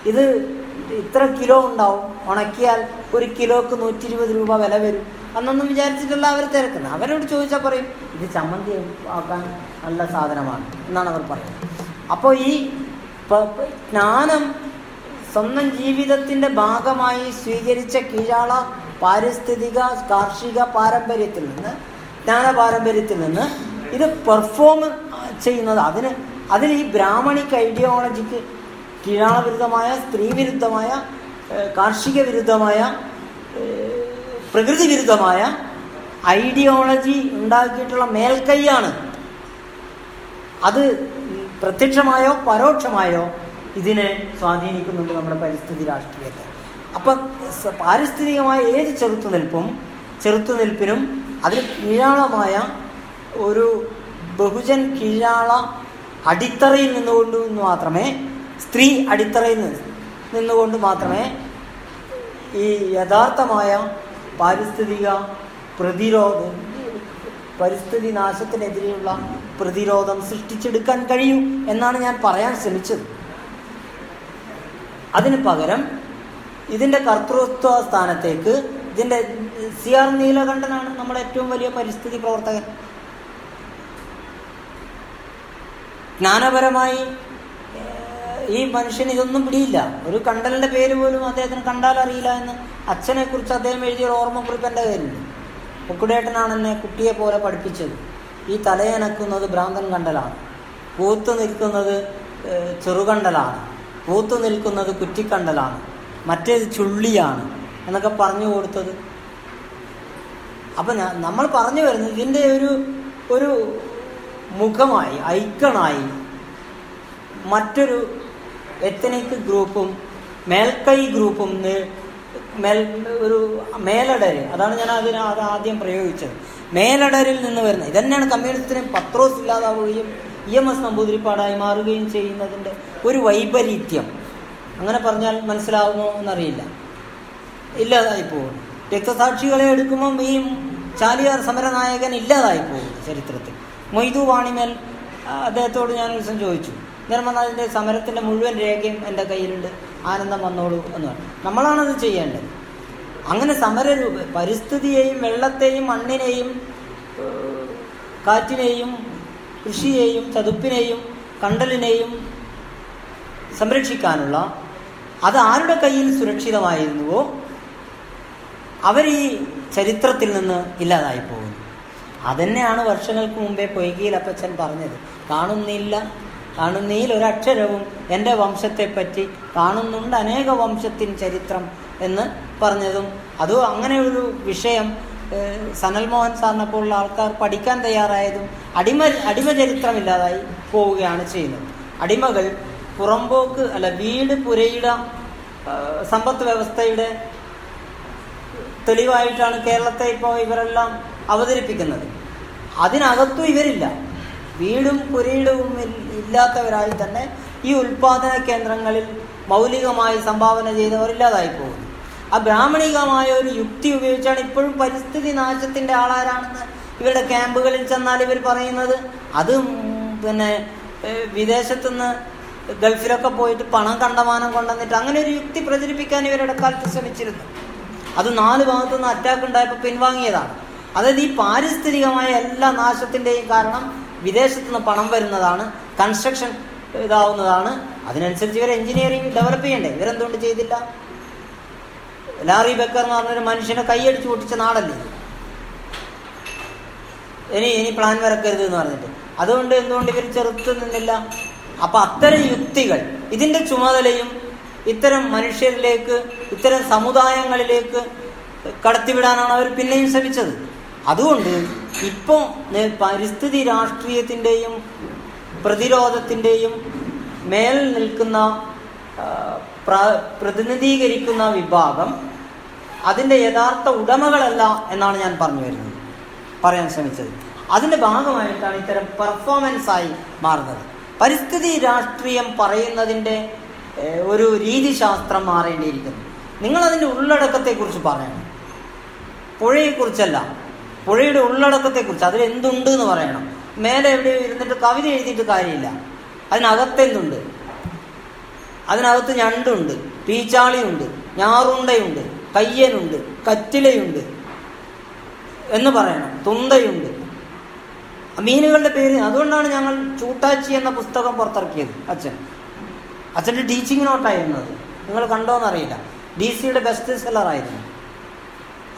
ഇത് ഇത്ര കിലോ ഉണ്ടാവും. ഉണക്കിയാൽ ഒരു കിലോക്ക് നൂറ്റി ഇരുപത് രൂപ വില വരും. അന്നൊന്നും വിചാരിച്ചിട്ടല്ല അവർ തിരക്കുന്നത്. അവരോട് ചോദിച്ചാൽ പറയും ഇത് ചമ്മന്തി ആക്കാൻ നല്ല സാധനമാണ് എന്നാണ് അവർ പറയുന്നത്. അപ്പോൾ ഈ ജ്ഞാനം സ്വന്തം ജീവിതത്തിന്റെ ഭാഗമായി സ്വീകരിച്ച കീഴാള പാരിസ്ഥിതിക കാർഷിക പാരമ്പര്യത്തിൽ നിന്ന് ജ്ഞാന പാരമ്പര്യത്തിൽ നിന്ന് ഇത് പെർഫോം ചെയ്യുന്നത് അതിന് അതിൽ ഈ ബ്രാഹ്മണിക് ഐഡിയോളജിക്ക് കീഴാള സ്ത്രീവിരുദ്ധമായ സ്ത്രീ വിരുദ്ധമായ കാർഷിക വിരുദ്ധമായ പ്രകൃതി വിരുദ്ധമായ ഐഡിയോളജി ഉണ്ടാക്കിയിട്ടുള്ള മേൽക്കൈയാണ്. അത് പ്രത്യക്ഷമായോ പരോക്ഷമായോ ഇതിനെ സ്വാധീനിക്കുന്നുണ്ട് നമ്മുടെ പരിസ്ഥിതി രാഷ്ട്രീയത്തെ. അപ്പം പാരിസ്ഥിതികമായ ഏത് ചെറുത്തുനിൽപ്പും ചെറുത്തുനിൽപ്പിനും അതിന് കീഴാളമായ ഒരു ബഹുജൻ കീഴാള അടിത്തറയിൽ നിന്നുകൊണ്ട് നിന്ന് മാത്രമേ സ്ത്രീ അടിത്തറയിൽ നിന്ന് നിന്നുകൊണ്ട് മാത്രമേ ഈ യഥാർത്ഥമായ പാരിസ്ഥിതിക പ്രതിരോധം പരിസ്ഥിതി നാശത്തിനെതിരെയുള്ള പ്രതിരോധം സൃഷ്ടിച്ചെടുക്കാൻ കഴിയും എന്നാണ് ഞാൻ പറയാൻ ശ്രമിച്ചത്. അതിന് പകരം ഇതിന്റെ കർത്തൃത്വ സ്ഥാനത്തേക്ക് ഇതിന്റെ സി ആർ നീലകണ്ഠനാണ് നമ്മുടെ ഏറ്റവും വലിയ പരിസ്ഥിതി പ്രവർത്തകൻ. ജ്ഞാനപരമായി ഈ മനുഷ്യന് ഇതൊന്നും പിടിയില്ല. ഒരു കണ്ടലിന്റെ പേര് പോലും അദ്ദേഹത്തിന് കണ്ടാൽ അറിയില്ല എന്ന് അച്ഛനെ കുറിച്ച് അദ്ദേഹം എഴുതിയ ഒരു ഓർമ്മക്കുറിപ്പ് എന്റെ കയ്യിലുണ്ട്. മുക്കുടേട്ടനാണ് എന്നെ കുട്ടിയെ പോലെ പഠിപ്പിച്ചത്. ഈ തലയനക്കുന്നത് ഭ്രാന്തൻ കണ്ടലാണ്. പൂത്തു നിൽക്കുന്നത് ചെറുകണ്ടലാണ്. പൂത്തു നിൽക്കുന്നത് കുറ്റിക്കണ്ടലാണ്. മറ്റേത് ചുള്ളിയാണ് എന്നൊക്കെ പറഞ്ഞു കൊടുത്തത്. അപ്പം നമ്മൾ പറഞ്ഞു വരുന്നത് ഇതിന്റെ ഒരു ഒരു മുഖമായി ഐക്കണായി മറ്റൊരു എത്തനിക് ഗ്രൂപ്പും മേൽക്കൈ ഗ്രൂപ്പും മേൽ ഒരു മേലടര്. അതാണ് ഞാൻ അതിന് അത് ആദ്യം പ്രയോഗിച്ചത്. മേലടരിൽ നിന്ന് വരുന്ന ഇതന്നെയാണ് കമ്മ്യൂണിസ്റ്റിന് പത്രോസ് ഇല്ലാതാവുകയും ഇ എം എസ് നമ്പൂതിരിപ്പാടായി മാറുകയും ചെയ്യുന്നതിന്റെ ഒരു വൈപരീത്യം. അങ്ങനെ പറഞ്ഞാൽ മനസ്സിലാവുമോ എന്നറിയില്ല. ഇല്ലാതായി പോകും രക്തസാക്ഷികളെ എടുക്കുമ്പം ഈ ചാലിയാർ സമരനായകൻ ഇല്ലാതായി പോകും ചരിത്രത്തിൽ. മൊയ്തു വാണിമേൽ അദ്ദേഹത്തോട് ഞാൻ ഒരു ദിവസം ചോദിച്ചു. നിർമ്മനാഥിന്റെ സമരത്തിന്റെ മുഴുവൻ രേഖയും എന്റെ കയ്യിലുണ്ട്. ആനന്ദം വന്നോളൂ എന്ന് പറഞ്ഞു. നമ്മളാണത് ചെയ്യേണ്ടത്. അങ്ങനെ സമരരൂപ പരിസ്ഥിതിയെയും വെള്ളത്തെയും മണ്ണിനെയും കാറ്റിനെയും കൃഷിയെയും ചതുപ്പിനെയും കണ്ടലിനെയും സംരക്ഷിക്കാനുള്ള അത് ആരുടെ കയ്യിൽ സുരക്ഷിതമായിരുന്നുവോ അവർ ഈ ചരിത്രത്തിൽ നിന്ന് ഇല്ലാതായി പോകുന്നു. അതന്നെയാണ് വർഷങ്ങൾക്ക് മുമ്പേ പൊയ്കയിൽ അപ്പച്ചൻ പറഞ്ഞത്. കാണുന്നില്ല കാണുന്നീൽ ഒരക്ഷരവും എന്റെ വംശത്തെപ്പറ്റി കാണുന്നുണ്ട് അനേക വംശത്തിൻ ചരിത്രം എന്ന് പറഞ്ഞതും. അതോ അങ്ങനെ ഒരു വിഷയം സനൽ മോഹൻ സാറിനെ പോലുള്ള ആൾക്കാർ പഠിക്കാൻ തയ്യാറായതും അടിമ അടിമ ചരിത്രമില്ലാതായി പോവുകയാണ് ചെയ്യുന്നത്. അടിമകൾ പുറമ്പോക്ക് അല്ല വീട് പുരയിട സമ്പത്ത് വ്യവസ്ഥയുടെ തെളിവായിട്ടാണ് കേരളത്തെ ഇപ്പോൾ ഇവരെല്ലാം അവതരിപ്പിക്കുന്നത്. അതിനകത്തും ഇവരില്ല. വീടും പുരയിടവും ഇല്ലാത്തവരായി തന്നെ ഈ ഉൽപാദന കേന്ദ്രങ്ങളിൽ മൗലികമായി സംഭാവന ചെയ്തവരില്ലാതായി പോകുന്നു. ആ ബ്രാഹ്മണികമായ ഒരു യുക്തി ഉപയോഗിച്ചാണ് ഇപ്പോഴും പരിസ്ഥിതി നാശത്തിന്റെ ആളാരാണെന്ന് ഇവരുടെ ക്യാമ്പുകളിൽ ചെന്നാൽ ഇവർ പറയുന്നത്. അത് പിന്നെ വിദേശത്തു വിദേശത്തുനിന്ന് ഗൾഫിലൊക്കെ പോയിട്ട് പണം കണ്ടമാനം കൊണ്ടുവന്നിട്ട് അങ്ങനെ ഒരു യുക്തി പ്രചരിപ്പിക്കാൻ ഇവരുടെ കാലത്ത് ശ്രമിച്ചിരുന്നു. അത് നാല് ഭാഗത്തു നിന്ന് അറ്റാക്ക് ഉണ്ടായപ്പോൾ പിൻവാങ്ങിയതാണ്. അതായത് ഈ പാരിസ്ഥിതികമായ എല്ലാ നാശത്തിന്റെയും കാരണം വിദേശത്തു നിന്ന് പണം വരുന്നതാണ് കൺസ്ട്രക്ഷൻ ഇതാവുന്നതാണ്. അതിനനുസരിച്ച് ഇവർ എഞ്ചിനീയറിംഗ് ഡെവലപ്പ് ചെയ്യണ്ടേ? ഇവരെന്തുകൊണ്ട് ചെയ്തില്ല? ലാറി ബെക്കർ എന്ന് പറഞ്ഞൊരു മനുഷ്യനെ കൈയടിച്ച് പൊട്ടിച്ച നാടല്ലേ ഇനി ഇനി പ്ലാൻ വരക്കരുത് എന്ന് പറഞ്ഞിട്ട്. അതുകൊണ്ട് എന്തുകൊണ്ട് ഇവർ ചെറുത്ത് നിന്നില്ല? അപ്പൊ അത്തരം യുക്തികൾ ഇതിന്റെ ചുമതലയും ഇത്തരം മനുഷ്യരിലേക്ക് ഇത്തരം സമുദായങ്ങളിലേക്ക് കടത്തിവിടാനാണ് അവർ പിന്നെയും ശ്രമിച്ചത്. അതുകൊണ്ട് ഇപ്പോൾ പരിസ്ഥിതി രാഷ്ട്രീയത്തിന്റെയും പ്രതിരോധത്തിന്റെയും മേൽ നിൽക്കുന്ന പ്ര- പ്രതിനിധീകരിക്കുന്ന വിഭാഗം അതിന്റെ യഥാർത്ഥ ഉടമകളല്ല എന്നാണ് ഞാൻ പറഞ്ഞു വരുന്നത് പറയാൻ ശ്രമിച്ചത്. അതിന്റെ ഭാഗമായിട്ടാണ് ഇത്തരം പെർഫോമൻസ് ആയി മാറുന്നത്. പരിസ്ഥിതി രാഷ്ട്രീയം പറയുന്നതിന്റെ ഒരു രീതിശാസ്ത്രം മാറേണ്ടിയിരിക്കുന്നു. നിങ്ങളതിന്റെ ഉള്ളടക്കത്തെക്കുറിച്ച് പറയണം. പുഴയെക്കുറിച്ചല്ല. പുഴയുടെ ഉള്ളടക്കത്തെക്കുറിച്ച് അതിൽ എന്തുണ്ട് എന്ന് പറയണം. മേലെ എവിടെ ഇരുന്നിട്ട് കവിത എഴുതിയിട്ട് കാര്യമില്ല. അതിനകത്തെന്തുണ്ട്? അതിനകത്ത് ഞണ്ടുണ്ട് പീച്ചാളിയുണ്ട് ഞാറുണ്ടയുണ്ട് കയ്യനുണ്ട് കറ്റിലയുണ്ട് എന്ന് പറയണം. തുണ്ടയുണ്ട് മീനുകളുടെ പേര് അതുകൊണ്ടാണ് ഞങ്ങൾ ചൂട്ടാച്ചി എന്ന പുസ്തകം പുറത്തിറക്കിയത് അച്ഛൻ. അച്ഛന്റെ ടീച്ചിങ് നോട്ടായിരുന്നു അത്. നിങ്ങൾ കണ്ടോന്നറിയില്ല. ഡി സിയുടെ ബെസ്റ്റ് സെല്ലറായിരുന്നു.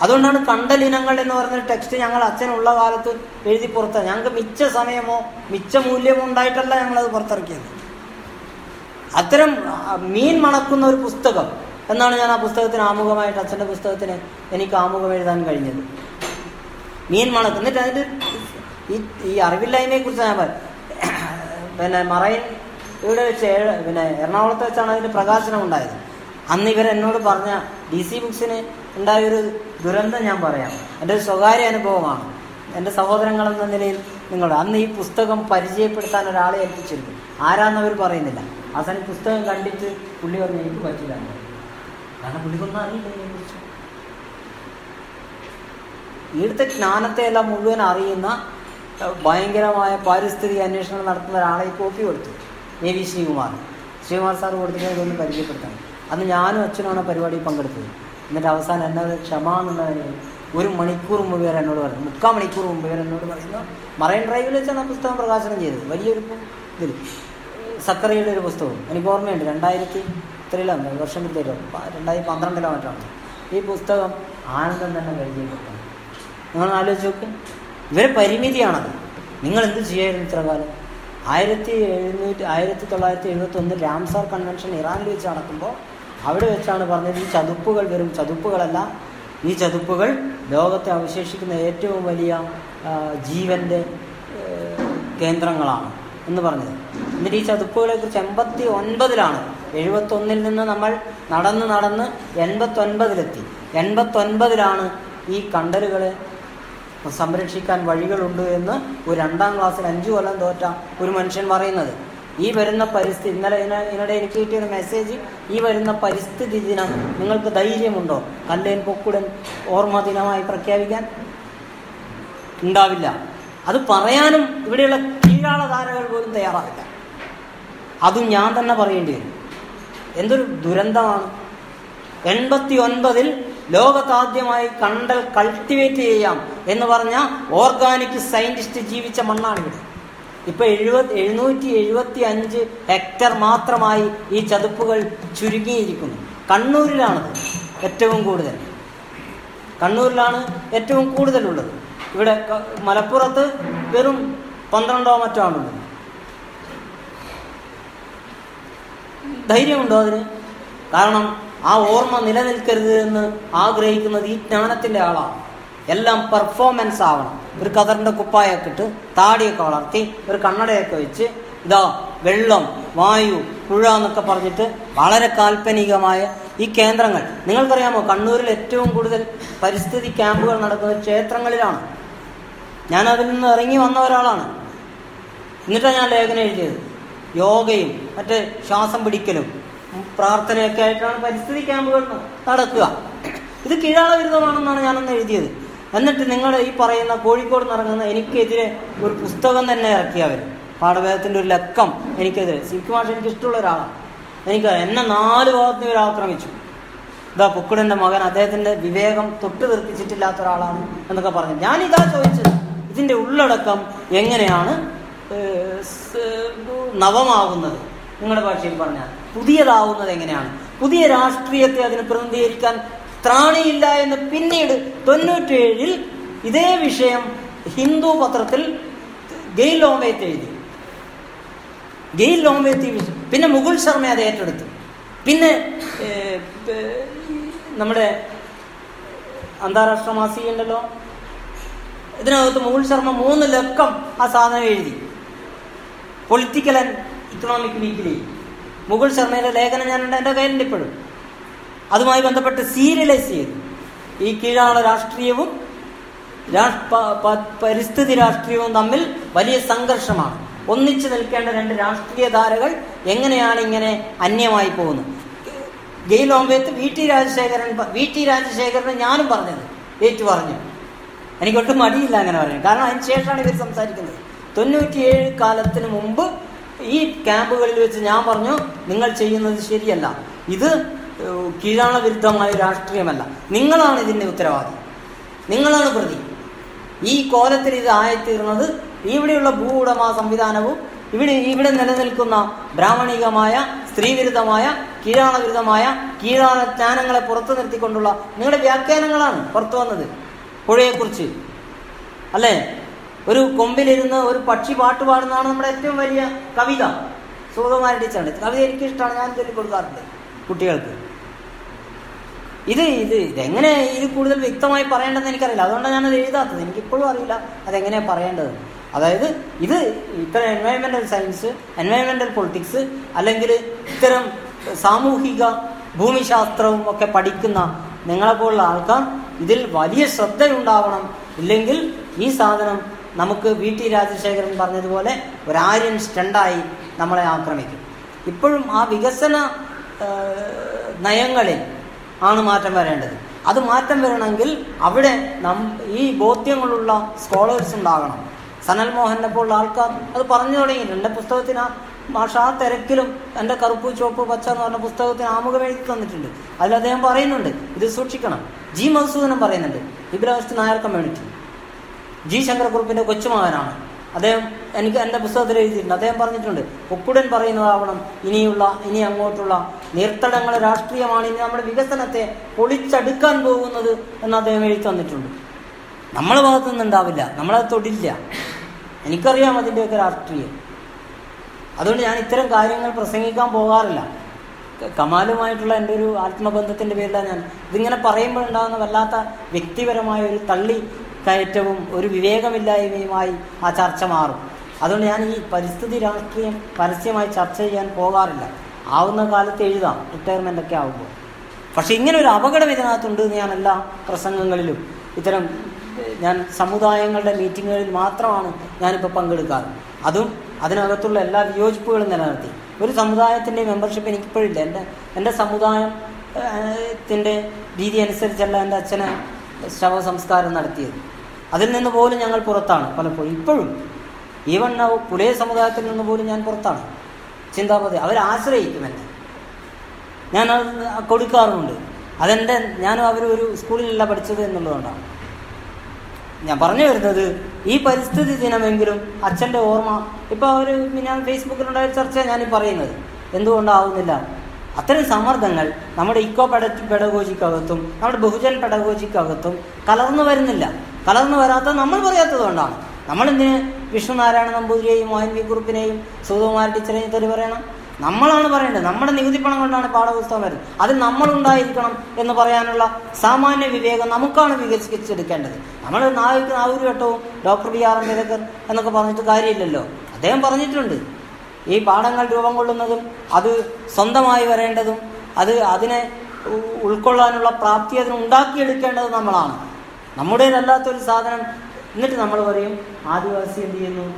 അതുകൊണ്ടാണ് കണ്ടലിനങ്ങൾ എന്ന് പറഞ്ഞ ടെക്സ്റ്റ് ഞങ്ങൾ അച്ഛനുള്ള കാലത്ത് എഴുതി പുറത്ത. ഞങ്ങൾക്ക് മിച്ച സമയമോ മിച്ച മൂല്യമോ ഉണ്ടായിട്ടല്ല ഞങ്ങളത് പുറത്തിറക്കിയത്. അത്തരം മീൻ മണക്കുന്ന ഒരു പുസ്തകം എന്നാണ് ഞാൻ ആ പുസ്തകത്തിന് ആമുഖമായിട്ട് അച്ഛന്റെ പുസ്തകത്തിന് എനിക്ക് ആമുഖം എഴുതാൻ കഴിഞ്ഞത്. മീൻ മണക്ക് എന്നിട്ട് അതിന്റെ ഈ ഈ അറിവില്ലായ്മയെ കുറിച്ച് ഞാൻ പറയും പിന്നെ മറൈൻ ഇവിടെ വെച്ച് പിന്നെ എറണാകുളത്ത് വെച്ചാണ് അതിന്റെ പ്രകാശനം ഉണ്ടായത്. അന്ന് ഇവർ എന്നോട് പറഞ്ഞ ഡി സി ബുക്സിന് ഉണ്ടായൊരു ദുരന്തം ഞാൻ പറയാം. എന്റെ ഒരു സ്വകാര്യ അനുഭവമാണ്. എന്റെ സഹോദരങ്ങൾ എന്ന നിലയിൽ നിങ്ങൾ അന്ന് ഈ പുസ്തകം പരിചയപ്പെടുത്താൻ ഒരാളെ ഏൽപ്പിച്ചിരുന്നു. ആരാന്നവർ പറയുന്നില്ല. അവസാനം പുസ്തകം കണ്ടിട്ട് പുള്ളി പറഞ്ഞു എനിക്ക് പറ്റില്ല എന്ന്." കാരണം പുള്ളിക്കൊന്നും അറിയില്ല ഇവിടുത്തെ ജ്ഞാനത്തെ എല്ലാം മുഴുവൻ അറിയുന്ന ഭയങ്കരമായ പാരിസ്ഥിതിക അന്വേഷണം നടത്തുന്ന ഒരാളെ കോപ്പി കൊടുത്തു. A V Sreekumar. Sreekumar sir കൊടുത്തിട്ട് ഇതൊന്ന് പരിചയപ്പെടുത്താൻ അന്ന് ഞാനും അച്ഛനാണ് പരിപാടിയിൽ പങ്കെടുത്തത്. എന്നിട്ട് അവസാനം എന്നോട് ക്ഷമ എന്നുള്ളതിന് ഒരു മണിക്കൂർ മുമ്പ് വരെ എന്നോട് പറഞ്ഞു. മുക്കാൽ മണിക്കൂർ മുമ്പ് വരെ എന്നോട് പറയുന്നു. മറൈൻ ഡ്രൈവിൽ വെച്ചാണ് ആ പുസ്തകം പ്രകാശനം ചെയ്തത്. വലിയൊരു ഇതിൽ സക്കറിയുടെ ഒരു പുസ്തകം എനിക്ക് ഓർമ്മയുണ്ട്. രണ്ടായിരത്തി ഇത്രയിലാണ് വർഷം കിട്ടിയല്ലോ രണ്ടായിരത്തി പന്ത്രണ്ടിലോ മറ്റാണ് ഈ പുസ്തകം ആനന്ദം തന്നെ പരിചയപ്പെട്ടു നിങ്ങൾ ആലോചിച്ച് നോക്ക്. ഇവരെ പരിമിതിയാണത്. നിങ്ങൾ എന്ത് ചെയ്യായിരുന്നു ഇത്ര കാലം? ആയിരത്തി എഴുന്നൂറ്റി ആയിരത്തി തൊള്ളായിരത്തി എഴുപത്തി ഒന്ന് രാംസാർ കൺവെൻഷൻ ഇറാനിൽ വെച്ച് നടക്കുമ്പോൾ അവിടെ വെച്ചാണ് പറഞ്ഞത് ഈ ചതുപ്പുകൾ വെറും ചതുപ്പുകളല്ല. ഈ ചതുപ്പുകൾ ലോകത്തെ അവശേഷിക്കുന്ന ഏറ്റവും വലിയ ജീവന്റെ കേന്ദ്രങ്ങളാണ് എന്ന് പറഞ്ഞത്. എന്നിട്ട് ഈ ചതുപ്പുകളെ കുറിച്ച് എൺപത്തി ഒൻപതിലാണ് എഴുപത്തി ഒന്നിൽ നിന്ന് നമ്മൾ നടന്ന് നടന്ന് എൺപത്തി ഒൻപതിലെത്തി എൺപത്തി ഒൻപതിലാണ് ഈ കണ്ടലുകളെ സംരക്ഷിക്കാൻ വഴികളുണ്ട് എന്ന് ഒരു രണ്ടാം ക്ലാസ്സിൽ അഞ്ചു കൊല്ലം തോറ്റ ഒരു മനുഷ്യൻ പറയുന്നത്. ഈ വരുന്ന പരിസ്ഥിതി ഇന്നലെ ഇതിന- ഇതിനിടെ എനിക്ക് കിട്ടിയ ഒരു മെസ്സേജ് ഈ വരുന്ന പരിസ്ഥിതി ദിനം നിങ്ങൾക്ക് ധൈര്യമുണ്ടോ? കല്ലേൻ പൊക്കുടൻ ഓർമ്മ ദിനമായി പ്രഖ്യാപിക്കാൻ? ഉണ്ടാവില്ല. അത് പറയാനും ഇവിടെയുള്ള കീഴാള ധാരകൾ പോലും തയ്യാറാവില്ല. അതും ഞാൻ തന്നെ പറയേണ്ടി വരും. എന്തൊരു ദുരന്തമാണ്. എൺപത്തി ഒൻപതിൽ ലോകത്താദ്യമായി കണ്ടൽ കൾട്ടിവേറ്റ് ചെയ്യാം എന്ന് പറഞ്ഞ ഓർഗാനിക് സയന്റിസ്റ്റ് ജീവിച്ച മണ്ണാണ് ഇവിടെ ഇപ്പൊ എഴുപത് എഴുന്നൂറ്റി എഴുപത്തി അഞ്ച് ഹെക്ടർ മാത്രമായി ഈ ചതുപ്പുകൾ ചുരുങ്ങിയിരിക്കുന്നു. കണ്ണൂരിലാണത് ഏറ്റവും കൂടുതൽ. കണ്ണൂരിലാണ് ഏറ്റവും കൂടുതലുള്ളത്. ഇവിടെ മലപ്പുറത്ത് വെറും പന്ത്രണ്ടോ മറ്റോ ആണുള്ളത്. ധൈര്യമുണ്ടോ അതിന്? കാരണം ആ ഓർമ്മ നിലനിൽക്കരുത് എന്ന് ആഗ്രഹിക്കുന്നത് ഈ ജ്ഞാനത്തിന്റെ ആളാണ്. എല്ലാം പെർഫോമൻസ് ആവണം. ഒരു കതറിന്റെ കുപ്പായൊക്കെ ഇട്ട് താടിയൊക്കെ വളർത്തി ഒരു കണ്ണടയൊക്കെ വെച്ച് ഇതാ വെള്ളം വായു പുഴ എന്നൊക്കെ പറഞ്ഞിട്ട് വളരെ കാൽപ്പനികമായ ഈ കേന്ദ്രങ്ങൾ. നിങ്ങൾക്കറിയാമോ കണ്ണൂരിൽ ഏറ്റവും കൂടുതൽ പരിസ്ഥിതി ക്യാമ്പുകൾ നടക്കുന്നത് ക്ഷേത്രങ്ങളിലാണ്. ഞാൻ അതിൽ നിന്ന് ഇറങ്ങി വന്ന ഒരാളാണ്. എന്നിട്ടാണ് ഞാൻ ലേഖനം എഴുതിയത്. യോഗയും മറ്റേ ശ്വാസം പിടിക്കലും പ്രാർത്ഥനയൊക്കെ ആയിട്ടാണ് പരിസ്ഥിതി ക്യാമ്പുകൾ നടക്കുക. ഇത് കീഴാള വിരുദ്ധമാണെന്നാണ് ഞാനന്ന് എഴുതിയത്. എന്നിട്ട് നിങ്ങൾ ഈ പറയുന്ന കോഴിക്കോട് നിറങ്ങുന്ന എനിക്കെതിരെ ഒരു പുസ്തകം തന്നെ ഇറക്കി അവർ പാഠഭേദത്തിന്റെ ഒരു ലക്കം എനിക്കെതിരെ. സിൽക്ക് മാഷ് എനിക്ക് ഇഷ്ടമുള്ള ഒരാളാണ് എനിക്ക് എന്നെ നാല് ഭാഗത്തിന് ഇവർ ആക്രമിച്ചു. ഇതാ പൊക്കിടന്റെ മകൻ അദ്ദേഹത്തിന്റെ വിവേകം തൊട്ട് തെറിപ്പിച്ചിട്ടില്ലാത്ത ഒരാളാണ് എന്നൊക്കെ പറഞ്ഞു. ഞാൻ ഇതാ ചോദിച്ചത് ഇതിന്റെ ഉള്ളടക്കം എങ്ങനെയാണ് സ്- നവമാകുന്നത്? നിങ്ങളുടെ ഭാഷയിൽ പറഞ്ഞാൽ. പുതിയതാവുന്നത് എങ്ങനെയാണ്? പുതിയ രാഷ്ട്രീയത്തെ അതിന് പ്രതിനിധീകരിക്കാൻ ത്രാണിയില്ല എന്ന് പിന്നീട് തൊണ്ണൂറ്റേഴിൽ ഇതേ വിഷയം ഹിന്ദു പത്രത്തിൽ ഗെയിൽ ലോമേറ്റ് എഴുതി. ഗെയിൽ ലോമേത്തി പിന്നെ മുകുൾ ശർമ്മ അത് ഏറ്റെടുത്തു. പിന്നെ നമ്മുടെ അന്താരാഷ്ട്ര മാസികയുണ്ടല്ലോ ഇതിനകത്ത് മുകുൾ ശർമ്മ മൂന്ന് ലക്കം ആ സാധനം എഴുതി. Political and economic weekly. Mukul ശർമ്മയുടെ ലേഖനം ഞാനുണ്ട് എന്റെ കയ്യിലുണ്ട് ഇപ്പോഴും. അതുമായി ബന്ധപ്പെട്ട് സീരിയലൈസ് ചെയ്തു. ഈ കീഴാള രാഷ്ട്രീയവും പരിസ്ഥിതി രാഷ്ട്രീയവും തമ്മിൽ വലിയ സംഘർഷമാണ്. ഒന്നിച്ചു നിൽക്കേണ്ട രണ്ട് രാഷ്ട്രീയ ധാരകൾ എങ്ങനെയാണ് ഇങ്ങനെ അന്യമായി പോകുന്നത്? Gail Omvedt V T Rajasekharan V T Rajasekharan ഞാനും പറഞ്ഞത് ഏറ്റു പറഞ്ഞു എനിക്കൊട്ടും മടിയില്ല അങ്ങനെ പറഞ്ഞു കാരണം അതിന് ശേഷമാണ് ഇവർ സംസാരിക്കുന്നത്. തൊണ്ണൂറ്റിയേഴ് കാലത്തിന് മുമ്പ് ഈ ക്യാമ്പുകളിൽ വെച്ച് ഞാൻ പറഞ്ഞു നിങ്ങൾ ചെയ്യുന്നത് ശരിയല്ല. ഇത് കീഴാള വിരുദ്ധമായ രാഷ്ട്രീയമല്ല. നിങ്ങളാണ് ഇതിന്റെ ഉത്തരവാദി. നിങ്ങളാണ് പ്രതി. ഈ കോലത്തിൽ ഇത് ആയിത്തീർന്നത് ഇവിടെയുള്ള ഭൂ ഉടമ സംവിധാനവും ഇവിടെ ഇവിടെ നിലനിൽക്കുന്ന ബ്രാഹ്മണികമായ സ്ത്രീവിരുദ്ധമായ കീഴാളവിരുദ്ധമായ കീഴാള ജ്ഞാനങ്ങളെ പുറത്തു നിർത്തിക്കൊണ്ടുള്ള നിങ്ങളുടെ വ്യാഖ്യാനങ്ങളാണ് പുറത്തു വന്നത്. പുഴയെക്കുറിച്ച്. അല്ലേ? ഒരു കൊമ്പിലിരുന്ന് ഒരു പക്ഷി പാട്ട് പാടുന്നതാണ് നമ്മുടെ ഏറ്റവും വലിയ കവിത. സുഗതമാരുടെ ടീച്ചറുണ്ട്. കവിത എനിക്കിഷ്ടമാണ്. ഞാൻ ചൊല്ലി കൊടുക്കാറുണ്ട് കുട്ടികൾക്ക്. ഇത് ഇത് ഇതെങ്ങനെ ഇത് കൂടുതൽ വ്യക്തമായി പറയേണ്ടതെന്ന് എനിക്കറിയില്ല. അതുകൊണ്ടാണ് ഞാനത് എഴുതാത്തത്. എനിക്കിപ്പോഴും അറിയില്ല അതെങ്ങനെയാണ് പറയേണ്ടത്. അതായത് ഇത് ഇത്തരം എൻവയോൺമെന്റൽ സയൻസ് എൻവയോൺമെന്റൽ പൊളിറ്റിക്സ് അല്ലെങ്കിൽ ഇത്തരം സാമൂഹിക ഭൂമിശാസ്ത്രവും ഒക്കെ പഠിക്കുന്ന നിങ്ങളെപ്പോലുള്ള ആൾക്കാർ ഇതിൽ വലിയ ശ്രദ്ധയുണ്ടാവണം. ഇല്ലെങ്കിൽ ഈ സാധനം നമുക്ക് വി. ടി. രാജശേഖരൻ പറഞ്ഞതുപോലെ ഒരു ആര്യൻ സ്റ്റണ്ടായി നമ്മളെ ആക്രമിക്കും. ഇപ്പോഴും ആ വികസന നയങ്ങളിൽ ആണ് മാറ്റം വരേണ്ടത്. അത് മാറ്റം വരണമെങ്കിൽ അവിടെ നം ഈ ബോധ്യങ്ങളുള്ള സ്കോളേഴ്സ് ഉണ്ടാകണം. സനൽ മോഹനെ പോലുള്ള ആൾക്കാർ അത് പറഞ്ഞു തുടങ്ങിയിട്ടുണ്ട്. എന്റെ പുസ്തകത്തിന് മാഷ ആ തിരക്കിലും എന്റെ കറുപ്പ് ചുവപ്പ് പച്ച എന്ന് പറഞ്ഞ പുസ്തകത്തിന് ആമുഖം എഴുതി തന്നിട്ടുണ്ട്. അതിൽ അദ്ദേഹം പറയുന്നുണ്ട് ഇത് സൂക്ഷിക്കണം. ജി മധുസൂദനം പറയുന്നുണ്ട് ഇബ്രാഹിം നായർ കമ്മ്യൂണിറ്റി ജി ശങ്കരക്കുറുപ്പിന്റെ കൊച്ചുമകനാണ്. അദ്ദേഹം എനിക്ക് എന്റെ പുസ്തകത്തിൽ എഴുതിയിട്ടുണ്ട്. അദ്ദേഹം പറഞ്ഞിട്ടുണ്ട് ഒക്കുടൻ പറയുന്നതാവണം ഇനിയുള്ള ഇനി അങ്ങോട്ടുള്ള നീർത്തടങ്ങൾ രാഷ്ട്രീയമാണ് ഇനി നമ്മുടെ വികസനത്തെ പൊളിച്ചടുക്കാൻ പോകുന്നത് എന്ന് അദ്ദേഹം എഴുതി തന്നിട്ടുണ്ട്. നമ്മളെ ഭാഗത്തുനിന്ന് ഉണ്ടാവില്ല നമ്മളത് തൊടില്ല. എനിക്കറിയാം അതിന്റെയൊക്കെ രാഷ്ട്രീയം. അതുകൊണ്ട് ഞാൻ ഇത്തരം കാര്യങ്ങൾ പ്രസംഗിക്കാൻ പോകാറില്ല. കമാലുമായിട്ടുള്ള എന്റെ ഒരു ആത്മബന്ധത്തിന്റെ പേരിലാണ് ഞാൻ ഇതിങ്ങനെ പറയുമ്പോഴുണ്ടാകുന്ന വല്ലാത്ത വ്യക്തിപരമായ ഒരു തള്ളി കയറ്റവും ഒരു വിവേകമില്ലായ്മയുമായി ആ ചർച്ച മാറും. അതുകൊണ്ട് ഞാൻ ഈ പരിസ്ഥിതി രാഷ്ട്രീയം പരസ്യമായി ചർച്ച ചെയ്യാൻ പോകാറില്ല. ആവുന്ന കാലത്ത് എഴുതാം. റിട്ടയർമെന്റ് ഒക്കെ ആവുമ്പോൾ. പക്ഷെ ഇങ്ങനെ ഒരു അപകടം ഇതിനകത്തുണ്ട് എന്ന് ഞാൻ എല്ലാ പ്രസംഗങ്ങളിലും ഇത്തരം ഞാൻ സമുദായങ്ങളുടെ മീറ്റിങ്ങുകളിൽ മാത്രമാണ് ഞാനിപ്പോൾ പങ്കെടുക്കാറ്. അതും അതിനകത്തുള്ള എല്ലാ വിയോജിപ്പുകളും നിലനിർത്തി. ഒരു സമുദായത്തിന്റെ മെമ്പർഷിപ്പ് എനിക്കിപ്പോഴില്ല. എന്റെ എന്റെ സമുദായത്തിന്റെ രീതി അനുസരിച്ചല്ല എന്റെ അച്ഛനെ ശവസംസ്കാരം നടത്തിയത്. അതിൽ നിന്ന് പോലും ഞങ്ങൾ പുറത്താണ് പലപ്പോഴും. ഇപ്പോഴും ഈവൺ പുലയ സമുദായത്തിൽ നിന്ന് പോലും ഞാൻ പുറത്താണ്. ചിന്താപതി അവരാശ്രയിക്കും എന്നെ ഞാൻ കൊടുക്കാറുമുണ്ട്. അതെന്റെ ഞാനും അവർ ഒരു സ്കൂളിലല്ല പഠിച്ചത് എന്നുള്ളതുകൊണ്ടാണ്. ഞാൻ പറഞ്ഞു വരുന്നത് ഈ പരിസ്ഥിതി ദിനമെങ്കിലും അച്ഛന്റെ ഓർമ്മ ഇപ്പോൾ ഒരു ഞാൻ ഫേസ്ബുക്കിലുണ്ടായ ചർച്ച ഞാൻ പറയുന്നത്. എന്തുകൊണ്ടാവുന്നില്ല? അത്തരം സമ്മർദ്ദങ്ങൾ നമ്മുടെ ഇക്കോ പെഡ പെഡഗോജിക്കകത്തും നമ്മുടെ ബഹുജൻ പെഡഗോജിക്കകത്തും കലർന്നു വരുന്നില്ല. കലർന്നു വരാത്ത നമ്മൾ പറയാത്തതുകൊണ്ടാണ്. നമ്മൾ എന്തിന് വിഷ്ണുനാരായണ നമ്പൂതിരിയെയും മോഹൻ വി കുറുപ്പിനെയും സുധകുമാര ടീച്ചറെയും തെറി പറയണം? നമ്മളാണ് പറയേണ്ടത്. നമ്മുടെ നികുതി പണം കൊണ്ടാണ് പാഠപുസ്തകം വരുന്നത്. അതിൽ നമ്മളുണ്ടായിരിക്കണം എന്ന് പറയാനുള്ള സാമാന്യ വിവേകം നമുക്കാണ് വികസിപ്പിച്ചെടുക്കേണ്ടത്. നമ്മൾ നാവിക്ക് നാവൂര് വട്ടവും ഡോക്ടർ ബി ആർ അംബേദ്കർ എന്നൊക്കെ പറഞ്ഞിട്ട് കാര്യമില്ലല്ലോ. അദ്ദേഹം പറഞ്ഞിട്ടുണ്ട്. ഈ പാഠങ്ങൾ രൂപം കൊള്ളുന്നതും അത് സ്വന്തമായി വരേണ്ടതും അത് അതിനെ ഉൾക്കൊള്ളാനുള്ള പ്രാപ്തി അതിന് ഉണ്ടാക്കിയെടുക്കേണ്ടത് നമ്മളാണ്. നമ്മുടേതല്ലാത്തൊരു സാധനം എന്നിട്ട് നമ്മൾ പറയും ആദിവാസി എന്ത് ചെയ്യുന്നു?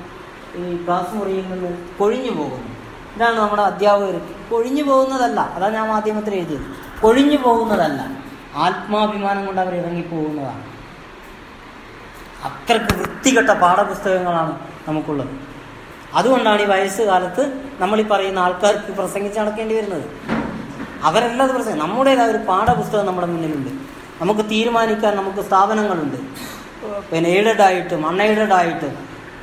ഈ ക്ലാസ് മുറിയിൽ നിന്ന് കൊഴിഞ്ഞു പോകുന്നു. ഇതാണ് നമ്മുടെ അധ്യാപകർ കൊഴിഞ്ഞു പോകുന്നതല്ല. അതാണ് ഞാൻ മാധ്യമത്തിൽ എഴുതിയത്. കൊഴിഞ്ഞു പോകുന്നതല്ല. ആത്മാഭിമാനം കൊണ്ട് അവർ ഇറങ്ങിപ്പോകുന്നതാണ്. അത്രയ്ക്ക് വൃത്തികെട്ട പാഠപുസ്തകങ്ങളാണ് നമുക്കുള്ളത്. അതുകൊണ്ടാണ് ഈ വയസ്സുകാലത്ത് നമ്മൾ ഈ പറയുന്ന ആൾക്കാർക്ക് പ്രസംഗിച്ച് നടക്കേണ്ടി വരുന്നത്. അവരെല്ലാം പ്രസംഗം. നമ്മുടേതായ ഒരു പാഠപുസ്തകം നമ്മുടെ മുന്നിലുണ്ട്. നമുക്ക് തീരുമാനിക്കാൻ നമുക്ക് സ്ഥാപനങ്ങളുണ്ട്. പിന്നെ എയ്ഡഡ് ആയിട്ടും അൺഎയ്ഡഡ് ആയിട്ടും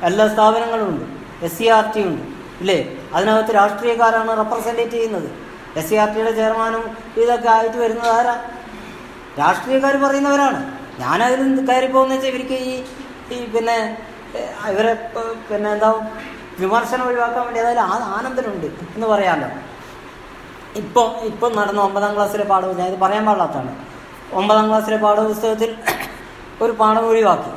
എല്ലാ സ്ഥാപനങ്ങളും ഉണ്ട്. എസ് സി ആർ ടി ഉണ്ട്. ഇല്ലേ? അതിനകത്ത് രാഷ്ട്രീയക്കാരാണ് റെപ്രസെന്റേറ്റ് ചെയ്യുന്നത്. എസ് സി ആർ ടിയുടെ ചെയർമാനും ഇതൊക്കെ ആയിട്ട് വരുന്നത് ആരാ? രാഷ്ട്രീയക്കാർ പറയുന്നവരാണ്. ഞാനതിൽ കയറി പോകുന്ന വെച്ചാൽ ഇവർക്ക് ഈ ഈ പിന്നെ ഇവരെ പിന്നെ എന്താ വിമർശനം ഒഴിവാക്കാൻ വേണ്ടി അതായത് ആ ആനന്ദനുണ്ട് എന്ന് പറയാമല്ലോ ഇപ്പോൾ ഇപ്പം നടന്ന ഒമ്പതാം ക്ലാസ്സിലെ പാഠപുസ്തകം ഞാൻ ഇത് പറയാൻ പാടില്ലാത്തതാണ്. ഒമ്പതാം ക്ലാസ്സിലെ പാഠപുസ്തകത്തിൽ ഒരു പാഠം ഒഴിവാക്കി.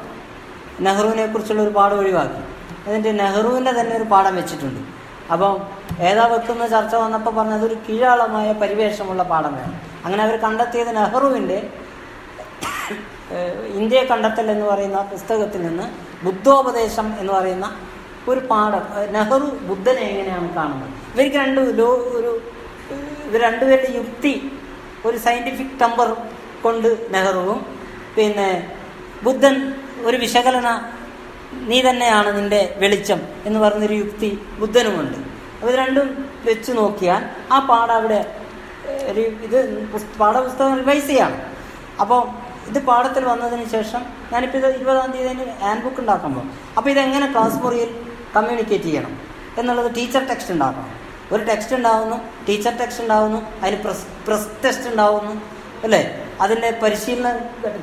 നെഹ്റുവിനെ കുറിച്ചുള്ള ഒരു പാഠം ഒഴിവാക്കി. എന്നിട്ട് നെഹ്റുവിന്റെ തന്നെ ഒരു പാഠം വെച്ചിട്ടുണ്ട്. അപ്പം ഏതാ വെക്കുന്ന ചർച്ച വന്നപ്പോൾ പറഞ്ഞത് ഒരു കീഴാളമായ പരിവേഷമുള്ള പാഠം വേണം അങ്ങനെ അവർ കണ്ടെത്തിയത് നെഹ്റുവിന്റെ ഇന്ത്യ ഇന്ത്യയെ കണ്ടെത്തൽ എന്ന് പറയുന്ന പുസ്തകത്തിൽ നിന്ന് ബുദ്ധോപദേശം എന്ന് പറയുന്ന ഒരു പാഠം. നെഹ്റു ബുദ്ധനെ എങ്ങനെയാണ് കാണുന്നത്? ഇവർക്ക് രണ്ട് ലോ ഒരു ഇവർ രണ്ടുപേരുടെ യുക്തി ഒരു സയന്റിഫിക് ടമ്പർ കൊണ്ട് നെഹ്റുവും പിന്നെ ബുദ്ധൻ ഒരു വിശകലന നീ തന്നെയാണ് നിന്റെ വെളിച്ചം എന്ന് പറഞ്ഞൊരു യുക്തി ബുദ്ധനുമുണ്ട്. അത് രണ്ടും വെച്ച് നോക്കിയാൽ ആ പാഠം അവിടെ ഒരു ഇത് പുസ്- പാഠപുസ്തകം റിവൈസ് ചെയ്യാണ്. അപ്പോൾ ഇത് പാഠത്തിൽ വന്നതിന് ശേഷം ഞാനിപ്പോൾ ഇത് ഇരുപതാം തീയതി ഹാൻഡ് ബുക്ക് ഉണ്ടാക്കുമ്പോൾ അപ്പോൾ ഇതെങ്ങനെ ക്ലാസ് മുറിയിൽ കമ്മ്യൂണിക്കേറ്റ് ചെയ്യണം. എന്നുള്ളത് ടീച്ചർ ടെക്സ്റ്റ് ഉണ്ടാക്കണം ഒരു ടെക്സ്റ്റ് ഉണ്ടാവുന്നു ടീച്ചർ ടെക്സ്റ്റ് ഉണ്ടാവുന്നു അതിന് പ്രസ് പ്രസ് ടെസ്റ്റ് ഉണ്ടാവുന്നു അല്ലേ? അതിന്റെ പരിശീലനം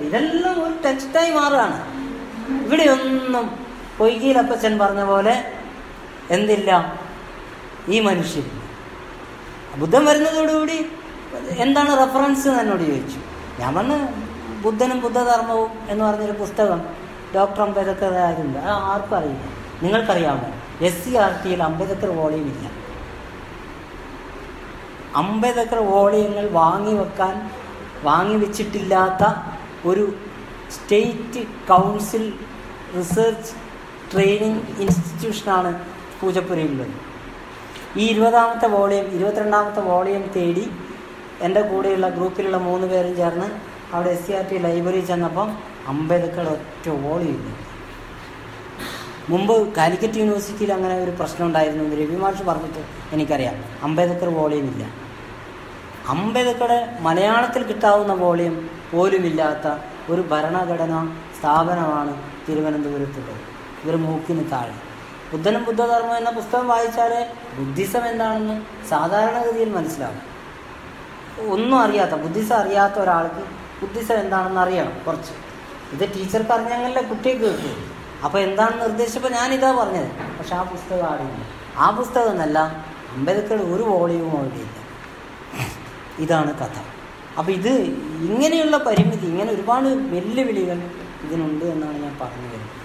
ഇതെല്ലാം ഒരു ടെക്സ്റ്റായി മാറുകയാണ്. ഇവിടെയൊന്നും പൊയ്കിയിലപ്പച്ചൻ പറഞ്ഞ പോലെ എന്തില്ല? ഈ മനുഷ്യൻ. ബുദ്ധൻ വരുന്നതോടുകൂടി എന്താണ് റെഫറൻസ് എന്ന് എന്നോട് ചോദിച്ചു. ഞാൻ പറഞ്ഞു ബുദ്ധനും ബുദ്ധധർമ്മവും എന്ന് പറഞ്ഞൊരു പുസ്തകം ഡോക്ടർ അംബേദ്കർ അത് ആർക്കും അറിയില്ല. നിങ്ങൾക്കറിയാമോ? എസ് സി ആർ ടിയിൽ അംബേദ്കർ വോളിയം ഇല്ല. അംബേദ്കർ വോളിയങ്ങൾ വാങ്ങി വെക്കാൻ വാങ്ങി വെച്ചിട്ടില്ലാത്ത ഒരു സ്റ്റേറ്റ് കൗൺസിൽ റിസർച്ച് ട്രെയിനിങ് ഇൻസ്റ്റിറ്റ്യൂഷനാണ് പൂജപ്പുരയിലുള്ളത്. ഈ ഇരുപതാമത്തെ വോളിയം ഇരുപത്തിരണ്ടാമത്തെ വോളിയം തേടി എന്റെ കൂടെയുള്ള ഗ്രൂപ്പിലുള്ള മൂന്ന് പേരും ചേർന്ന് അവിടെ S C R T library ചെന്നപ്പം അമ്പതക്കൾ ഒറ്റ വോളിയം ഇല്ല. മുമ്പ് കാലിക്കറ്റ് യൂണിവേഴ്സിറ്റിയിൽ അങ്ങനെ ഒരു പ്രശ്നം ഉണ്ടായിരുന്നു എന്ന് രവി മാഷ് പറഞ്ഞിട്ട് എനിക്കറിയാം. അംബേദ്കർ വോളിയം ഇല്ല. അംബേദ്കറുടെ മലയാളത്തിൽ കിട്ടാവുന്ന വോളിയം പോലുമില്ലാത്ത ഒരു ഭരണഘടനാ സ്ഥാപനമാണ് തിരുവനന്തപുരത്തുള്ളത്. ഇവർ മൂക്കിന് താഴെ. ബുദ്ധനും ബുദ്ധധർമ്മം എന്ന പുസ്തകം വായിച്ചാലേ ബുദ്ധിസം എന്താണെന്ന് സാധാരണഗതിയിൽ മനസ്സിലാവും. ഒന്നും അറിയാത്ത ബുദ്ധിസം അറിയാത്ത ഒരാൾക്ക് ബുദ്ധിസം എന്താണെന്ന് അറിയണം കുറച്ച്. ഇത് ടീച്ചർക്ക് അറിഞ്ഞെങ്കിലേ കുട്ടിയെ കിട്ടും അപ്പോൾ എന്താണ് നിർദ്ദേശിച്ചപ്പോൾ ഇതാ പറഞ്ഞത്. പക്ഷെ ആ പുസ്തകം ആടില്ല ആ പുസ്തകം എന്നല്ല അംബേദ്കർ ഒരു വോളിയവും അവിടെയില്ല ഇതാണ് കഥ. അപ്പോൾ ഇത് ഇങ്ങനെയുള്ള പരിമിതി ഇങ്ങനെ ഒരുപാട് വെല്ലുവിളികൾ ഇതിനുണ്ട് എന്നാണ് ഞാൻ പറഞ്ഞു വരുന്നത്.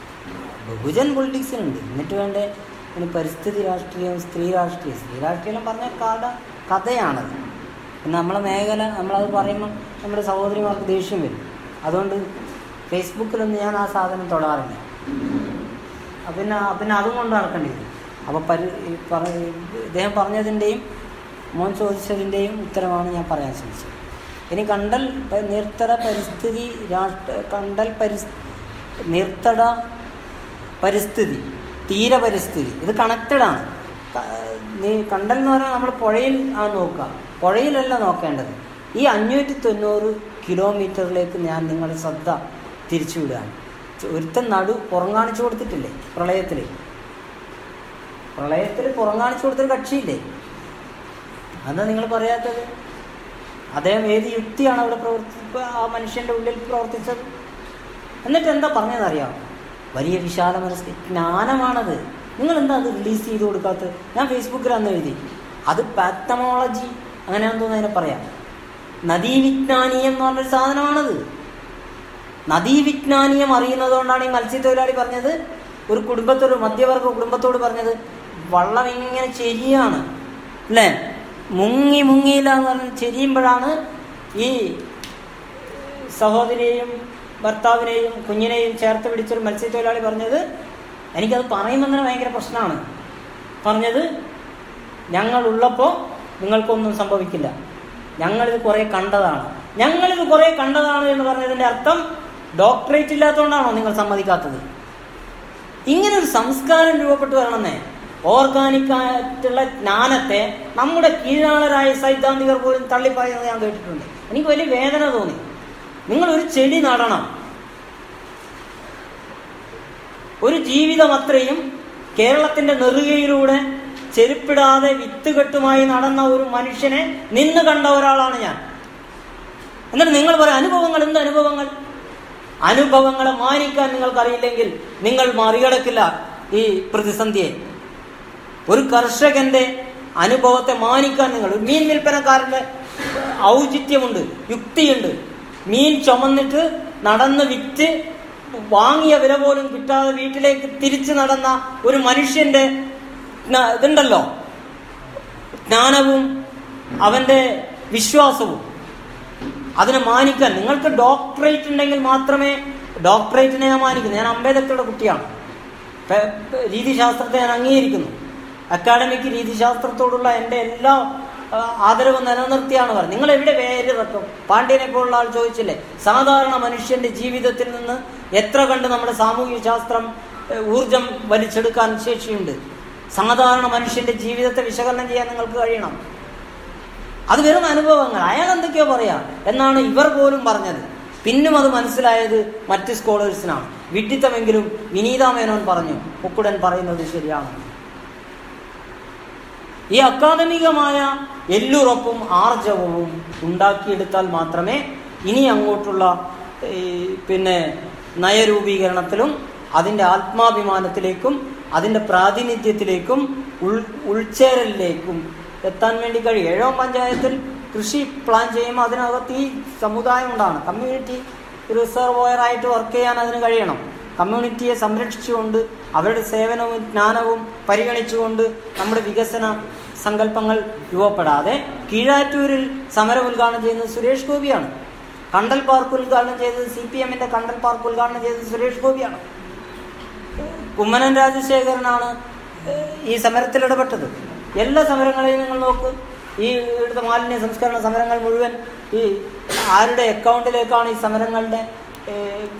ബഹുജൻ പൊളിറ്റിക്സിനുണ്ട്. എന്നിട്ട് വേണ്ടേ പരിസ്ഥിതി രാഷ്ട്രീയം സ്ത്രീ രാഷ്ട്രീയം. സ്ത്രീ രാഷ്ട്രീയം പറഞ്ഞ കഥ കഥയാണത്. നമ്മളെ മേഖല നമ്മളത് പറയുമ്പോൾ നമ്മുടെ സഹോദരിമാർക്ക് ദേഷ്യം വരും. അതുകൊണ്ട് ഫേസ്ബുക്കിലൊന്നും ഞാൻ ആ സാധനം തൊടാറില്ല. പിന്നെ പിന്നെ അതും കൊണ്ട് നടക്കേണ്ടി വരും. അപ്പോൾ പരി ഇദ്ദേഹം പറഞ്ഞതിന്റെയും മോൻ ചോദിച്ചതിന്റെയും ഉത്തരമാണ് ഞാൻ പറയാൻ ശ്രമിച്ചത്. ഇനി കണ്ടൽ നീർത്തട പരിസ്ഥിതി രാഷ്ട്ര കണ്ടൽ പരിസ് നീർത്തട പരിസ്ഥിതി തീരപരിസ്ഥിതി ഇത് കണക്റ്റഡാണ് നീ കണ്ടൽ എന്ന് പറഞ്ഞാൽ നമ്മൾ പുഴയിൽ ആണ് നോക്കുക. പുഴയിലല്ല നോക്കേണ്ടത്. ഈ അഞ്ഞൂറ്റി തൊണ്ണൂറ് കിലോമീറ്ററിലേക്ക് ഞാൻ നിങ്ങളുടെ ശ്രദ്ധ തിരിച്ചുവിടുകയാണ് ഒരുത്തൻ നടു പുറം കാണിച്ചു കൊടുത്തിട്ടില്ലേ? പ്രളയത്തിൽ പ്രളയത്തിൽ പുറം കാണിച്ചു കൊടുത്തൊരു കക്ഷിയില്ലേ? അതാ നിങ്ങൾ പറയാത്തത്. അദ്ദേഹം ഏത് യുക്തിയാണ് അവിടെ പ്രവർത്തി ആ മനുഷ്യന്റെ ഉള്ളിൽ പ്രവർത്തിച്ചത്? എന്നിട്ട് എന്താ പറഞ്ഞതെന്നറിയാം വലിയ വിശാല മനസ്സ്. ജ്ഞാനമാണത്. നിങ്ങൾ എന്താ അത് റിലീസ് ചെയ്ത് കൊടുക്കാത്തത്? ഞാൻ ഫേസ്ബുക്കിൽ അന്ന് എഴുതി. അത് പാത്തമോളജി അങ്ങനെയാണെന്ന് തോന്നുന്നു അതിനെ പറയാം. നദീവിജ്ഞാനീയം എന്ന് പറഞ്ഞൊരു സാധനമാണത്. നദീവിജ്ഞാനീയം അറിയുന്നതുകൊണ്ടാണ് ഈ മത്സ്യത്തൊഴിലാളി പറഞ്ഞത്. ഒരു കുടുംബത്തോട് മധ്യവർഗ കുടുംബത്തോട് പറഞ്ഞത്. വള്ളം ഇങ്ങനെ ചെരിയാണ്. അല്ലേ? മുങ്ങി മുങ്ങിയില്ല എന്ന് പറഞ്ഞ് ചെരിയുമ്പോഴാണ് ഈ സഹോദരിയെയും ഭർത്താവിനെയും കുഞ്ഞിനെയും ചേർത്ത് പിടിച്ചൊരു മത്സ്യത്തൊഴിലാളി പറഞ്ഞത്. എനിക്കത് പറയുമ്പോൾ തന്നെ ഭയങ്കര പ്രശ്നമാണ്. പറഞ്ഞത് ഞങ്ങൾ ഉള്ളപ്പോൾ നിങ്ങൾക്കൊന്നും സംഭവിക്കില്ല. ഞങ്ങളിത് കുറേ കണ്ടതാണ്. ഞങ്ങളിത് കുറേ കണ്ടതാണ് എന്ന് പറഞ്ഞതിന്റെ അർത്ഥം ഡോക്ടറേറ്റ് ഇല്ലാത്തതുകൊണ്ടാണോ നിങ്ങൾ സമ്മതിക്കാത്തത്? ഇങ്ങനെ ഒരു സംസ്കാരം രൂപപ്പെട്ടു വരണമെന്നേ ഓർഗാനിക് ആയിട്ടുള്ള ജ്ഞാനത്തെ നമ്മുടെ കീഴാളരായ സൈദ്ധാന്തികർ പോലും തള്ളിപ്പായെന്ന് ഞാൻ കേട്ടിട്ടുണ്ട്. എനിക്ക് വലിയ വേദന തോന്നി. നിങ്ങൾ ഒരു ചെടി നടണം. ഒരു ജീവിതം അത്രയും കേരളത്തിന്റെ നെറുകയിലൂടെ ചെരുപ്പിടാതെ വിത്തുകെട്ടുമായി നടന്ന ഒരു മനുഷ്യനെ നിന്ന് കണ്ട ഒരാളാണ് ഞാൻ. എന്നിട്ട് നിങ്ങൾ പറയാം അനുഭവങ്ങൾ എന്ത് അനുഭവങ്ങൾ? അനുഭവങ്ങളെ മാനിക്കാൻ നിങ്ങൾക്കറിയില്ലെങ്കിൽ നിങ്ങൾ മറികടക്കില്ല ഈ പ്രതിസന്ധിയെ. ഒരു കർഷകന്റെ അനുഭവത്തെ മാനിക്കാൻ നിങ്ങൾ മീൻ വിൽപ്പനക്കാരന്റെ ഔചിത്യമുണ്ട് യുക്തിയുണ്ട്. മീൻ ചുമന്നിട്ട് നടന്ന് വിറ്റ് വാങ്ങിയ വില പോലും കിട്ടാതെ വീട്ടിലേക്ക് തിരിച്ചു നടന്ന ഒരു മനുഷ്യന്റെ ഇതുണ്ടല്ലോ. ജ്ഞാനവും അവന്റെ വിശ്വാസവും. അതിനെ മാനിക്കാൻ നിങ്ങൾക്ക് ഡോക്ടറേറ്റ് ഉണ്ടെങ്കിൽ മാത്രമേ ഡോക്ടറേറ്റിനെ ഞാൻ മാനിക്കുന്നു ഞാൻ അംബേദ്കറുടെ കുട്ടിയാണ്. രീതിശാസ്ത്രത്തെ ഞാൻ അംഗീകരിക്കുന്നു. അക്കാഡമിക് രീതിശാസ്ത്രത്തോടുള്ള എന്റെ എല്ലാ ആദരവ് നിലനിർത്തിയാണ് പറഞ്ഞത്. നിങ്ങൾ എവിടെ പേര് വെക്കും? പാണ്ഡ്യനെ പോലുള്ള ആൾ ചോദിച്ചില്ലേ? സാധാരണ മനുഷ്യന്റെ ജീവിതത്തിൽ നിന്ന് എത്ര കണ്ട് നമ്മുടെ സാമൂഹ്യ ശാസ്ത്രം ഊർജം വലിച്ചെടുക്കാൻ ശേഷിയുണ്ട്? സാധാരണ മനുഷ്യന്റെ ജീവിതത്തെ വിശകലനം ചെയ്യാൻ നിങ്ങൾക്ക് കഴിയണം. അത് വെറും അനുഭവങ്ങൾ. അയാൾ എന്തൊക്കെയോ പറയാം. എന്നാണ് ഇവർ പോലും പറഞ്ഞത്. പിന്നും അത് മനസ്സിലായത് മറ്റ് സ്കോളേഴ്സിനാണ്. വിഡിത്തമെങ്കിലും വിനീത മേനോൻ പറഞ്ഞു. പൊക്കുടൻ പറയുന്നത് ശരിയാണ്. ഈ അക്കാദമികമായ എല്ലുറപ്പും ആർജവവും ഉണ്ടാക്കിയെടുത്താൽ മാത്രമേ ഇനി അങ്ങോട്ടുള്ള പിന്നെ നയരൂപീകരണത്തിലും അതിന്റെ ആത്മാഭിമാനത്തിലേക്കും അതിന്റെ പ്രാതിനിധ്യത്തിലേക്കും ഉൾ ഉൾച്ചേരലിലേക്കും എത്താൻ വേണ്ടി കഴിയും. ഏഴോ പഞ്ചായത്തിൽ കൃഷി പ്ലാൻ ചെയ്യുമ്പോൾ അതിനകത്ത് ഈ സമുദായം ഉണ്ടാണ് കമ്മ്യൂണിറ്റി റിസർവോയർ ആയിട്ട് വർക്ക് ചെയ്യാൻ അതിന് കഴിയണം. കമ്മ്യൂണിറ്റിയെ സംരക്ഷിച്ചുകൊണ്ട് അവരുടെ സേവനവും ജ്ഞാനവും പരിഗണിച്ചുകൊണ്ട് നമ്മുടെ വികസന സങ്കല്പങ്ങൾ രൂപപ്പെടാതെ കീഴാറ്റൂരിൽ സമരം ഉദ്ഘാടനം ചെയ്യുന്നത് സുരേഷ് ഗോപിയാണ്. കണ്ടൽ പാർക്ക് ഉദ്ഘാടനം ചെയ്തത് സി പി എമ്മിന്റെ കണ്ടൽ പാർക്ക് ഉദ്ഘാടനം ചെയ്തത് സുരേഷ് ഗോപിയാണ്. കുമ്മനം രാജശേഖരനാണ് ഈ സമരത്തിൽ ഇടപെട്ടത്. എല്ലാ സമരങ്ങളെയും നിങ്ങൾ നോക്ക്. ഈ ഇവിടുത്തെ മാലിന്യ സംസ്കരണ സമരങ്ങൾ മുഴുവൻ ഈ ആരുടെ അക്കൗണ്ടിലേക്കാണ് ഈ സമരങ്ങളുടെ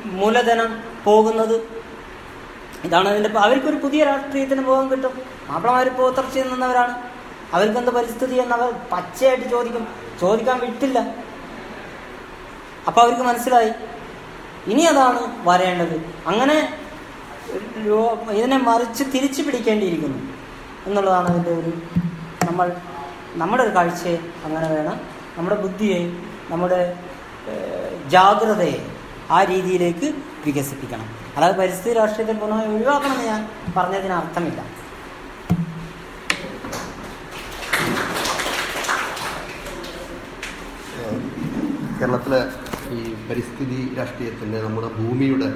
മൂലധനം പോകുന്നത്? ഇതാണ് അതിന്റെ അവർക്കൊരു പുതിയ രാഷ്ട്രീയത്തിന് പോകാൻ കിട്ടും. മാപ്പിളമാർ പോത്തർച്ചയിൽ നിന്നവരാണ്. അവർക്ക് എന്ത് പരിസ്ഥിതി എന്നവർ പച്ചയായിട്ട് ചോദിക്കും. ചോദിക്കാൻ വിട്ടില്ല. അപ്പൊ അവർക്ക് മനസ്സിലായി. ഇനി അതാണ് വരേണ്ടത്. അങ്ങനെ ഇതിനെ മറിച്ച് തിരിച്ചു പിടിക്കേണ്ടിയിരിക്കുന്നു. എന്നുള്ളതാണ് അതിന്റെ ഒരു നമ്മൾ നമ്മുടെ ഒരു കാഴ്ചയെ അങ്ങനെ വേണം. നമ്മുടെ ബുദ്ധിയെ നമ്മുടെ ജാഗ്രതയെ ആ രീതിയിലേക്ക് വികസിപ്പിക്കണം. അതായത് പരിസ്ഥിതി രാഷ്ട്രീയത്തിൽ പൂർണമായി ഒഴിവാക്കണമെന്ന് ഞാൻ പറഞ്ഞതിന് അർത്ഥമില്ല. കേരളത്തിലെ ഈ പരിസ്ഥിതി രാഷ്ട്രീയത്തിന്റെ നമ്മുടെ ഭൂമിയുടെ